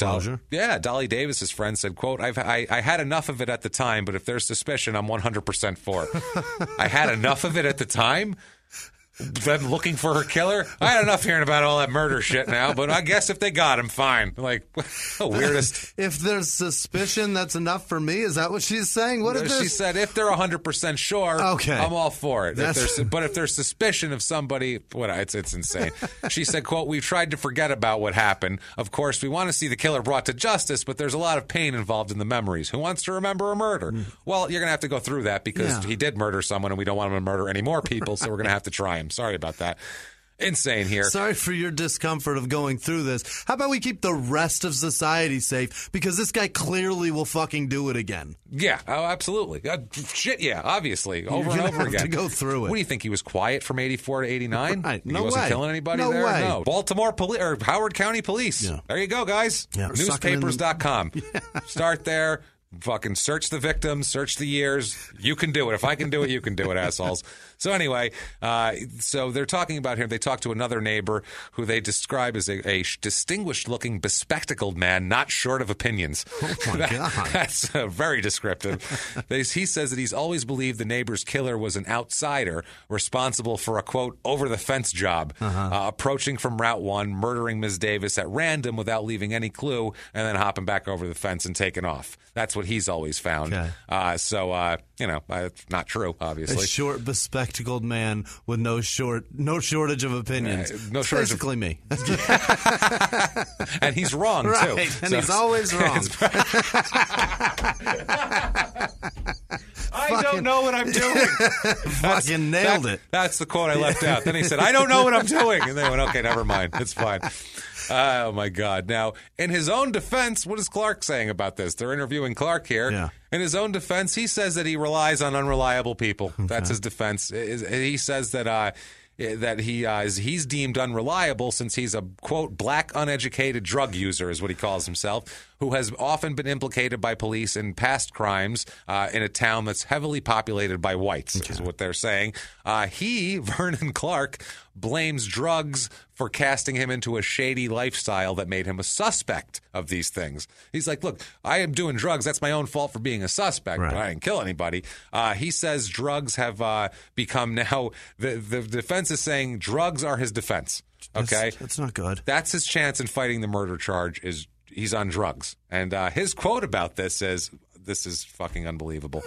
yeah, Dolly Davis's friend said, "quote I've I, I had enough of it at the time, but if there's suspicion, I'm 100 percent for it. [laughs] I had enough of it at the time." Them looking for her killer. I had enough hearing about all that murder shit now, but I guess if they got him, fine. Like, [laughs] the weirdest. If there's suspicion, that's enough for me. Is that what she's saying? What if she said if they're 100% sure, Okay. I'm all for it. If there's, [laughs] but if there's suspicion of somebody, what it's it's insane. she said, "quote We've tried to forget about what happened. Of course, we want to see the killer brought to justice, but there's a lot of pain involved in the memories. Who wants to remember a murder? Well, you're gonna have to go through that because Mm. Yeah. he did murder someone, and we don't want him to murder any more people. so we're gonna have to try him. Sorry about that. Insane here. Sorry for your discomfort of going through this. How about we keep the rest of society safe? Because this guy clearly will fucking do it again. Yeah, oh, absolutely. Uh, shit, yeah, obviously, over and gonna over have again. to go through it. What do you think? He was quiet from '84 to '89. Right, He wasn't way. killing anybody No there. way. No, Baltimore police or Howard County Police. Yeah. There you go, guys. Yeah, sucking in the- Newspapers.com. [laughs] Start there. Fucking search the victims, search the years. You can do it. If I can do it, you can do it, assholes. So anyway, uh, so they're talking about him. They talk to another neighbor who they describe as a, a distinguished-looking, bespectacled man, not short of opinions. [laughs] Oh my God. That's uh, very descriptive. [laughs] They- he says that he's always believed the neighbor's killer was an outsider responsible for a quote over the fence job, uh approaching from Route One, murdering Ms. Davis at random without leaving any clue, and then hopping back over the fence and taking off. That's what he's always found. Okay. Uh, so uh, you know, uh, it's not true, obviously. A short, bespectacled man with no short, no shortage of opinions. Uh, no shortage of- Basically me. [laughs] [laughs] and he's wrong too. And So- he's always [laughs] wrong. I don't know what I'm doing. Fucking nailed That- it. That's the quote I left out. Then he said, "I don't know what I'm doing," and they went, "Okay, never mind. It's fine." Oh my God! Now, in his own defense, what is Clark saying about this? They're interviewing Clark here. Yeah. In his own defense, he says that he relies on unreliable people. That's his defense. He says that. Uh, that he uh, is he's deemed unreliable since he's a quote black uneducated drug user is what he calls himself who has often been implicated by police in past crimes uh, in a town that's heavily populated by whites is what they're saying uh, he [laughs] Vernon Clark blames drugs for casting him into a shady lifestyle that made him a suspect of these things. He's like look I am doing drugs. That's my own fault for being a suspect but Right. I didn't kill anybody. Uh, he says drugs have uh, become now the the defense is saying drugs are his defense okay? That's, that's not good. that's his chance in fighting the murder charge is he's on drugs. And uh, his quote about this is this is fucking unbelievable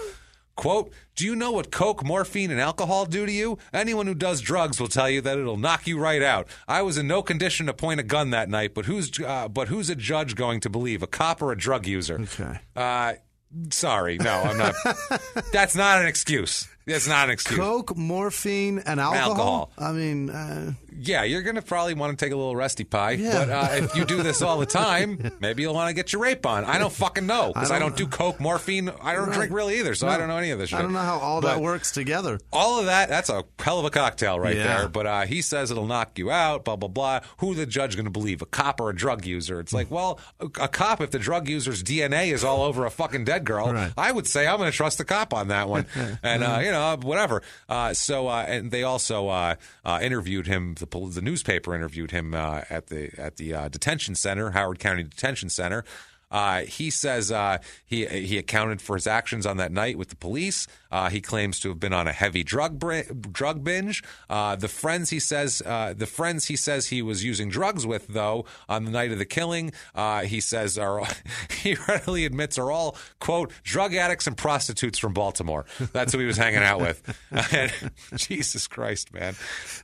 quote do you know what coke morphine and alcohol do to you? Anyone who does drugs will tell you that it'll knock you right out. I was in no condition to point a gun that night but who's uh, but who's a judge going to believe a cop or a drug user? Okay. uh, sorry no i'm not. [laughs] That's not an excuse that's not an excuse Coke, morphine, and alcohol. Alcohol. I mean, uh, Yeah, you're going to probably want to take a little resty pie. Yeah. But uh, if you do this all the [laughs] time, maybe you'll want to get your rape on. I don't fucking know because I, I don't don't- coke, morphine. I don't Right. drink really either, so I don't know any of this shit. I don't know how all But that works together. All of that, that's a hell of a cocktail right Yeah. there. But uh, he says it'll knock you out, blah, blah, blah. Who the judge going to believe, a cop or a drug user? It's like, well, a, a cop, if the drug user's DNA is all over a fucking dead girl, Right. I would say I'm going to trust the cop on that one. [laughs] and, uh, you know, whatever. Uh, so, uh, and they also uh, uh, interviewed him, the, the newspaper interviewed him uh, at the, at the uh, detention center, Howard County Detention Center. Uh, he says uh, he he accounted for his actions on that night with the police. Uh, he claims to have been on a heavy drug br- drug binge. Uh, the friends he says uh, the friends he says he was using drugs with though on the night of the killing. Uh, he says are [laughs] he readily admits are all quote drug addicts and prostitutes from Baltimore. That's who he was hanging out with. And, [laughs] Jesus Christ, man.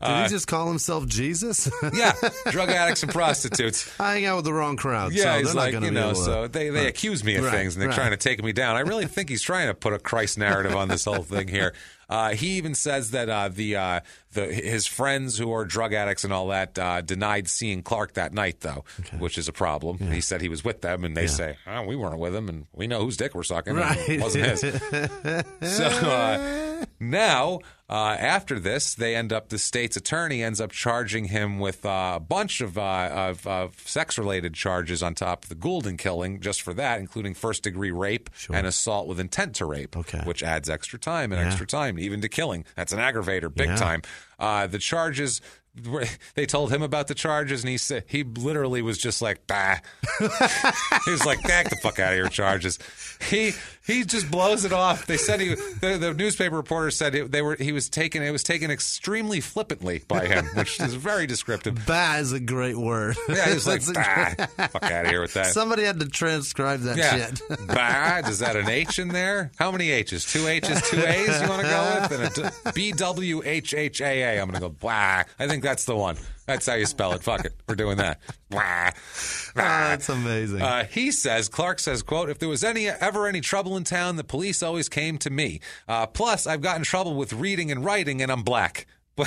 Did Uh, he just call himself Jesus? [laughs] yeah, drug addicts and prostitutes. I hang out with the wrong crowd. Yeah, so he's like, not you know, to- so they, they accuse me of Right, things and they're right. trying to take me down. I really think he's trying to put a Christ narrative on this whole thing here. [laughs] Uh, he even says that uh, the uh, the his friends who are drug addicts and all that uh, denied seeing Clark that night, though, which is a problem. He said he was with them, and they say, oh, "We weren't with him, and we know whose dick we're sucking. Right. It wasn't his." [laughs] so uh, now, uh, after this, they end up the state's attorney ends up charging him with uh, a bunch of, uh, of, of sex-related charges on top of the Goulden killing, just for that, including first-degree rape and assault with intent to rape, Okay. which adds extra time and Yeah. extra time, even to killing. That's an aggravator, big Yeah. time. Uh, the charges. [laughs] They told him about the charges, and he said he literally was just like, "Bah." [laughs] he was like, "Back the fuck out of your charges." He he just blows it off. They said he the, the newspaper reporter said it, they were he was taken it was taken extremely flippantly by him, which is very descriptive. [laughs] Bah is a great word. Yeah, he was like, "Bah, fuck out of here with that." Somebody had to transcribe that yeah, shit. bah. Is that an H in there? How many H's? Two H's, two A's. You want to go with? And a d- B W H H A A. I'm going to go bah. I think that's the one. That's how you spell it. Fuck it. We're doing that. [laughs] That's amazing. Uh, he says, Clark says, quote, if there was any ever any trouble in town, the police always came to me. Uh, plus, I've gotten trouble with reading and writing, and I'm black. [laughs]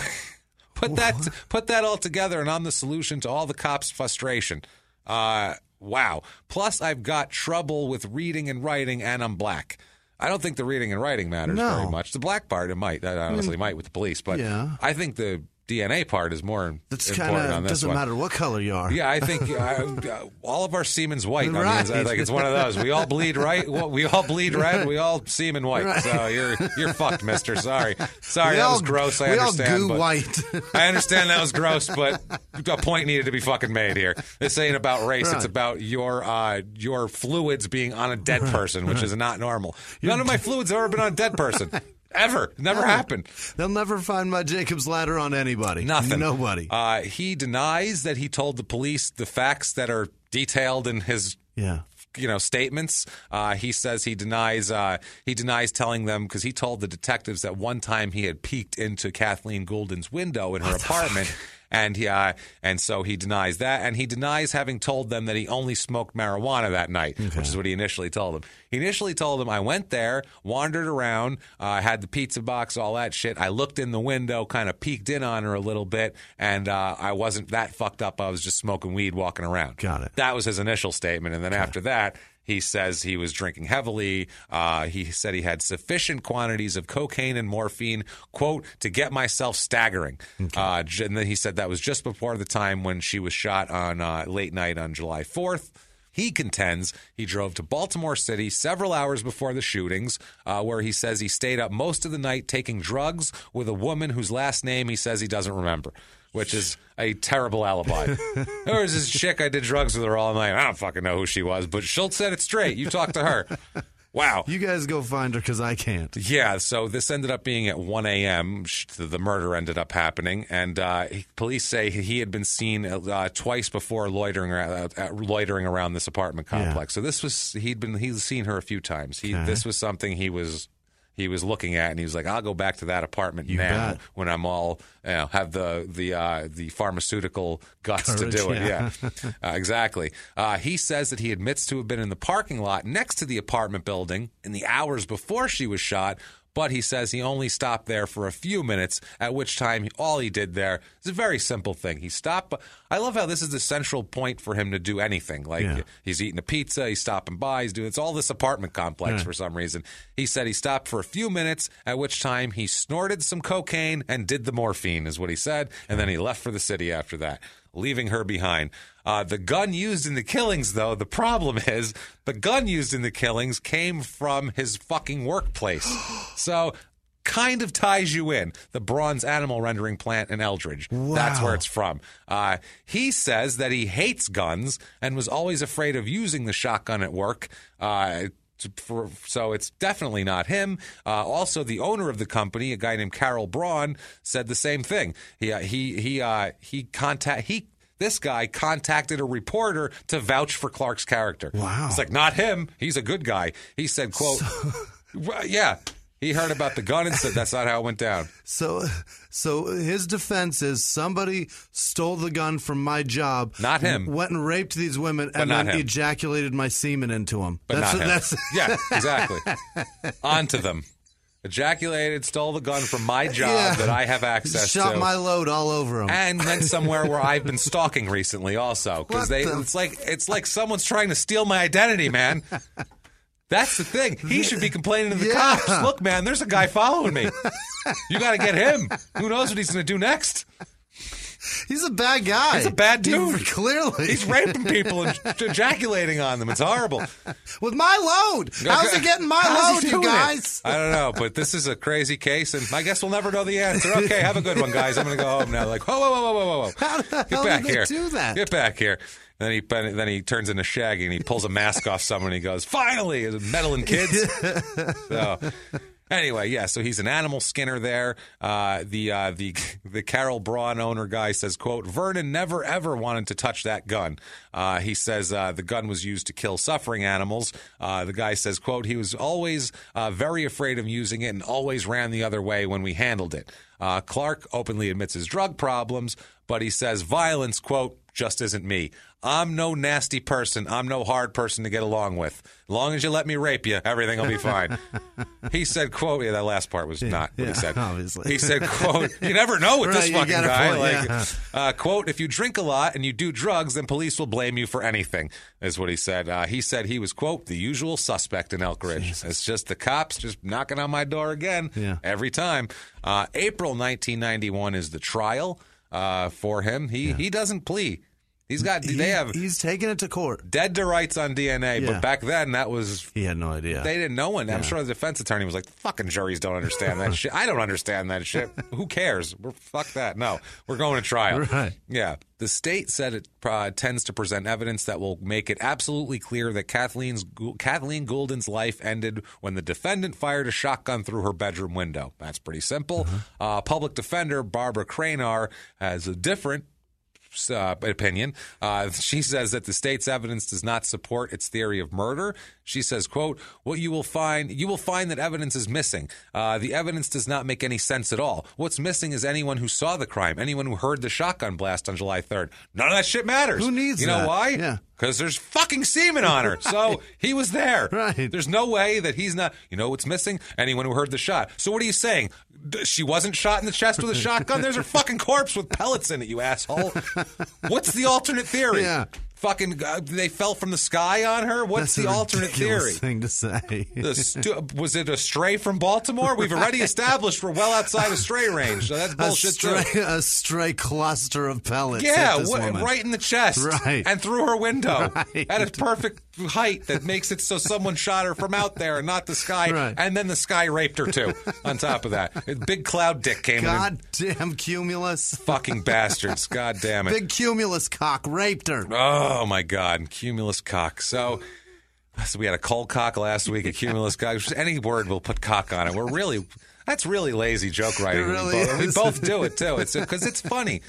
But put that put that all together, and I'm the solution to all the cops' frustration. Uh, wow. Plus, I've got trouble with reading and writing, and I'm black. I don't think the reading and writing matters No. very much. The black part, it might. That honestly might with the police, but Yeah. I think the DNA part is more That's important kind on this doesn't one. matter what color you are. Yeah, I think uh, uh, all of our semen's white. on the Right. inside. like it's one of those. We all bleed right. We all bleed red. We all semen white. Right. So you're you're fucked, Mister. Sorry, sorry. we that all, was gross. I we understand. all goo white. [laughs] I understand that was gross, but a point needed to be fucking made here. This ain't about race. It's about your uh, your fluids being on a dead person, which is not normal. None of my fluids have ever been on a dead person. [laughs] Ever. Never happened. They'll never find my Jacob's ladder on anybody. Nothing. Nobody. Uh, he denies that he told the police the facts that are detailed in his yeah. you know statements. Uh, he says he denies uh, he denies telling them because he told the detectives that one time he had peeked into Kathleen Goulden's window in her apartment. And he, uh, and so he denies that, and he denies having told them that he only smoked marijuana that night, which is what he initially told them. He initially told them, "I went there, wandered around, uh, had the pizza box, all that shit. I looked in the window, kind of peeked in on her a little bit, and uh, I wasn't that fucked up. I was just smoking weed, walking around." Got it. That was his initial statement, and then after that, he says he was drinking heavily. Uh, he said he had sufficient quantities of cocaine and morphine, quote, to get myself staggering. Uh, and then he said that was just before the time when she was shot on uh, late night on July 4th. He contends he drove to Baltimore City several hours before the shootings, uh, where he says he stayed up most of the night taking drugs with a woman whose last name he says he doesn't remember, which is [laughs] a terrible alibi. [laughs] there was this chick I did drugs with her all night. I don't fucking know who she was, but Schultz said it straight. You talked to her. [laughs] Wow. You guys go find her because I can't. Yeah, so this ended up being at 1 a.m. The murder ended up happening, and uh, police say he had been seen uh, twice before loitering around, uh, loitering around this apartment complex. So this was he'd been he's seen her a few times. He Okay. this was something he was he was looking at, and he was like, "I'll go back to that apartment You now bet. when I'm all you know, have the the uh, the pharmaceutical guts Courage, to do it." yeah. Yeah, [laughs] uh, exactly. Uh, he says that he admits to have been in the parking lot next to the apartment building in the hours before she was shot. But he says he only stopped there for a few minutes, at which time all he did there is a very simple thing. He stopped. I love how this is the central point for him to do anything. Like Yeah. he's eating a pizza, he's stopping by, he's doing it's all this apartment complex for some reason. He said he stopped for a few minutes, at which time he snorted some cocaine and did the morphine, is what he said, and then he left for the city after that, leaving her behind. Uh, the gun used in the killings, though, the problem [laughs] is the gun used in the killings came from his fucking workplace. [gasps] so kind of ties you in. The Braun's animal rendering plant in Elkridge. That's where it's from. Uh, he says that he hates guns and was always afraid of using the shotgun at work. Uh, for, so it's definitely not him. Uh, also, the owner of the company, a guy named Carol Braun, said the same thing. He uh, he he uh, he contact he. This guy contacted a reporter to vouch for Clark's character. Wow. It's like not him. He's a good guy. He said, "quote [laughs] Well, Yeah, he heard about the gun and said that's not how it went down." So, so his defense is somebody stole the gun from my job. Not him. Went and raped these women and not then him. ejaculated my semen into them. but that's not him. that's yeah, [laughs] exactly. Onto them. Ejaculated, stole the gun from my [laughs] job Yeah. that I have access to. shot to. my load all over him. and went [laughs] somewhere where I've been stalking recently, also because they the- it's like it's like someone's trying to steal my identity, man. [laughs] That's the thing. He should be complaining to the Yeah. cops. Look, man, there's a guy following me. You got to get him. Who knows what he's going to do next? He's a bad guy. He's a bad He- dude. clearly, He's raping people and [laughs] ejaculating on them. It's horrible. with my load. How's he getting my How's load, you doing it? guys? I don't know, but this is a crazy case, and I guess we'll never know the answer. [laughs] Okay, have a good one, guys. I'm going to go home now. Like, whoa, whoa, whoa, whoa, whoa, whoa. How the Get back here. do that? Get back here. Then he then he turns into Shaggy and he pulls a mask off someone and he goes, "Finally, meddling kids." [laughs] so anyway, yeah. So he's an animal skinner there. Uh, the uh, the [laughs] the Carol Braun owner guy says, "quote Vernon never ever wanted to touch that gun." Uh, he says uh, the gun was used to kill suffering animals. Uh, the guy says, "quote He was always uh, very afraid of using it and always ran the other way when we handled it." Clark openly admits his drug problems, but he says violence, quote, just isn't me. I'm no nasty person. I'm no hard person to get along with. As long as you let me rape you, everything will be fine. he said, quote, yeah, that last part was not what yeah, he said. obviously. He said, quote, you never know with Right, this fucking guy. point, like, yeah. uh, quote, if you drink a lot and you do drugs, then police will blame you for anything, is what he said. Uh, he said he was, quote, the usual suspect in Elkridge. It's just the cops just knocking on my door again Yeah. every time. Uh, April 1991 is the trial uh, for him. He he doesn't plea. He's got, He- they have He's taking it to court. dead to rights on DNA, Yeah. but back then that was He had no idea. they didn't know one. I'm sure the defense attorney was like, "Fucking juries don't understand that [laughs] shit. I don't understand that shit. Who cares? We're fuck that. No, we're going to trial." Right. Yeah. The state said it uh, tends to present evidence that will make it absolutely clear that Kathleen's Kathleen Goulden's life ended when the defendant fired a shotgun through her bedroom window. That's pretty simple. Uh, public defender Barbara Craner has a different uh, opinion. Uh, she says that the state's evidence does not support its theory of murder. She says, "quote What you will find, you will find that evidence is missing. Uh, the evidence does not make any sense at all. What's missing is anyone who saw the crime, anyone who heard the shotgun blast on July 3rd. None of that shit matters. Who needs You know that? why? Yeah. Because there's fucking semen on her. [laughs] So he was there. Right. There's no way that he's not. You know what's missing? Anyone who heard the shot. So what are you saying? She wasn't shot in the chest with a shotgun? There's her fucking corpse with pellets in it, you asshole. What's the alternate theory? Yeah. Fucking, uh, they fell from the sky on her? What's That's the a alternate theory? thing to say. The stu- was it a stray from Baltimore? We've already established we're well outside of stray range, so that's a bullshit too. stray, a stray cluster of pellets. Yeah, this wha- woman. right in the chest, Right. and through her window [laughs] Right. at its perfect height that makes it so someone shot her from out there and not the sky, Right. and then the sky raped her too. on top of that, big cloud dick came in. and- Goddamn cumulus. Fucking bastards! God damn it! Big cumulus cock raped her. Oh my God, cumulus cock. So, so we had a cold cock last week, a cumulus cock. Any word we'll put cock on it. We're really that's really lazy joke writing. It really we, both, we both do it too. It's because it's funny.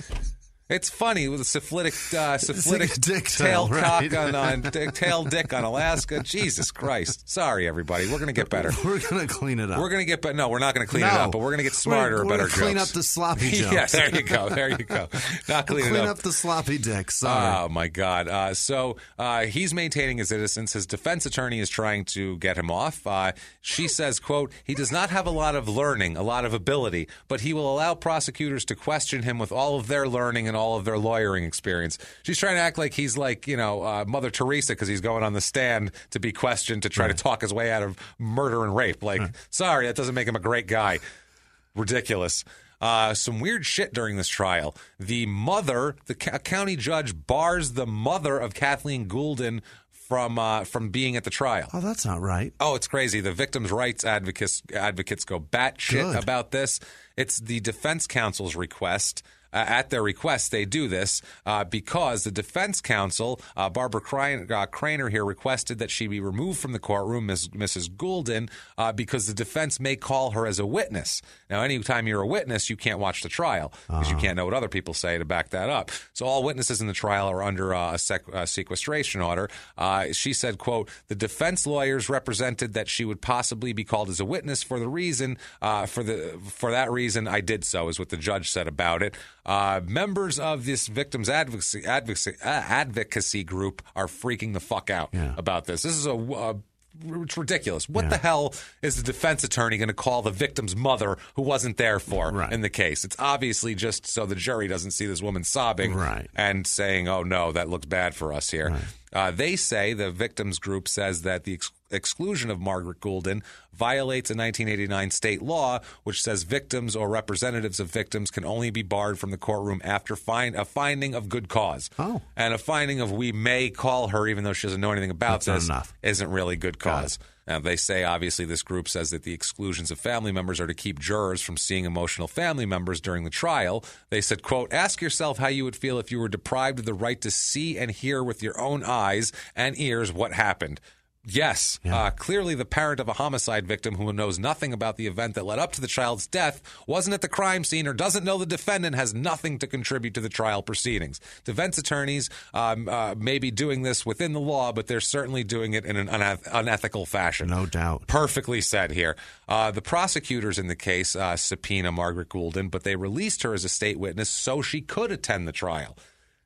It's funny with a syphilitic, uh, syphilitic like a dick tail tail, cock right? on, on dick, tail dick on Alaska. Jesus Christ! Sorry, everybody. We're gonna get better. [laughs] We're gonna clean it up. We're gonna get better. No, we're not gonna clean it up, but we're gonna get smarter, We're- we're clean jokes. up the sloppy [laughs] jokes. yeah, there you go. There you go. Not clean, Clean it up the sloppy dick. Sorry. Oh my God! Uh, so uh, he's maintaining his innocence. His defense attorney is trying to get him off. Uh, she says, "quote He does not have a lot of learning, a lot of ability, but he will allow prosecutors to question him with all of their learning and all of their lawyering experience." She's trying to act like he's like you know uh, Mother Teresa because he's going on the stand to be questioned to try to talk his way out of murder and rape. Like, sorry, that doesn't make him a great guy ridiculous. Uh, some weird shit during this trial. The mother, the ca- county judge bars the mother of Kathleen Goulden from uh, from being at the trial. oh, that's not right. Oh, it's crazy. The victims' rights advocates advocates go batshit about this. It's the defense counsel's request. Uh, at their request, they do this uh, because the defense counsel, uh, Barbara Cran- uh, Craner here, requested that she be removed from the courtroom, Ms. Mrs. Goulden, uh, because the defense may call her as a witness. Now, anytime you're a witness, you can't watch the trial because you can't know what other people say to back that up. So all witnesses in the trial are under uh, a sec- uh, sequestration order. Uh, she said, "quote The defense lawyers represented that she would possibly be called as a witness for the reason uh, for the for that reason I did so," is what the judge said about it. Uh, members of this victims advocacy advocacy, uh, advocacy group are freaking the fuck out Yeah. about this. This is a. Uh, it's ridiculous. What the hell is the defense attorney going to call the victim's mother who wasn't there for Right. in the case? It's obviously just so the jury doesn't see this woman sobbing Right. and saying, "Oh no, that looks bad for us here." Uh, they say the victims group says that the ex- exclusion of Margaret Goulden violates a 1989 state law, which says victims or representatives of victims can only be barred from the courtroom after find a finding of good cause. Oh. and a finding of we may call her, even though she doesn't know anything about That's this, enough. isn't really good cause. Now, they say, obviously, this group says that the exclusions of family members are to keep jurors from seeing emotional family members during the trial. They said, quote, ask yourself how you would feel if you were deprived of the right to see and hear with your own eyes and ears what happened. Yes, uh, clearly the parent of a homicide victim who knows nothing about the event that led up to the child's death wasn't at the crime scene or doesn't know the defendant has nothing to contribute to the trial proceedings. Defense attorneys um, uh, may be doing this within the law, but they're certainly doing it in an uneth- unethical fashion. No doubt. Perfectly said here. Uh, the prosecutors in the case uh, subpoena Margaret Goulden, but they released her as a state witness so she could attend the trial.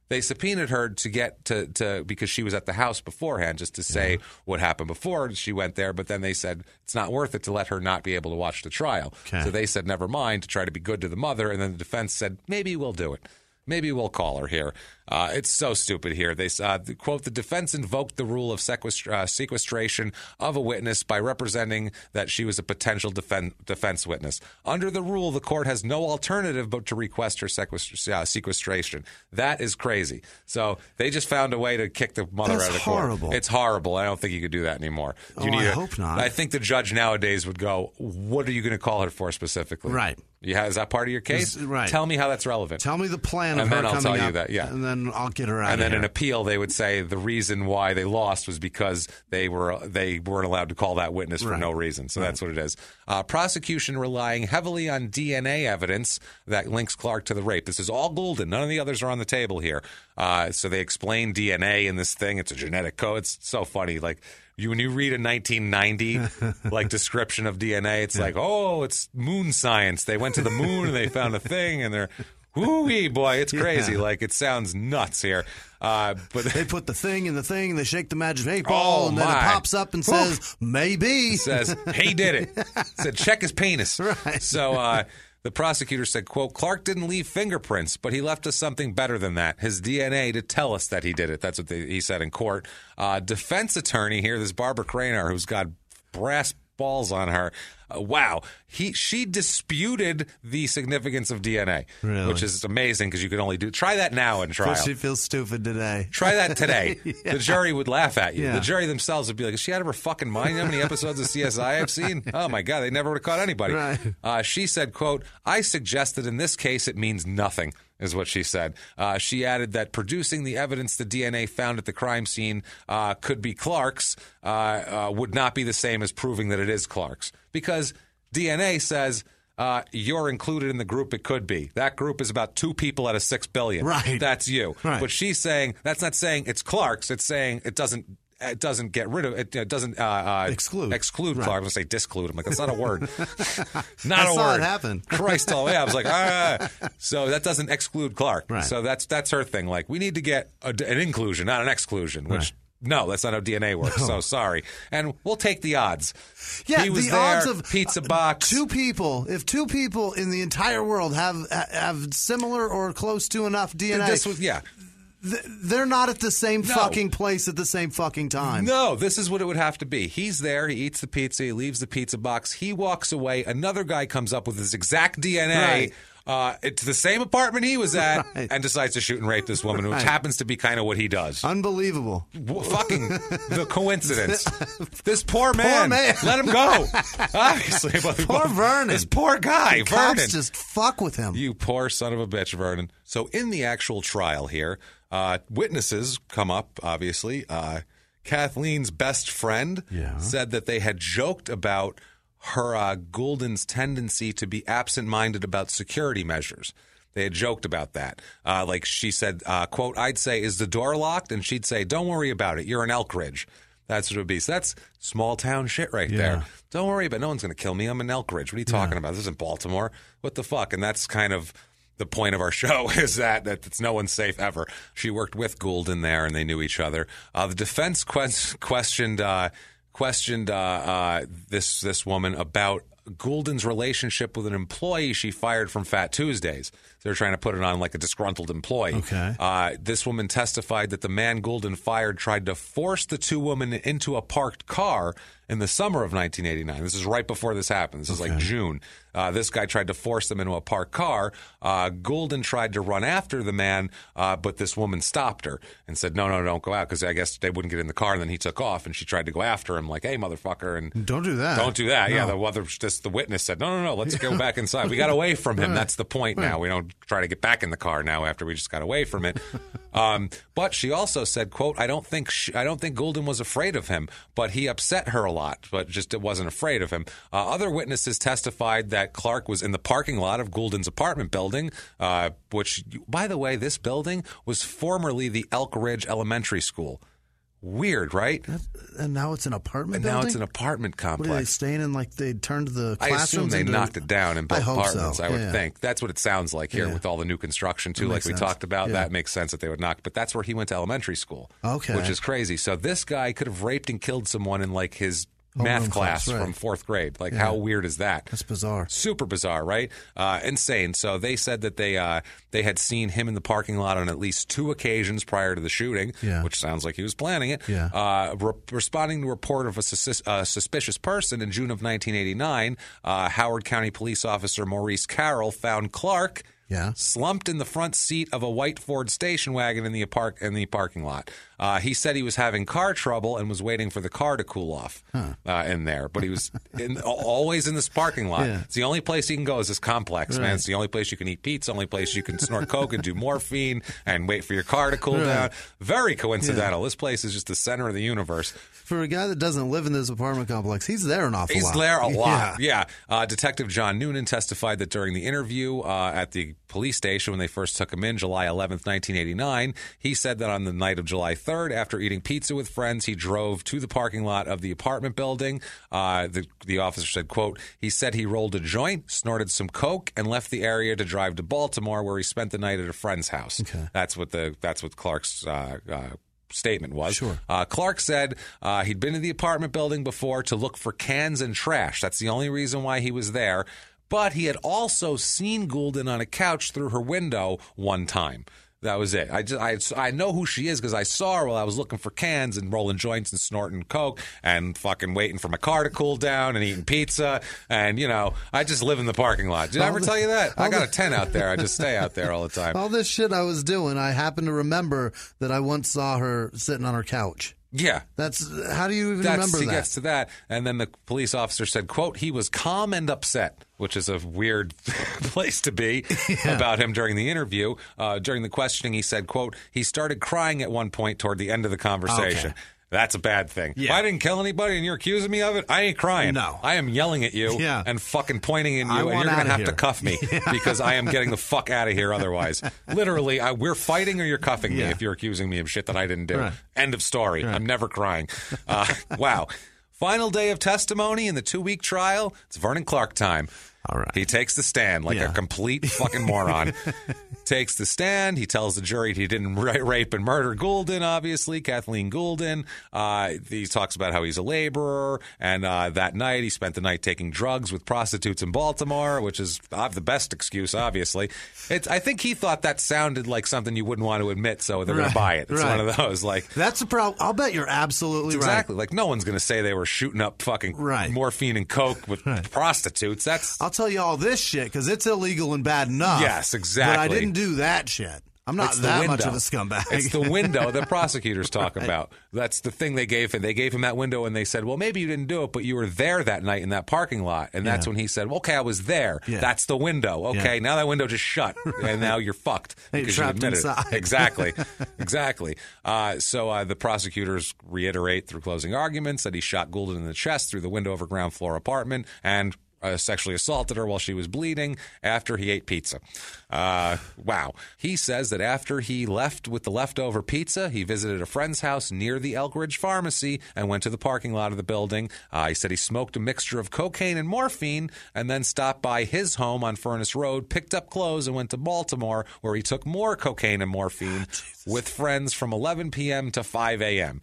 They subpoenaed her to get to, to because she was at the house beforehand just to say what happened before she went there but then they said it's not worth it to let her not be able to watch the trial. Okay. so they said never mind to try to be good to the mother and then the defense said maybe we'll do it Maybe we'll call her here. Uh, it's so stupid here. They uh, quote the defense invoked the rule of sequestra- uh, sequestration of a witness by representing that she was a potential defen- defense witness. Under the rule, the court has no alternative but to request her sequest- uh, sequestration. That is crazy. So they just found a way to kick the mother That's out of the court. It's horrible. It's horrible. I don't think you could do that anymore. You Oh, I a- hope not. I think the judge nowadays would go, "What are you going to call her for specifically?" Right. Yeah, is that part of your case? Is- right. Tell me how that's relevant. Tell me the plan of And her then I'll tell you up, that, yeah. and then I'll get her out. and then here. in appeal, they would say the reason why they lost was because they were they weren't allowed to call that witness for Right. no reason. So that's what it is. Uh, prosecution relying heavily on DNA evidence that links Clark to the rape. This is all Goulden. None of the others are on the table here. Uh, so they explain DNA in this thing. It's a genetic code. It's so funny. Like you when you read a 1990 [laughs] like description of DNA, it's like, oh, it's moon science. They went to the moon and they found a thing, and they're. Woo-wee, boy, it's crazy. Yeah. Like it sounds nuts here. Uh, but they put the thing in the thing, and they shake the magic eight ball, Oh, and then my. it pops up and says, "Maybe." says he did it. [laughs] Said check his penis. Right. So uh, the prosecutor said, "quote Clark didn't leave fingerprints, but he left us something better than that: his DNA to tell us that he did it." That's what they, he said in court. Uh, defense attorney here, this Barbara Craner, who's got brass balls on her. Uh, wow, he she disputed the significance of DNA, Really? which is amazing because you can only do try that now in trial. She feels stupid today. Try that today. [laughs] The jury would laugh at you. Yeah. The jury themselves would be like, "Is she out of her fucking mind? How many episodes of CSI I've seen? [laughs] Oh my god, they never would have caught anybody." Right. Uh, she said, "quote I suggest that in this case it means nothing." Is what she said. Uh, she added that producing the evidence the DNA found at the crime scene uh, could be Clark's uh, uh, would not be the same as proving that it is Clark's because DNA says uh, you're included in the group it could be. That group is about two people out of six billion. Right. That's you. Right. But she's saying that's not saying it's Clark's. It's saying it doesn't. It doesn't get rid of it. It doesn't uh, uh, Exclude. Exclude Right. Clark. I'm gonna say disclude. I'm like that's not a word. [laughs] not I a saw word. it happen. [laughs] Christ, oh yeah. I was like, ah. [laughs] So that doesn't exclude Clark. Right. So that's that's her thing. Like we need to get a, an inclusion, not an exclusion. Which no, that's not how DNA works. So sorry. And we'll take the odds. Yeah, he was the there, odds of pizza box. Two people, if two people in the entire world have have similar or close to enough DNA, was yeah. Th- they're not at the same No. fucking place at the same fucking time. No, this is what it would have to be. He's there. He eats the pizza. He leaves the pizza box. He walks away. Another guy comes up with his exact DNA. Right. Uh, to the same apartment he was at [laughs] Right. and decides to shoot and rape this woman, which Right. happens to be kind of what he does. Unbelievable. W- fucking the [laughs] coincidence. [laughs] This poor man, man. let him go. Obviously, but- Poor Vernon. This poor guy, Cops Vernon. just fuck with him. You poor son of a bitch, Vernon. So, in the actual trial here, uh, witnesses come up, obviously. Uh, Kathleen's best friend Yeah. said that they had joked about her uh, Goulden's tendency to be absent minded about security measures. They had joked about that. Uh, like she said, uh, quote, I'd say, is the door locked? And she'd say, don't worry about it. You're in Elkridge. That's what it would be. So that's small town shit right there. Don't worry about it. No one's going to kill me. I'm in Elkridge. What are you talking about? This isn't Baltimore. What the fuck? And that's kind of the point of our [laughs] show is that, that it's no one's safe ever. She worked with Goulden there and they knew each other. Uh, the defense quest- questioned uh, questioned uh, uh, this this woman about Goulden's relationship with an employee she fired from Fat Tuesdays. They're trying to put it on like a disgruntled employee. Okay. Uh, this woman testified that the man Goulden fired tried to force the two women into a parked car in the summer of 1989. This is right before this happened. This is like June. Uh, this guy tried to force them into a parked car. Uh, Goulden tried to run after the man, uh, but this woman stopped her and said, "No, no, don't go out," because I guess they wouldn't get in the car. And then he took off, and she tried to go after him, like, "Hey, motherfucker!" And Don't do that. don't do that. Yeah, the other just the witness said, "No, no, no, let's go back inside. We got away from him. [laughs] That's the point now. We don't try to get back in the car now after we just got away from it." [laughs] um, but she also said, "quote I don't think she, I don't think Goulden was afraid of him, but he upset her a lot, but just wasn't afraid of him." Uh, other witnesses testified that Clark was in the parking lot of Goulden's apartment building, uh, which, by the way, this building was formerly the Elkridge Elementary School Weird, right? And now it's an apartment And building. now it's an apartment What are they staying in? Like they turned the I assume they into- knocked it down and built I hope so. apartments. I would Yeah. think that's what it sounds like here Yeah. with all the new construction too, like we sense. talked about. Yeah. That makes sense that they would knock. But that's where he went to elementary school. Okay. which is crazy. So this guy could have raped and killed someone in like his math class class, right. from fourth grade. Like how weird is that? That's bizarre. Super bizarre, right? Uh, insane. So they said that they uh, they had seen him in the parking lot on at least two occasions prior to the shooting, Yeah. which sounds like he was planning it. Yeah. Uh, re- responding to a report of a sus- uh, suspicious person in June of 1989, uh, Howard County Police Officer Maurice Carroll found Clark. Yeah. Slumped in the front seat of a white Ford station wagon in the park in the parking lot. Uh, he said he was having car trouble and was waiting for the car to cool off uh, in there. But he was [laughs] in, always in this parking lot. Yeah. It's the only place you can go is this complex, man. It's the only place you can eat pizza, only place you can snort [laughs] coke and do morphine and wait for your car to cool Right. down. Very coincidental. This place is just the center of the universe. For a guy that doesn't live in this apartment complex, he's there an awful He's lot. there a [laughs] lot. Yeah. Uh, Detective John Noonan testified that during the interview uh, at the police station when they first took him in, July 11th, 1989, he said that on the night of July 3rd, after eating pizza with friends, he drove to the parking lot of the apartment building. Uh, the, the officer said, quote, he said he rolled a joint, snorted some coke, and left the area to drive to Baltimore where he spent the night at a friend's house. Okay. That's what the that's what Clark's uh, uh, statement was. Sure. Uh, Clark said uh, he'd been to the apartment building before to look for cans and trash. That's the only reason why he was there. But he had also seen Goulden on a couch through her window one time. That was it. I just I, I know who she is because I saw her while I was looking for cans and rolling joints and snorting coke and fucking waiting for my car to cool down and eating pizza and you know I just live in the parking lot. Did I ever the- tell you that? I got the- a tent out there. I just stay out there all the time. [laughs] All this shit I was doing, I happen to remember that I once saw her sitting on her couch. Yeah, That's how do you even That's, remember he that? gets to that, and then the police officer said, "quote He was calm and upset." Which is a weird [laughs] place to be [laughs] about him during the interview. Uh, during the questioning, he said, "quote He started crying at one point toward the end of the conversation." Okay. That's a bad thing. Yeah. I didn't kill anybody, and you're accusing me of it. I ain't crying. No. I am yelling at you Yeah. and fucking pointing at you, I and you're gonna outta have to cuff me [laughs] because I am getting the fuck out of here. Otherwise, [laughs] literally, I, we're fighting, or you're cuffing me if you're accusing me of shit that I didn't do. Right. End of story. I'm never crying. Uh, wow. [laughs] Final day of testimony in the two week trial. It's Vernon Clark time. All right. He takes the stand like Yeah. a complete [laughs] fucking moron. takes the stand. He tells the jury he didn't [laughs] ra- rape and murder Goulden, obviously, Kathleen Goulden. Uh, he talks about how he's a laborer. And uh, that night, he spent the night taking drugs with prostitutes in Baltimore, which is uh, the best excuse, obviously. It's, I think he thought that sounded like something you wouldn't want to admit, so they're going to buy it. It's Right. one of those, like, That's the problem. I'll bet you're absolutely right. Exactly. Like no one's going to say they were shooting up fucking Right. morphine and coke with [laughs] Right. prostitutes. That's I'll tell you all this shit because it's illegal and bad enough. Yes, exactly. But I didn't do that shit. I'm not it's the that much of a scumbag. It's the window that [laughs] prosecutors talk about. That's the thing they gave him. They gave him that window and they said, "Well, maybe you didn't do it, but you were there that night in that parking lot." And that's Yeah. when he said, well, "Okay, I was there. Yeah. That's the window. Okay, Yeah. now that window just shut, [laughs] and now you're fucked because you trapped admitted it." inside. Exactly, [laughs] exactly. Uh, so uh, the prosecutors reiterate through closing arguments that he shot Goulden in the chest through the window of a ground floor apartment and uh, sexually assaulted her while she was bleeding after he ate pizza. Uh, wow. He says that after he left with the leftover pizza, he visited a friend's house near the Elkridge Pharmacy and went to the parking lot of the building. Uh, he said he smoked a mixture of cocaine and morphine and then stopped by his home on Furnace Road, picked up clothes, and went to Baltimore, where he took more cocaine and morphine [laughs] with friends from 11 p.m. to 5 a.m.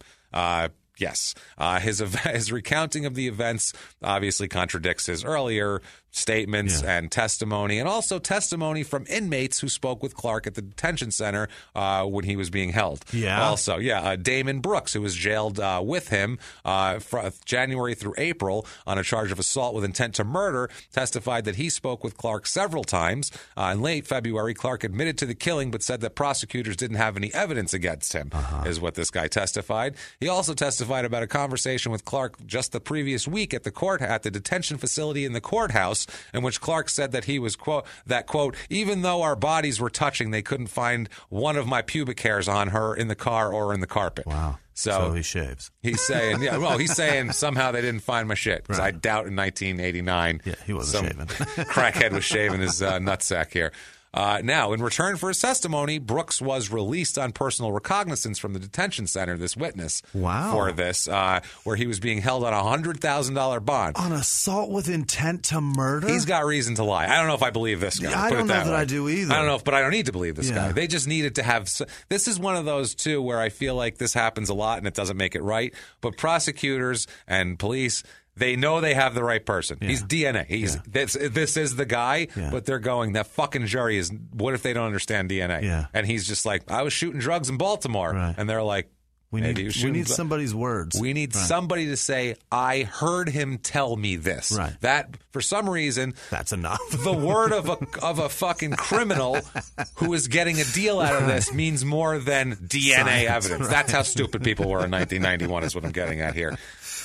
Yes. Uh, his [laughs] his recounting of the events obviously contradicts his earlier statements and testimony, and also testimony from inmates who spoke with Clark at the detention center uh, when he was being held. Yeah. Also, yeah, uh, Damon Brooks, who was jailed uh, with him uh, fr- January through April on a charge of assault with intent to murder, testified that he spoke with Clark several times. Uh, in late February, Clark admitted to the killing, but said that prosecutors didn't have any evidence against him, is what this guy testified. He also testified about a conversation with Clark just the previous week at the court at the detention facility in the courthouse, in which Clark said that he was quote that quote even though our bodies were touching, they couldn't find one of my pubic hairs on her in the car or in the carpet. wow. So, So he shaves. He's saying, yeah, well, he's saying [laughs] somehow they didn't find my shit. Because I doubt in 1989. Yeah, he wasn't shaving. [laughs] crackhead was shaving his uh, nutsack here. Uh, now, in return for his testimony, Brooks was released on personal recognizance from the detention center. This witness Wow. for this, uh, where he was being held on a hundred thousand dollar bond. On assault with intent to murder? He's got reason to lie. I don't know if I believe this guy. Yeah, I don't know that way. I do either. I don't know, if, but I don't need to believe this Yeah. guy. They just needed to have. This is one of those too where I feel like this happens a lot and it doesn't make it right. But prosecutors and police. They know they have the right person. He's DNA. He's this. This is the guy. Yeah. But they're going. That fucking jury is. What if they don't understand DNA? Yeah. And he's just like, I was shooting drugs in Baltimore, Right. and they're like, we need, we need somebody's words. we need Right. somebody to say, I heard him tell me this. Right. That, for some reason, That's enough. the [laughs] word of a of a fucking criminal who is getting a deal out of this means more than DNA Science, evidence. That's how stupid people were in 1991. Is what I'm getting at here.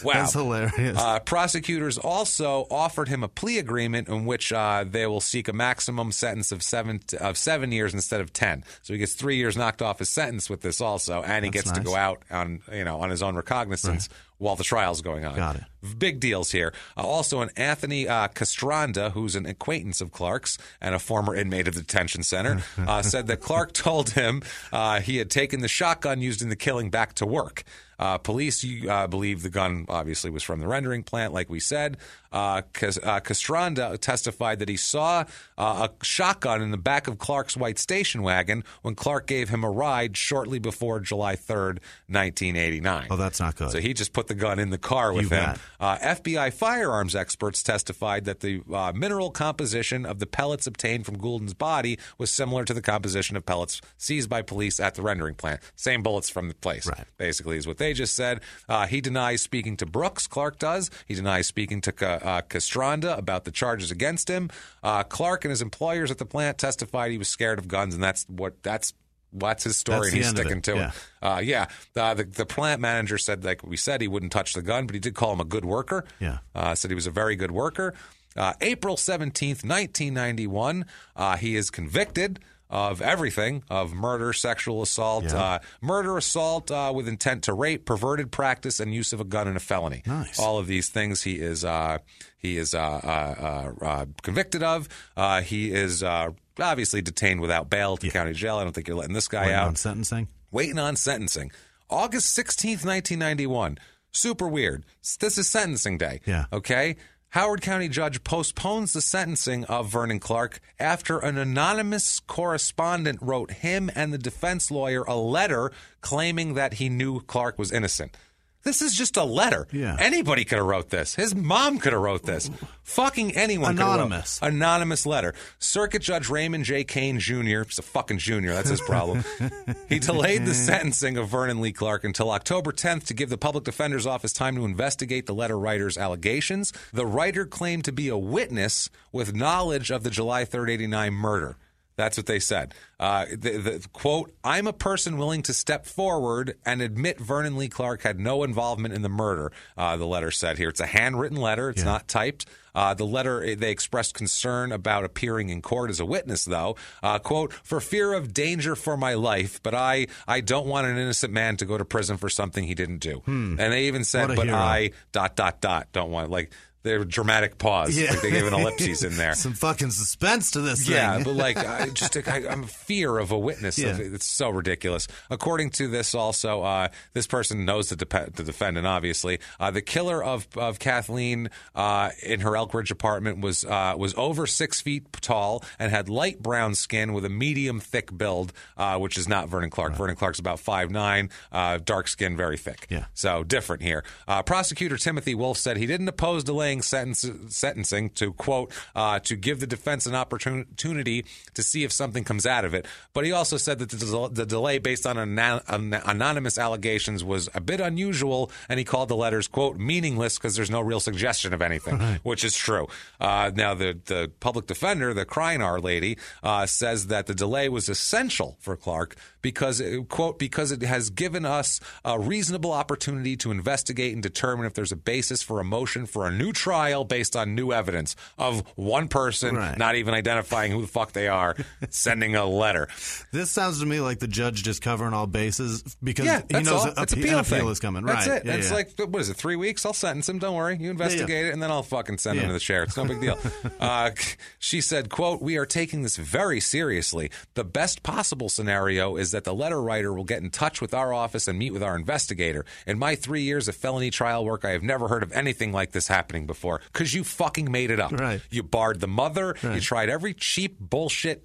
Wow, That's hilarious. Uh, prosecutors also offered him a plea agreement in which uh, they will seek a maximum sentence of seven of seven years instead of ten. So he gets three years knocked off his sentence with this also, and he That's gets to go out on you know on his own recognizance while the trial's going on. Got it. Big deals here. Uh, also, an Anthony uh, Castranda, who's an acquaintance of Clark's and a former inmate of the detention center, [laughs] uh, said that Clark told him uh, he had taken the shotgun used in the killing back to work. Uh, police uh, believe the gun obviously was from the rendering plant, like we said. Uh, uh, Castranda testified that he saw uh, a shotgun in the back of Clark's white station wagon when Clark gave him a ride shortly before July 3rd, 1989. oh, that's not good. So he just put the gun in the car with You him. Uh, FBI firearms experts testified that the uh, mineral composition of the pellets obtained from Goulden's body was similar to the composition of pellets seized by police at the rendering plant. Same bullets from the place, Right. basically, is what they just said. Uh, he denies speaking to Brooks. Clark does. He denies speaking to uh, Castranda about the charges against him. Uh, Clark and his employers at the plant testified he was scared of guns, and that's what that's. What's his story? That's and he's sticking it, to yeah. it. Uh, yeah, uh, the the plant manager said, like we said, he wouldn't touch the gun, but he did call him a good worker. Yeah. uh, said he was a very good worker. Uh, April seventeenth, nineteen ninety one, uh, he is convicted of everything of murder, sexual assault, uh, murder, assault uh, with intent to rape, perverted practice, and use of a gun in a felony. Nice. All of these things he is uh, he is uh, uh, uh, uh, convicted of. Uh, he is uh, obviously detained without bail at the county jail. I don't think you're letting this guy Waiting out on sentencing. waiting on sentencing. August 16th, 1991. Super weird. This is sentencing day. Yeah. Okay. Howard County judge postpones the sentencing of Vernon Clark after an anonymous correspondent wrote him and the defense lawyer a letter claiming that he knew Clark was innocent. This is just a letter. Yeah. Anybody could have wrote this. His mom could have wrote this. Fucking anyone could have wrote- Anonymous. anonymous letter. Circuit Judge Raymond J. Kane Jr. He's a fucking junior. That's his problem. [laughs] he delayed the sentencing of Vernon Lee Clark until October 10th to give the public defender's office time to investigate the letter writer's allegations. The writer claimed to be a witness with knowledge of the July 3rd, 89 murder. That's what they said. Uh, the, the quote: "I'm a person willing to step forward and admit Vernon Lee Clark had no involvement in the murder." Uh, the letter said here. It's a handwritten letter. It's not typed. Uh, the letter eh, they expressed concern about appearing in court as a witness, though. Uh, quote: "For fear of danger for my life, but I I don't want an innocent man to go to prison for something he didn't do." And they even said, "But hero. I dot dot dot don't want like." Their dramatic pause. Like they gave an ellipses in there. [laughs] Some fucking suspense to this Yeah, thing. but like, [laughs] I just I, I'm fear of a witness. Of it. It's so ridiculous. According to this, also, uh, this person knows the, the defendant. Obviously, uh, the killer of of Kathleen uh, in her Elkridge apartment was uh, was over six feet tall and had light brown skin with a medium thick build, uh, which is not Vernon Clark. Vernon Clark's about five nine, uh, dark skin, very thick. Yeah. So different here. Uh, Prosecutor Timothy Wolf said he didn't oppose delaying sentence, sentencing to quote uh, to give the defense an opportunity to see if something comes out of it. But he also said that the, the delay based on an- anonymous allegations was a bit unusual, and he called the letters quote meaningless because there's no real suggestion of anything, which is true. Uh, now the the public defender, the Craner lady, uh, says that the delay was essential for Clark because quote because it has given us a reasonable opportunity to investigate and determine if there's a basis for a motion for a new trial based on new evidence of one person Right. not even identifying who the fuck they are [laughs] sending a letter. This sounds to me like the judge just covering all bases because Yeah, he knows all. a- It's an appeal appeal thing. is coming. That's right. it. Yeah, it's yeah. like what is it? Three weeks? I'll sentence him. Don't worry. You investigate it, and then I'll fucking send him to the chair. It's no big deal. [laughs] uh, she said, "quote We are taking this very seriously. The best possible scenario is that the letter writer will get in touch with our office and meet with our investigator. In my three years of felony trial work, I have never heard of anything like this happening before. Because you fucking made it up. Right. You barred the mother. Right. You tried every cheap bullshit."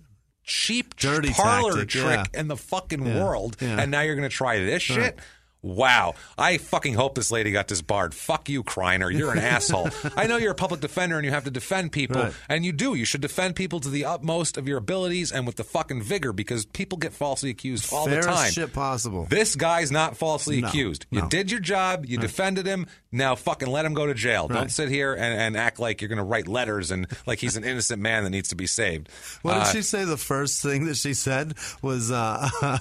Cheap Dirty parlor tactic, trick yeah. in the fucking Yeah, world, yeah. and now you're going to try this shit. Wow. I fucking hope this lady got disbarred. Fuck you, Craner. You're an [laughs] asshole. I know you're a public defender and you have to defend people, Right. and you do. You should defend people to the utmost of your abilities and with the fucking vigor because people get falsely accused all Fairest the time. shit possible. This guy's not falsely No, accused. You did your job. You defended him. Now fucking let him go to jail. Don't sit here and, and act like you're going to write letters and like he's an innocent man that needs to be saved. What did Uh, she say? The first thing that she said was, uh, [laughs]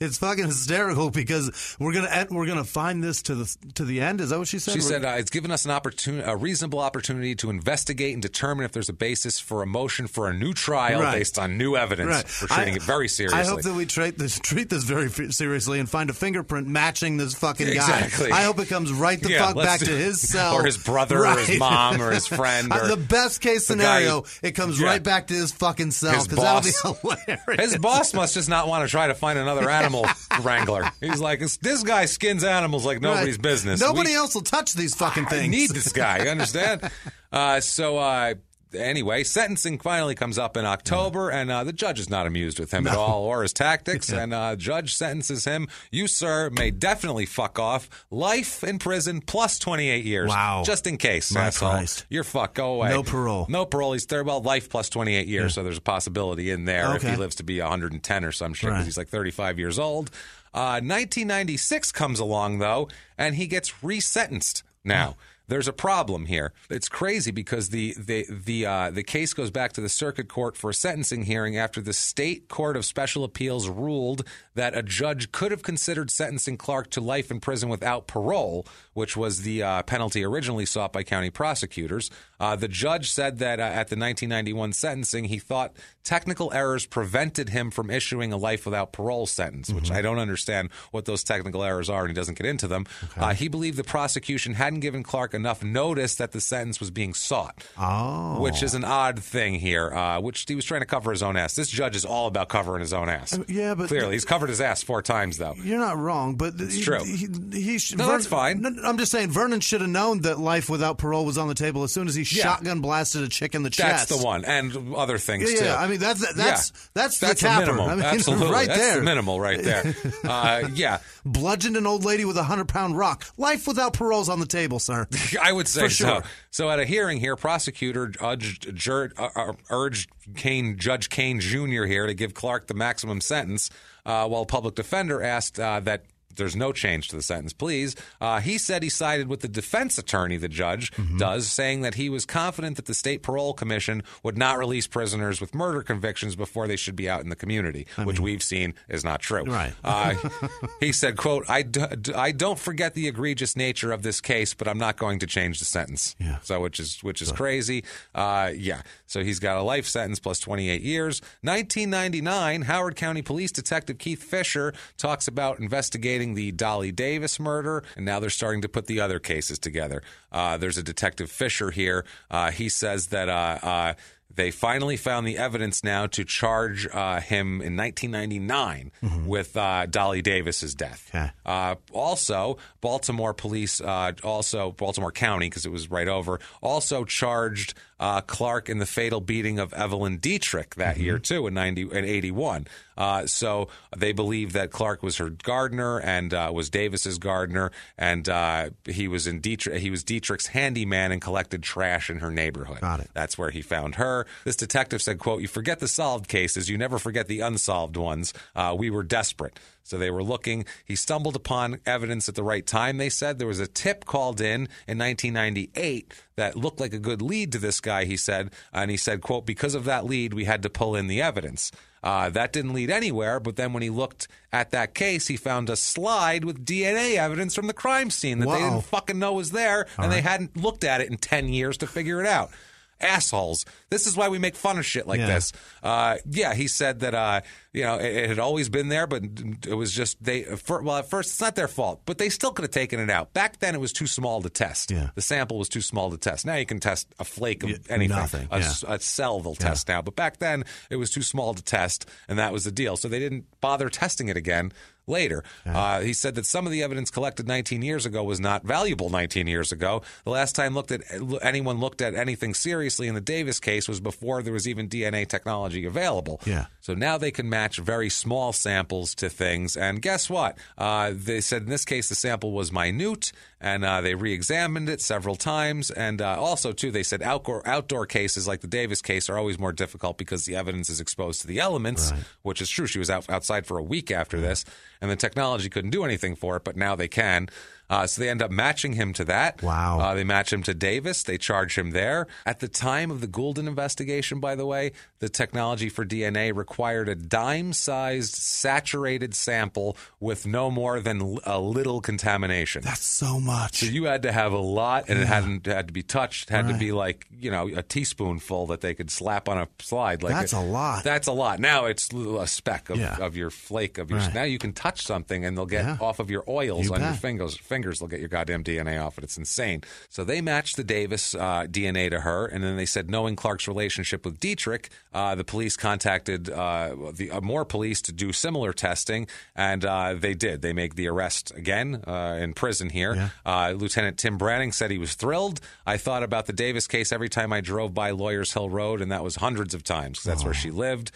"It's fucking hysterical because we're gonna end, we're gonna find this to the to the end." Is that what she said? She We're- said uh, it's given us an opportunity, a reasonable opportunity to investigate and determine if there's a basis for a motion for a new trial Right. based on new evidence. Right. We're treating I- it very seriously. I hope that we treat this treat this very f- seriously and find a fingerprint matching this fucking guy. Exactly. I hope it comes right the Yeah, fuck back do- to his [laughs] cell or his brother or his mom or his [laughs] friend or the best case the guy- scenario, it comes Yeah. right back to his fucking cell His because that'll be boss. [laughs] hilarious. His boss must just not want to try to find another animal wrangler. He's like, this, guy skins animals like nobody's Right. business. Nobody We- else will touch these fucking I things. need this guy. You understand? [laughs] uh, so uh, anyway, sentencing finally comes up in October, and uh, the judge is not amused with him at all or his tactics. [laughs] And uh, judge sentences him: "You, sir, may definitely fuck off. Life in prison plus twenty eight years. Wow. just in case. My asshole. Christ. You're fuck. Go away. No parole. No parole. He's there. Well, life plus twenty eight years. So there's a possibility in there if he lives to be 110 or some shit because Right. he's like 35 years old. Uh, 1996 comes along though, and he gets resentenced. Now there's a problem here. It's crazy because the the the uh, the case goes back to the circuit court for a sentencing hearing after the state court of special appeals ruled that a judge could have considered sentencing Clark to life in prison without parole, which was the uh, penalty originally sought by county prosecutors. Uh, the judge said that uh, at the 1991 sentencing, he thought technical errors prevented him from issuing a life without parole sentence, which I don't understand what those technical errors are, and he doesn't get into them. Uh, he believed the prosecution hadn't given Clark enough notice that the sentence was being sought, Oh. which is an odd thing here, uh, which he was trying to cover his own ass. This judge is all about covering his own ass. Yeah, but- clearly he's covered his ass four times though. You're not wrong, but it's he, true. He, he sh- No, that's fine. no, I'm just saying, Vernon should have known that life without parole was on the table as soon as he Yeah. shotgun blasted a chick in the chest. That's the one, and other things Yeah, too. yeah. I mean, that's that's Yeah. that's, that's the capper. minimum. I mean, [laughs] Absolutely, right that's there. the minimal right there. [laughs] Uh, yeah, Bludgeoned an old lady with a hundred pound rock. Life without parole's on the table, sir. [laughs] I would say For sure. so. So at a hearing here, prosecutor urged, jur- uh, uh, urged Kane, Judge Kane Jr. here to give Clark the maximum sentence, uh, while public defender asked uh, that. There's no change to the sentence, please. Uh, he said he sided with the defense attorney, the judge Mm-hmm. does, saying that he was confident that the state parole commission would not release prisoners with murder convictions before they should be out in the community, which we've seen is not true. Right. Uh, [laughs] he said, "quote I, d- d- I don't forget the egregious nature of this case, but I'm not going to change the sentence." Yeah. So which is which is crazy. Uh, yeah. So he's got a life sentence plus 28 years. 1999, Howard County Police Detective Keith Fisher talks about investigating the Dolly Davis murder, and now they're starting to put the other cases together. Uh, there's a Detective Fisher here. Uh, he says that. Uh, uh, they finally found the evidence now to charge uh, him in 1999 with uh, Dolly Davis's death. Okay. Uh, also, Baltimore police, uh, also Baltimore County, because it was right over, also charged uh, Clark in the fatal beating of Evelyn Dietrich that year too in ninety in eighty one. Uh, so they believe that Clark was her gardener and uh, was Davis's gardener, and uh, he was in Dietrich. He was Dietrich's handyman and collected trash in her neighborhood. Got it. That's where he found her. This detective said, "quote You forget the solved cases, you never forget the unsolved ones. Uh, we were desperate." So they were looking. He stumbled upon evidence at the right time. They said there was a tip called in in 1998 that looked like a good lead to this guy. He said, and he said, "quote Because of that lead, we had to pull in the evidence." Uh, that didn't lead anywhere, but then when he looked at that case, he found a slide with DNA evidence from the crime scene that they didn't fucking know was there, and they hadn't looked at it in 10 years to figure it out. Assholes. This is why we make fun of shit like Yeah. this. Uh, yeah, he said that uh, you know it, it had always been there, but it was just they. For, well, at first it's not their fault, but they still could have taken it out. Back then, it was too small to test. Yeah. The sample was too small to test. Now you can test a flake of Yeah, anything, nothing, a, yeah. a cell they'll test now. But back then, it was too small to test, and that was the deal. So they didn't bother testing it again later. Uh, he said that some of the evidence collected 19 years ago was not valuable 19 years ago. The last time looked at anyone looked at anything seriously in the Davis case was before there was even DNA technology available. Yeah. So now they can match very small samples to things. And guess what? Uh, they said in this case the sample was minute, and uh, they re-examined it several times. And uh, also, too, they said outdoor outdoor cases like the Davis case are always more difficult because the evidence is exposed to the elements, which is true. She was out, outside for a week after this, and the technology couldn't do anything for it, but now they can. Uh, so they end up matching him to that. Wow. Uh, they match him to Davis. They charge him there. At the time of the Goulden investigation, by the way, the technology for DNA required a dime sized saturated sample with no more than a little contamination. That's so much. So you had to have a lot, and it hadn't had to be touched. It had to be like you know a teaspoonful that they could slap on a slide. Like That's a lot. That's a lot. Now it's a speck of, Yeah. of your flake of your. Right. Now you can touch something, and they'll get Yeah. off of your oils You on your bet. fingers. Fingers, they'll get your goddamn DNA off it. It's insane. So they matched the Davis uh, DNA to her, and then they said, knowing Clark's relationship with Dietrich, uh, the police contacted uh, the uh, more police to do similar testing, and uh, they did. They make the arrest again uh, in prison here. Yeah. Uh, Lieutenant Tim Branning said he was thrilled. I thought about the Davis case every time I drove by Lawyers Hill Road, and that was hundreds of times 'cause that's where she lived.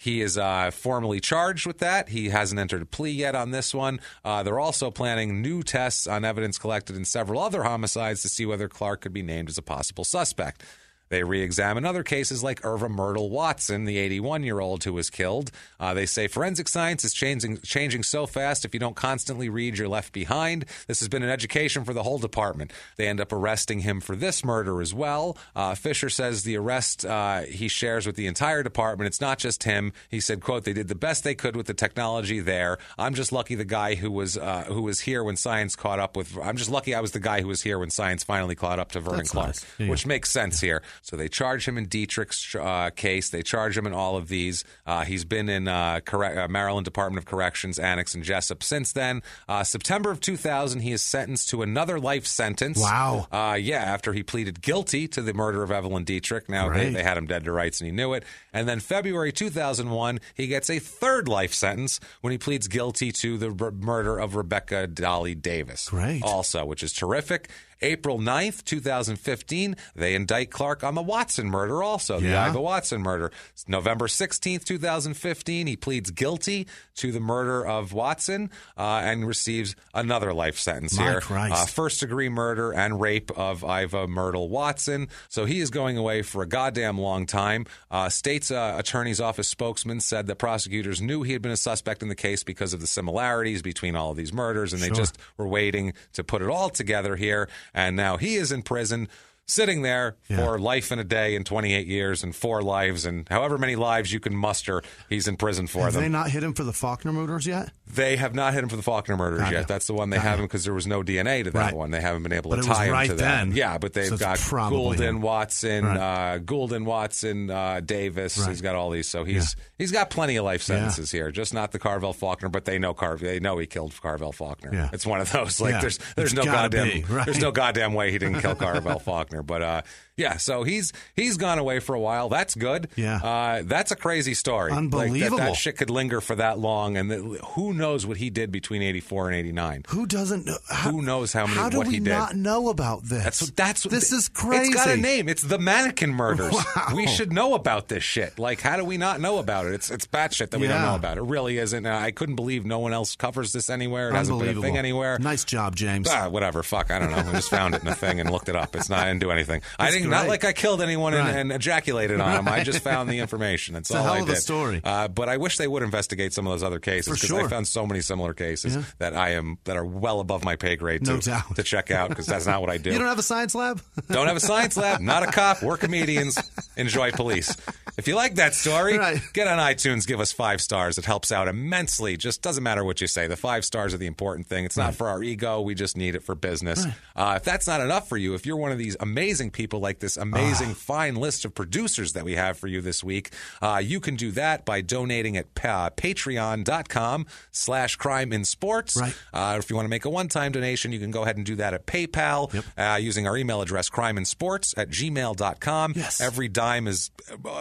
He is uh, formally charged with that. He hasn't entered a plea yet on this one. Uh, they're also planning new tests on evidence collected in several other homicides to see whether Clark could be named as a possible suspect. They re examine other cases like Irva Myrtle Watson, the 81 year old who was killed. Uh, they say forensic science is changing, changing so fast, if you don't constantly read, you're left behind. This has been an education for the whole department. They end up arresting him for this murder as well. Uh, Fisher says the arrest uh, he shares with the entire department. It's not just him. He said, "quote They did the best they could with the technology there. I'm just lucky the guy who was uh, who was here when science caught up with. I'm just lucky I was the guy who was here when science finally caught up to Vernon That's Clark, nice. Yeah. which makes sense here. So they charge him in Dietrich's uh, case. They charge him in all of these. Uh, he's been in uh, correct, uh, Maryland Department of Corrections, Annex and Jessup since then. Uh, September of 2000, he is sentenced to another life sentence. Wow. Uh, yeah, after he pleaded guilty to the murder of Evelyn Dietrich. Now they, Right. they had him dead to rights and he knew it. And then February 2001, he gets a third life sentence when he pleads guilty to the r- murder of Rebecca Dolly Davis. Great. Also, which is terrific. April 9th, 2015, they indict Clark on the Watson murder also, the Yeah. Iva Watson murder. November 16th, 2015, he pleads guilty to the murder of Watson uh, and receives another life sentence My here. Uh, first degree murder and rape of Iva Myrtle Watson. So he is going away for a goddamn long time. Uh, state's uh, attorney's office spokesman said that prosecutors knew he had been a suspect in the case because of the similarities between all of these murders, and they just were waiting to put it all together here. And now he is in prison. Sitting there Yeah. for life in a day and 28 years and four lives and however many lives you can muster, he's in prison for Have them. they not hit him for the Faulkner murders yet? They have not hit him for the Faulkner murders Got yet. ya. That's the one they Got haven't because there was no DNA to that Right. one. They haven't been able But to tie him right to that. then. Yeah, but they've So got Goulden, him. Watson, Right. uh, Goulden, Watson, uh, Davis. Right. He's got all these, so he's he's got plenty of life Yeah. sentences here. Just not the Carvel Faulkner, but they know Carvel. They know he killed Carvel Faulkner. Yeah. It's one of those. Like Yeah. there's there's It's no goddamn be, there's no goddamn way he didn't kill Carvel [laughs] Faulkner. But uh, yeah, so he's he's gone away for a while. That's good. Yeah. uh, that's a crazy story. Like, that- that, shit could linger for that long, and that, who knows what he did between '84 and '89. Who doesn't know? How, Who knows how many- How do what we he did? not know about this? That's that's this is crazy. It's got a name. It's the mannequin murders. Wow. We should know about this shit. Like, how do we not know about it? It's it's bad shit that we don't know about. It really isn't. I couldn't believe no one else covers this anywhere. It hasn't been a Unbelievable. thing anywhere. Nice job, James. Ah, whatever. Fuck. I don't know. I just found it in a thing and looked it up. It's not. I didn't do anything. I didn't. Not like I killed anyone and, Right. and ejaculated on them. I just [laughs] found the information. That's all I did. story. Uh, but I wish they would investigate some of those other cases because sure. I found so many similar cases Yeah. that I am that are well above my pay grade No to, doubt. to check out because that's not what I [laughs] do. You don't have a science lab? [laughs] Don't have a science lab. Not a cop. We're comedians. Enjoy police. If you like that story, Right. get on iTunes, give us five stars. It helps out immensely. Just doesn't matter what you say. The five stars are the important thing. It's not for our ego. We just need it for business. Uh, if that's not enough for you, if you're one of these amazing people like this amazing, fine list of producers that we have for you this week, uh, you can do that by donating at pa- patreon.com slash crime in sports. Right. Uh, if you want to make a one-time donation, you can go ahead and do that at PayPal uh, using our email address, crimeinsports at gmail.com. Yes. Every dime is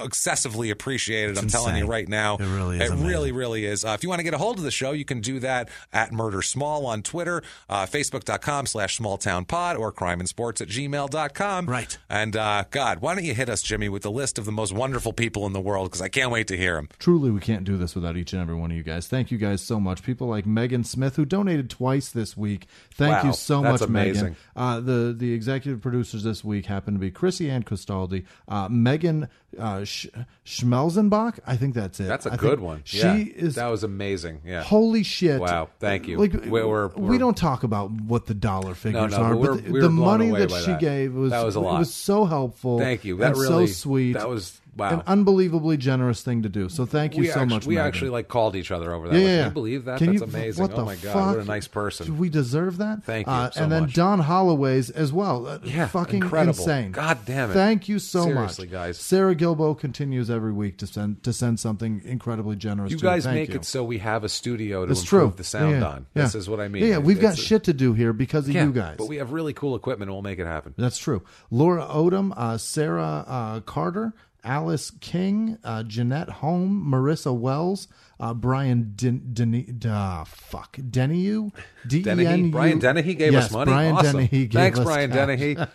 excessively appreciated. I'm telling you right now. It really is It amazing. really, really is. Uh, if you want to get a hold of the show, you can do that at Murder Small on Twitter, uh, Facebook.com slash smalltownpod, or crimeinsports at gmail.com. Right. And uh, God, why don't you hit us, Jimmie, with the list of the most wonderful people in the world? Because I can't wait to hear them. Truly, we can't do this without each and every one of you guys. Thank you guys so much. People like Megan Smith, who donated twice this week. Thank Wow, you so much, amazing. Megan. Uh, the the executive producers this week happen to be Chrissy Ann Cristaldi, uh, Megan uh, Sch- Schmelzenbach. I think that's it. That's a I good one. She Yeah, is that was amazing. Yeah. Holy shit! Wow, thank you. Like We- we're- we don't talk about what the dollar figures no, are, but but, we're- the, were the money that she that. gave was That was a it lot. was so helpful. Thank you. That really so sweet. That was wow. an unbelievably generous thing to do. So thank you we so actu- much. We Megan. actually like called each other over that. Yeah, yeah, Can you believe that? Can That's you- amazing. What oh the my god, fuck? what a nice person. Do we deserve that? Thank you Uh, so and then much. Don Holloway's as well. Uh, Yeah, fucking incredible. insane. God damn it. Thank you so Seriously, much, guys. Sarah Gilbo continues every week to send to send something incredibly generous. You to guys make you. it so we have a studio to That's improve true. the sound Yeah, on. yeah. This is what I mean. Yeah, we've got It's- shit to do here because of you guys. But we have really cool equipment and we'll make it happen. That's true. Laura Odom, uh, Sarah uh, Carter, Alice King, uh, Jeanette Home, Marissa Wells, uh, Brian Den- Den- uh, fuck Dennehy, [laughs] D N Brian Dennehy gave yes, us money. Brian awesome. Dennehy gave Thanks, Brian cash. Dennehy. [laughs]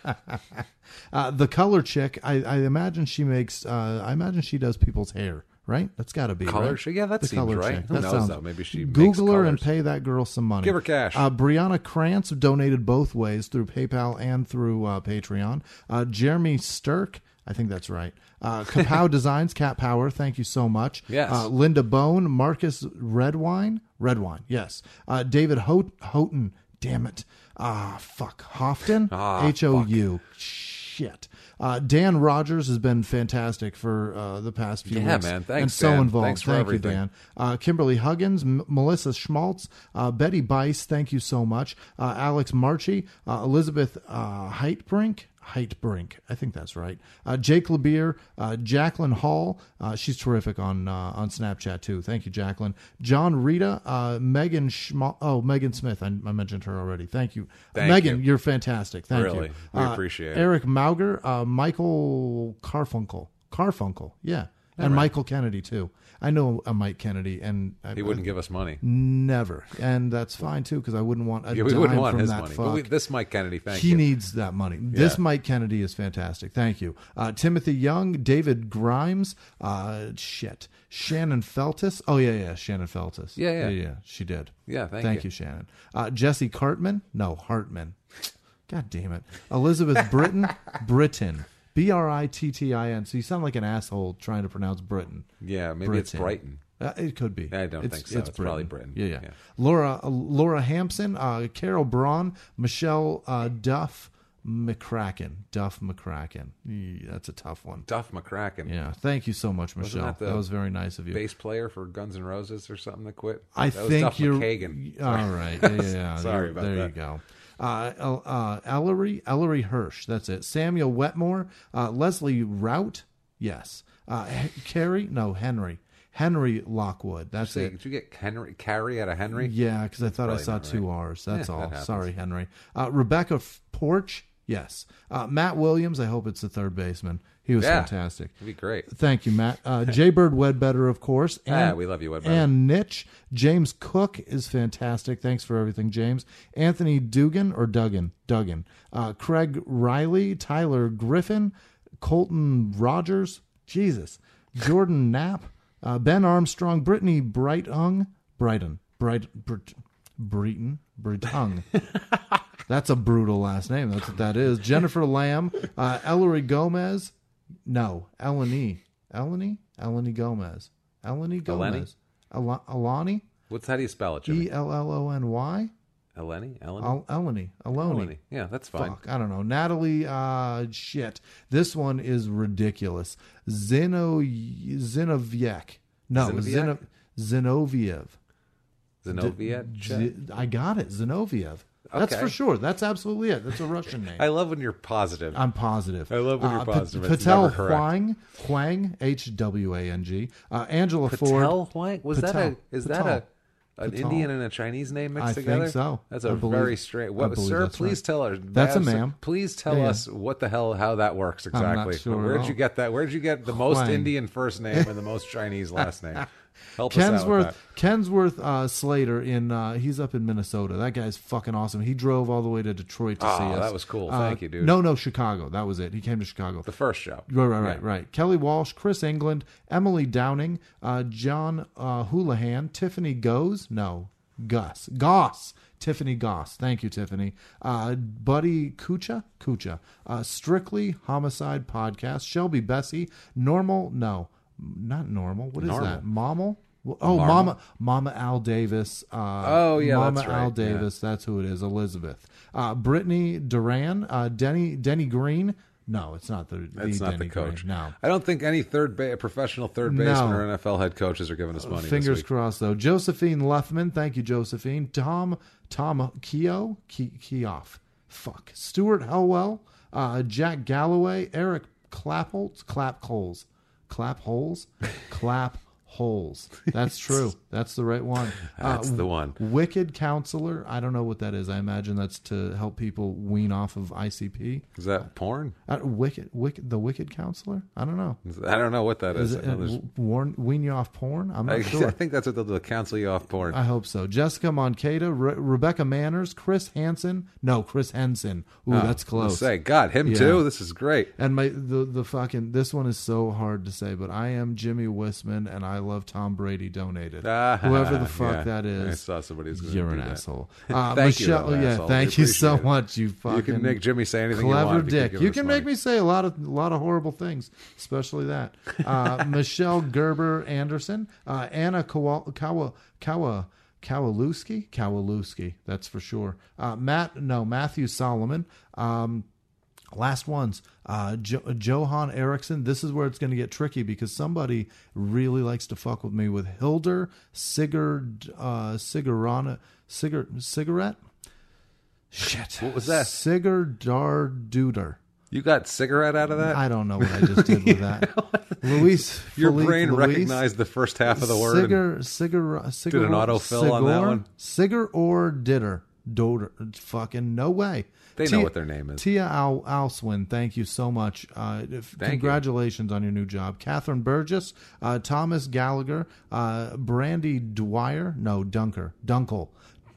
Uh, the color chick, I, I imagine she makes. Uh, I imagine she does people's hair. Right? That's got to be Color right? Yeah, that The seems color right. chick. Who That knows, sounds- though? Maybe she makes Google her and pay that girl some money. Give her cash. Uh, Brianna Krantz donated both ways through PayPal and through uh, Patreon. Uh, Jeremy Sturk, I think that's right. Uh, Kapow [laughs] Designs, Cat Power, thank you so much. Yes. Uh, Linda Bone, Marcus Redwine, Redwine, yes. Uh, David Ho- Houghton, damn it. Ah, fuck. Houghton? Ah, H O U. Shit. Uh, Dan Rogers has been fantastic for uh, the past few Yeah, weeks. man. Thanks, and so Dan. involved. Thanks for Thank everything. you, Dan. Uh, Kimberly Huggins, M- Melissa Schmaltz, uh, Betty Bice, thank you so much. Uh, Alex Marchi, uh, Elizabeth uh, Heitbrink. Heitbrink, I think that's right. Uh, Jake Lebeer, uh, Jacqueline Hall, uh, she's terrific on uh, on Snapchat too. Thank you, Jacqueline. John Rita, uh, Megan Schma- oh Megan Smith, I, I mentioned her already. Thank you, Thank Megan. you. are fantastic. Thank Really. you. We Uh, appreciate it. Eric Mauger, uh, Michael Carfunkel, Carfunkel, yeah, and Michael Kennedy too. I know a Mike Kennedy, and I, He wouldn't give us money. never, and that's fine too because I wouldn't want a Yeah, we dime wouldn't want from his that money. we, this Mike Kennedy, thank he you. He needs that money. This Mike Kennedy is fantastic. Thank you, uh, Timothy Young, David Grimes, uh, shit, Shannon Feltus. Oh yeah, yeah, Shannon Feltus. Yeah, yeah. yeah, she did. Yeah, thank thank you. you, Shannon. Uh, Jesse Cartman, no Hartman. God damn it, Elizabeth Britton, [laughs] Britain. B R I T T I N. So you sound like an asshole trying to pronounce Britain. Yeah, maybe it's Brighton. Uh, it could be. I don't It's- think so. It's probably Britain. Yeah, yeah. Yeah. Laura uh, Laura Hampson, uh, Carol Braun, Michelle uh, Duff McCracken. Duff McCracken. Eee, that's a tough one. Duff McCracken. Yeah. Thank you so much, Michelle. that That was very nice of you. Bass player for Guns N' Roses or something that quit. I that was think Duff you're McKagan. all right. Yeah, yeah. [laughs] Sorry You're- about there that. There you go. Uh, uh, Ellery Ellery Hirsch. That's it. Samuel Wetmore. Uh, Leslie Rout. Yes. Uh, H- Carrie. No, Henry. Henry Lockwood. That's Say, it. did you get Henry Carrie out of Henry? Yeah, because I thought I saw two right. R's. That's Yeah, all. happens. Sorry, Henry. Uh, Rebecca Porch. Yes. Uh, Matt Williams. I hope it's the third baseman. He was Yeah. fantastic. It'd be great. Thank you, Matt. Uh, [laughs] Jay Bird Wedbetter, of course. And, Ah, we love you, Wedbetter. And Nitch. James Cook is fantastic. Thanks for everything, James. Anthony Dugan or Duggan? Duggan. Uh, Craig Riley. Tyler Griffin. Colton Rogers. Jesus. Jordan [laughs] Knapp. Uh, ben Armstrong. Brittany Brightung. Brighton. Bright. Brit, Breton. Brightung. [laughs] That's a brutal last name. That's what that is. Jennifer Lamb. Uh, Ellery Gomez. No, Eleni. Eleni? Eleni Gomez. Eleni Gomez. Al- Alani? What's how do you spell it, Jimmie? E L L O N Y? Eleni? Eleni? Eleni. Eloni. Eleni. Yeah, that's fine. Fuck, I don't know. Natalie, uh, shit. This one is ridiculous. Zeno Zinoviek. No, Zinoviek? Zeno, Zinoviev. Zinoviev? Z- I got it. Zinoviev. That's for sure. That's absolutely it. That's a Russian [laughs] name. I love when you're positive. I'm positive. I love when you're Uh, positive. It's Patel. Huang, Huang, H W A N G. Uh, Angela Patel Ford. Huang? Was Patel. that a is Patel. that a an Patel. Indian and a Chinese name mixed I think together? so. That's I a believe- very strange. What, sir, please right. tell us. That's a ma'am. Please tell Yeah, yeah. us what the hell how that works exactly. sure Where'd all. you get that? Where'd you get the most Huang. Indian first name and the most Chinese last [laughs] name? Help us out with Kensworth. Kensworth uh, Slater in uh, he's up in Minnesota. That guy's fucking awesome. He drove all the way to Detroit to Oh, see us. that was cool. Uh, Thank you, dude. No, no, Chicago. That was it. He came to Chicago. The first show. Right, right, right, Yeah. right. Kelly Walsh, Chris England, Emily Downing, uh, John uh, Houlihan, Tiffany Goes, no, Gus, Goss, Tiffany Goss. Thank you, Tiffany. Uh, Buddy Kucha, Kucha. Uh, Strictly Homicide Podcast. Shelby Bessie, Normal, no, not normal. What is Normal. that? Mommal? Oh? Mama, Mama Al Davis. Uh, Oh, yeah, Mama right, Al yeah. Davis. That's who it is. Elizabeth, uh, Brittany Duran, uh, Denny, Denny Green. No, it's not the. The not Denny the coach. Green. No, I don't think any third ba- professional third No. baseman or NFL head coaches are giving us money. Fingers crossed, though. Josephine Leffman, thank you, Josephine. Tom, Tom Keo, Ke- Keoff, fuck. Stuart Helwell, uh, Jack Galloway, Eric Clapholtz, Clap Coles, Clap Holes, [laughs] Clap Holes. [laughs] That's true. That's the right one. [laughs] That's the one. Wicked Counselor. I don't know what that is. I imagine that's to help people wean off of ICP. Is that porn? Uh, wicked, wicked, the Wicked Counselor. I don't know. I don't know what that is. Is it uh, warn, wean you off porn? I'm not I, [laughs] sure. I think that's what they'll do. Cancel you off porn. I hope so. Jessica Moncada, Re- Rebecca Manners, Chris Hansen. No, Chris Henson. Ooh, Oh, that's close. Say, God, him Yeah. too. This is great. And my the the fucking this one is so hard to say, but I am Jimmie Whisman, and I love Tom Brady donated. [laughs] Ah, Whoever the fuck yeah. that I saw somebody who's you're do an that. asshole. [laughs] Uh, Thank Michelle, though, yeah, asshole. thank you so it. much. You fucking You can make Jimmie say anything you clever you dick. You can money. make me say a lot of a lot of horrible things, especially that. Uh, [laughs] Michelle Gerber Anderson, uh, Anna Kawa, Kawa Kawa Kowalewski, Kowalewski, that's for sure. Uh, Matt, no, Matthew Solomon. Um, last ones, uh, jo- Johan Erickson. This is where it's going to get tricky because somebody really likes to fuck with me with Hilder Sigurd uh, Sigurana Sigur Cigarette. Shit, What was that? Sigurdarduder. You got cigarette out of that? I don't know what I just did with that. [laughs] Luis, Your Philippe brain Luis. recognized the first half of the word. Sigur, Sigur, Sigur, Did an autofill on that Sigur- one? Sigur or Ditter? Doder. Fucking no way. They know what their name is. Tia Al- Alswin, thank you so much. Uh, if- Thank you. congratulations on your new job. Catherine Burgess, uh, Thomas Gallagher, uh, Brandy Dwyer, no, Dunker, Dunkel.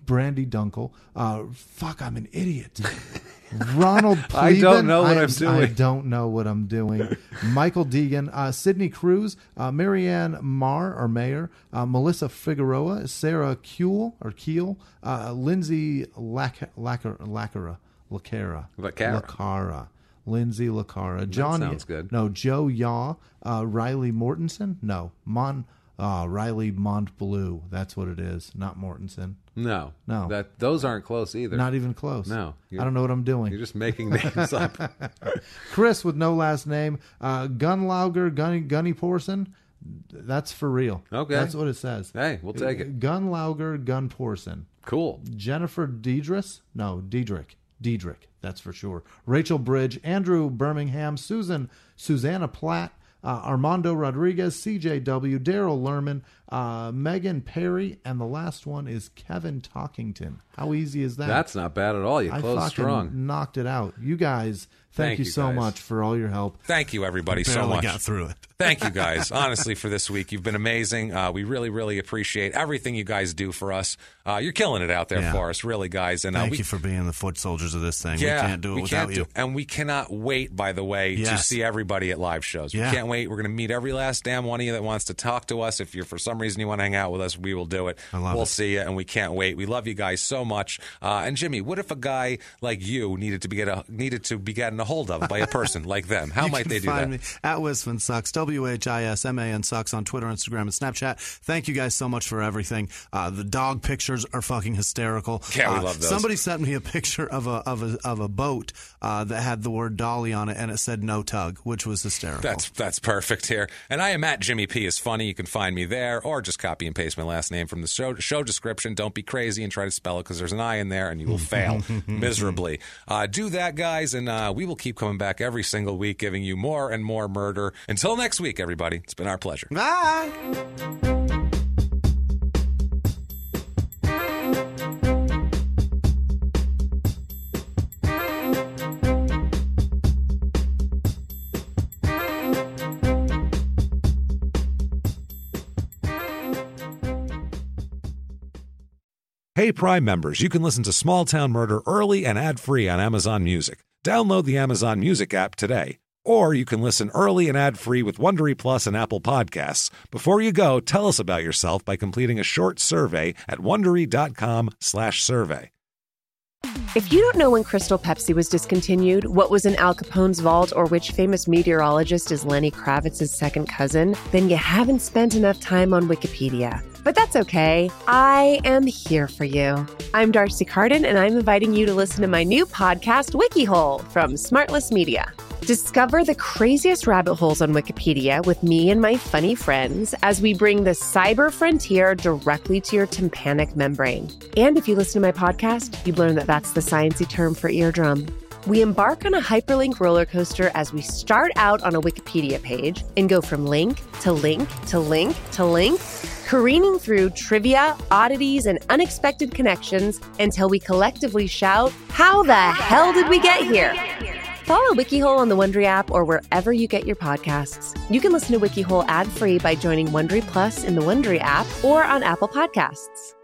Brandy Dunkel. Uh, fuck, I'm an idiot. [laughs] Ronald Pleban. [laughs] I don't know what I- I'm doing. I don't know what I'm doing. [laughs] Michael Deegan, uh, Sydney Cruz, uh, Marianne Marr or Mayer, uh, Melissa Figueroa, Sarah Kuehl or Keel, uh, Lindsay Lac- Lacar- Lacara, Lacara, Lacara. Lacara, Lindsay Lacara, John. sounds good. No, Joe Yaw, uh, Riley Mortensen. No, Mon. Uh, Riley Montbleu. That's what it is. Not Mortensen. No, No. That those aren't close either. Not even close. No, I don't know what I'm doing. You're just making names up. [laughs] Chris with no last name. Uh, Gunlauger, Gunny, Gunny Porson. That's for real. Okay. That's what it says. Hey, we'll take it. Gunlauger, Gun Porson. Cool. Jennifer Diedrich. No, Diedrich. Diedrich. That's for sure. Rachel Bridge, Andrew Birmingham, Susan, Susanna Platt, uh, Armando Rodriguez, CJW, Daryl Lerman, uh, Megan Perry, and the last one is Kevin Talkington. How easy is that? That's not bad at all. You closed strong. knocked it out. You guys, thank, Thank you, you, so much for all your help. Thank you, everybody, so Barely much. got through it. Thank you guys, honestly, for this week. You've been amazing. Uh, we really, really appreciate everything you guys do for us. Uh, you're killing it out there Yeah. for us, really, guys. And uh, Thank we, you for being the foot soldiers of this thing. yeah, we can't do it we without you. and we cannot wait, by the way, to see everybody at live shows. Yeah. We can't wait. We're going to meet every last damn one of you that wants to talk to us. If you're for some reason you want to hang out with us, we will do it. I love we'll it. see you, and we can't wait. We love you guys so much. Uh, and Jimmie, what if a guy like you needed to be get a, needed to be gotten a hold of by a person like them? How You might they do find that? Me at Whisman Sucks, W H I S M A N Sucks on Twitter, Instagram, and Snapchat. Thank you guys so much for everything. Uh, the dog pictures are fucking hysterical. Yeah, we Uh, love those. Somebody sent me a picture of a of a of a boat uh, that had the word Dolly on it, and it said no tug, which was hysterical. That's that's perfect here. And I am at Jimmy P is funny. You can find me there, or just copy and paste my last name from the show, show description. Don't be crazy and try to spell it because there's an I in there, and you will fail [laughs] miserably. Uh, do that, guys, and uh, we will keep coming back every single week, giving you more and more murder. Until next week, everybody. It's been our pleasure. Bye. Hey, Prime members, you can listen to Small Town Murder early and ad free on Amazon Music. Download the Amazon Music app today. Or you can listen early and ad free with Wondery Plus and Apple Podcasts. Before you go, tell us about yourself by completing a short survey at wondery.com/slash survey. If you don't know when Crystal Pepsi was discontinued, what was in Al Capone's vault, or which famous meteorologist is Lenny Kravitz's second cousin, then you haven't spent enough time on Wikipedia. But that's okay. I am here for you. I'm D'Arcy Carden, and I'm inviting you to listen to my new podcast, WikiHole, from Smartless Media. Discover the craziest rabbit holes on Wikipedia with me and my funny friends as we bring the cyber frontier directly to your tympanic membrane. And if you listen to my podcast, you'd learn that that's the sciencey term for eardrum. We embark on a hyperlink roller coaster as we start out on a Wikipedia page and go from link to link to link to link, careening through trivia, oddities, and unexpected connections until we collectively shout, How the hell did we get here? Follow WikiHole on the Wondery app or wherever you get your podcasts. You can listen to WikiHole ad-free by joining Wondery Plus in the Wondery app or on Apple Podcasts.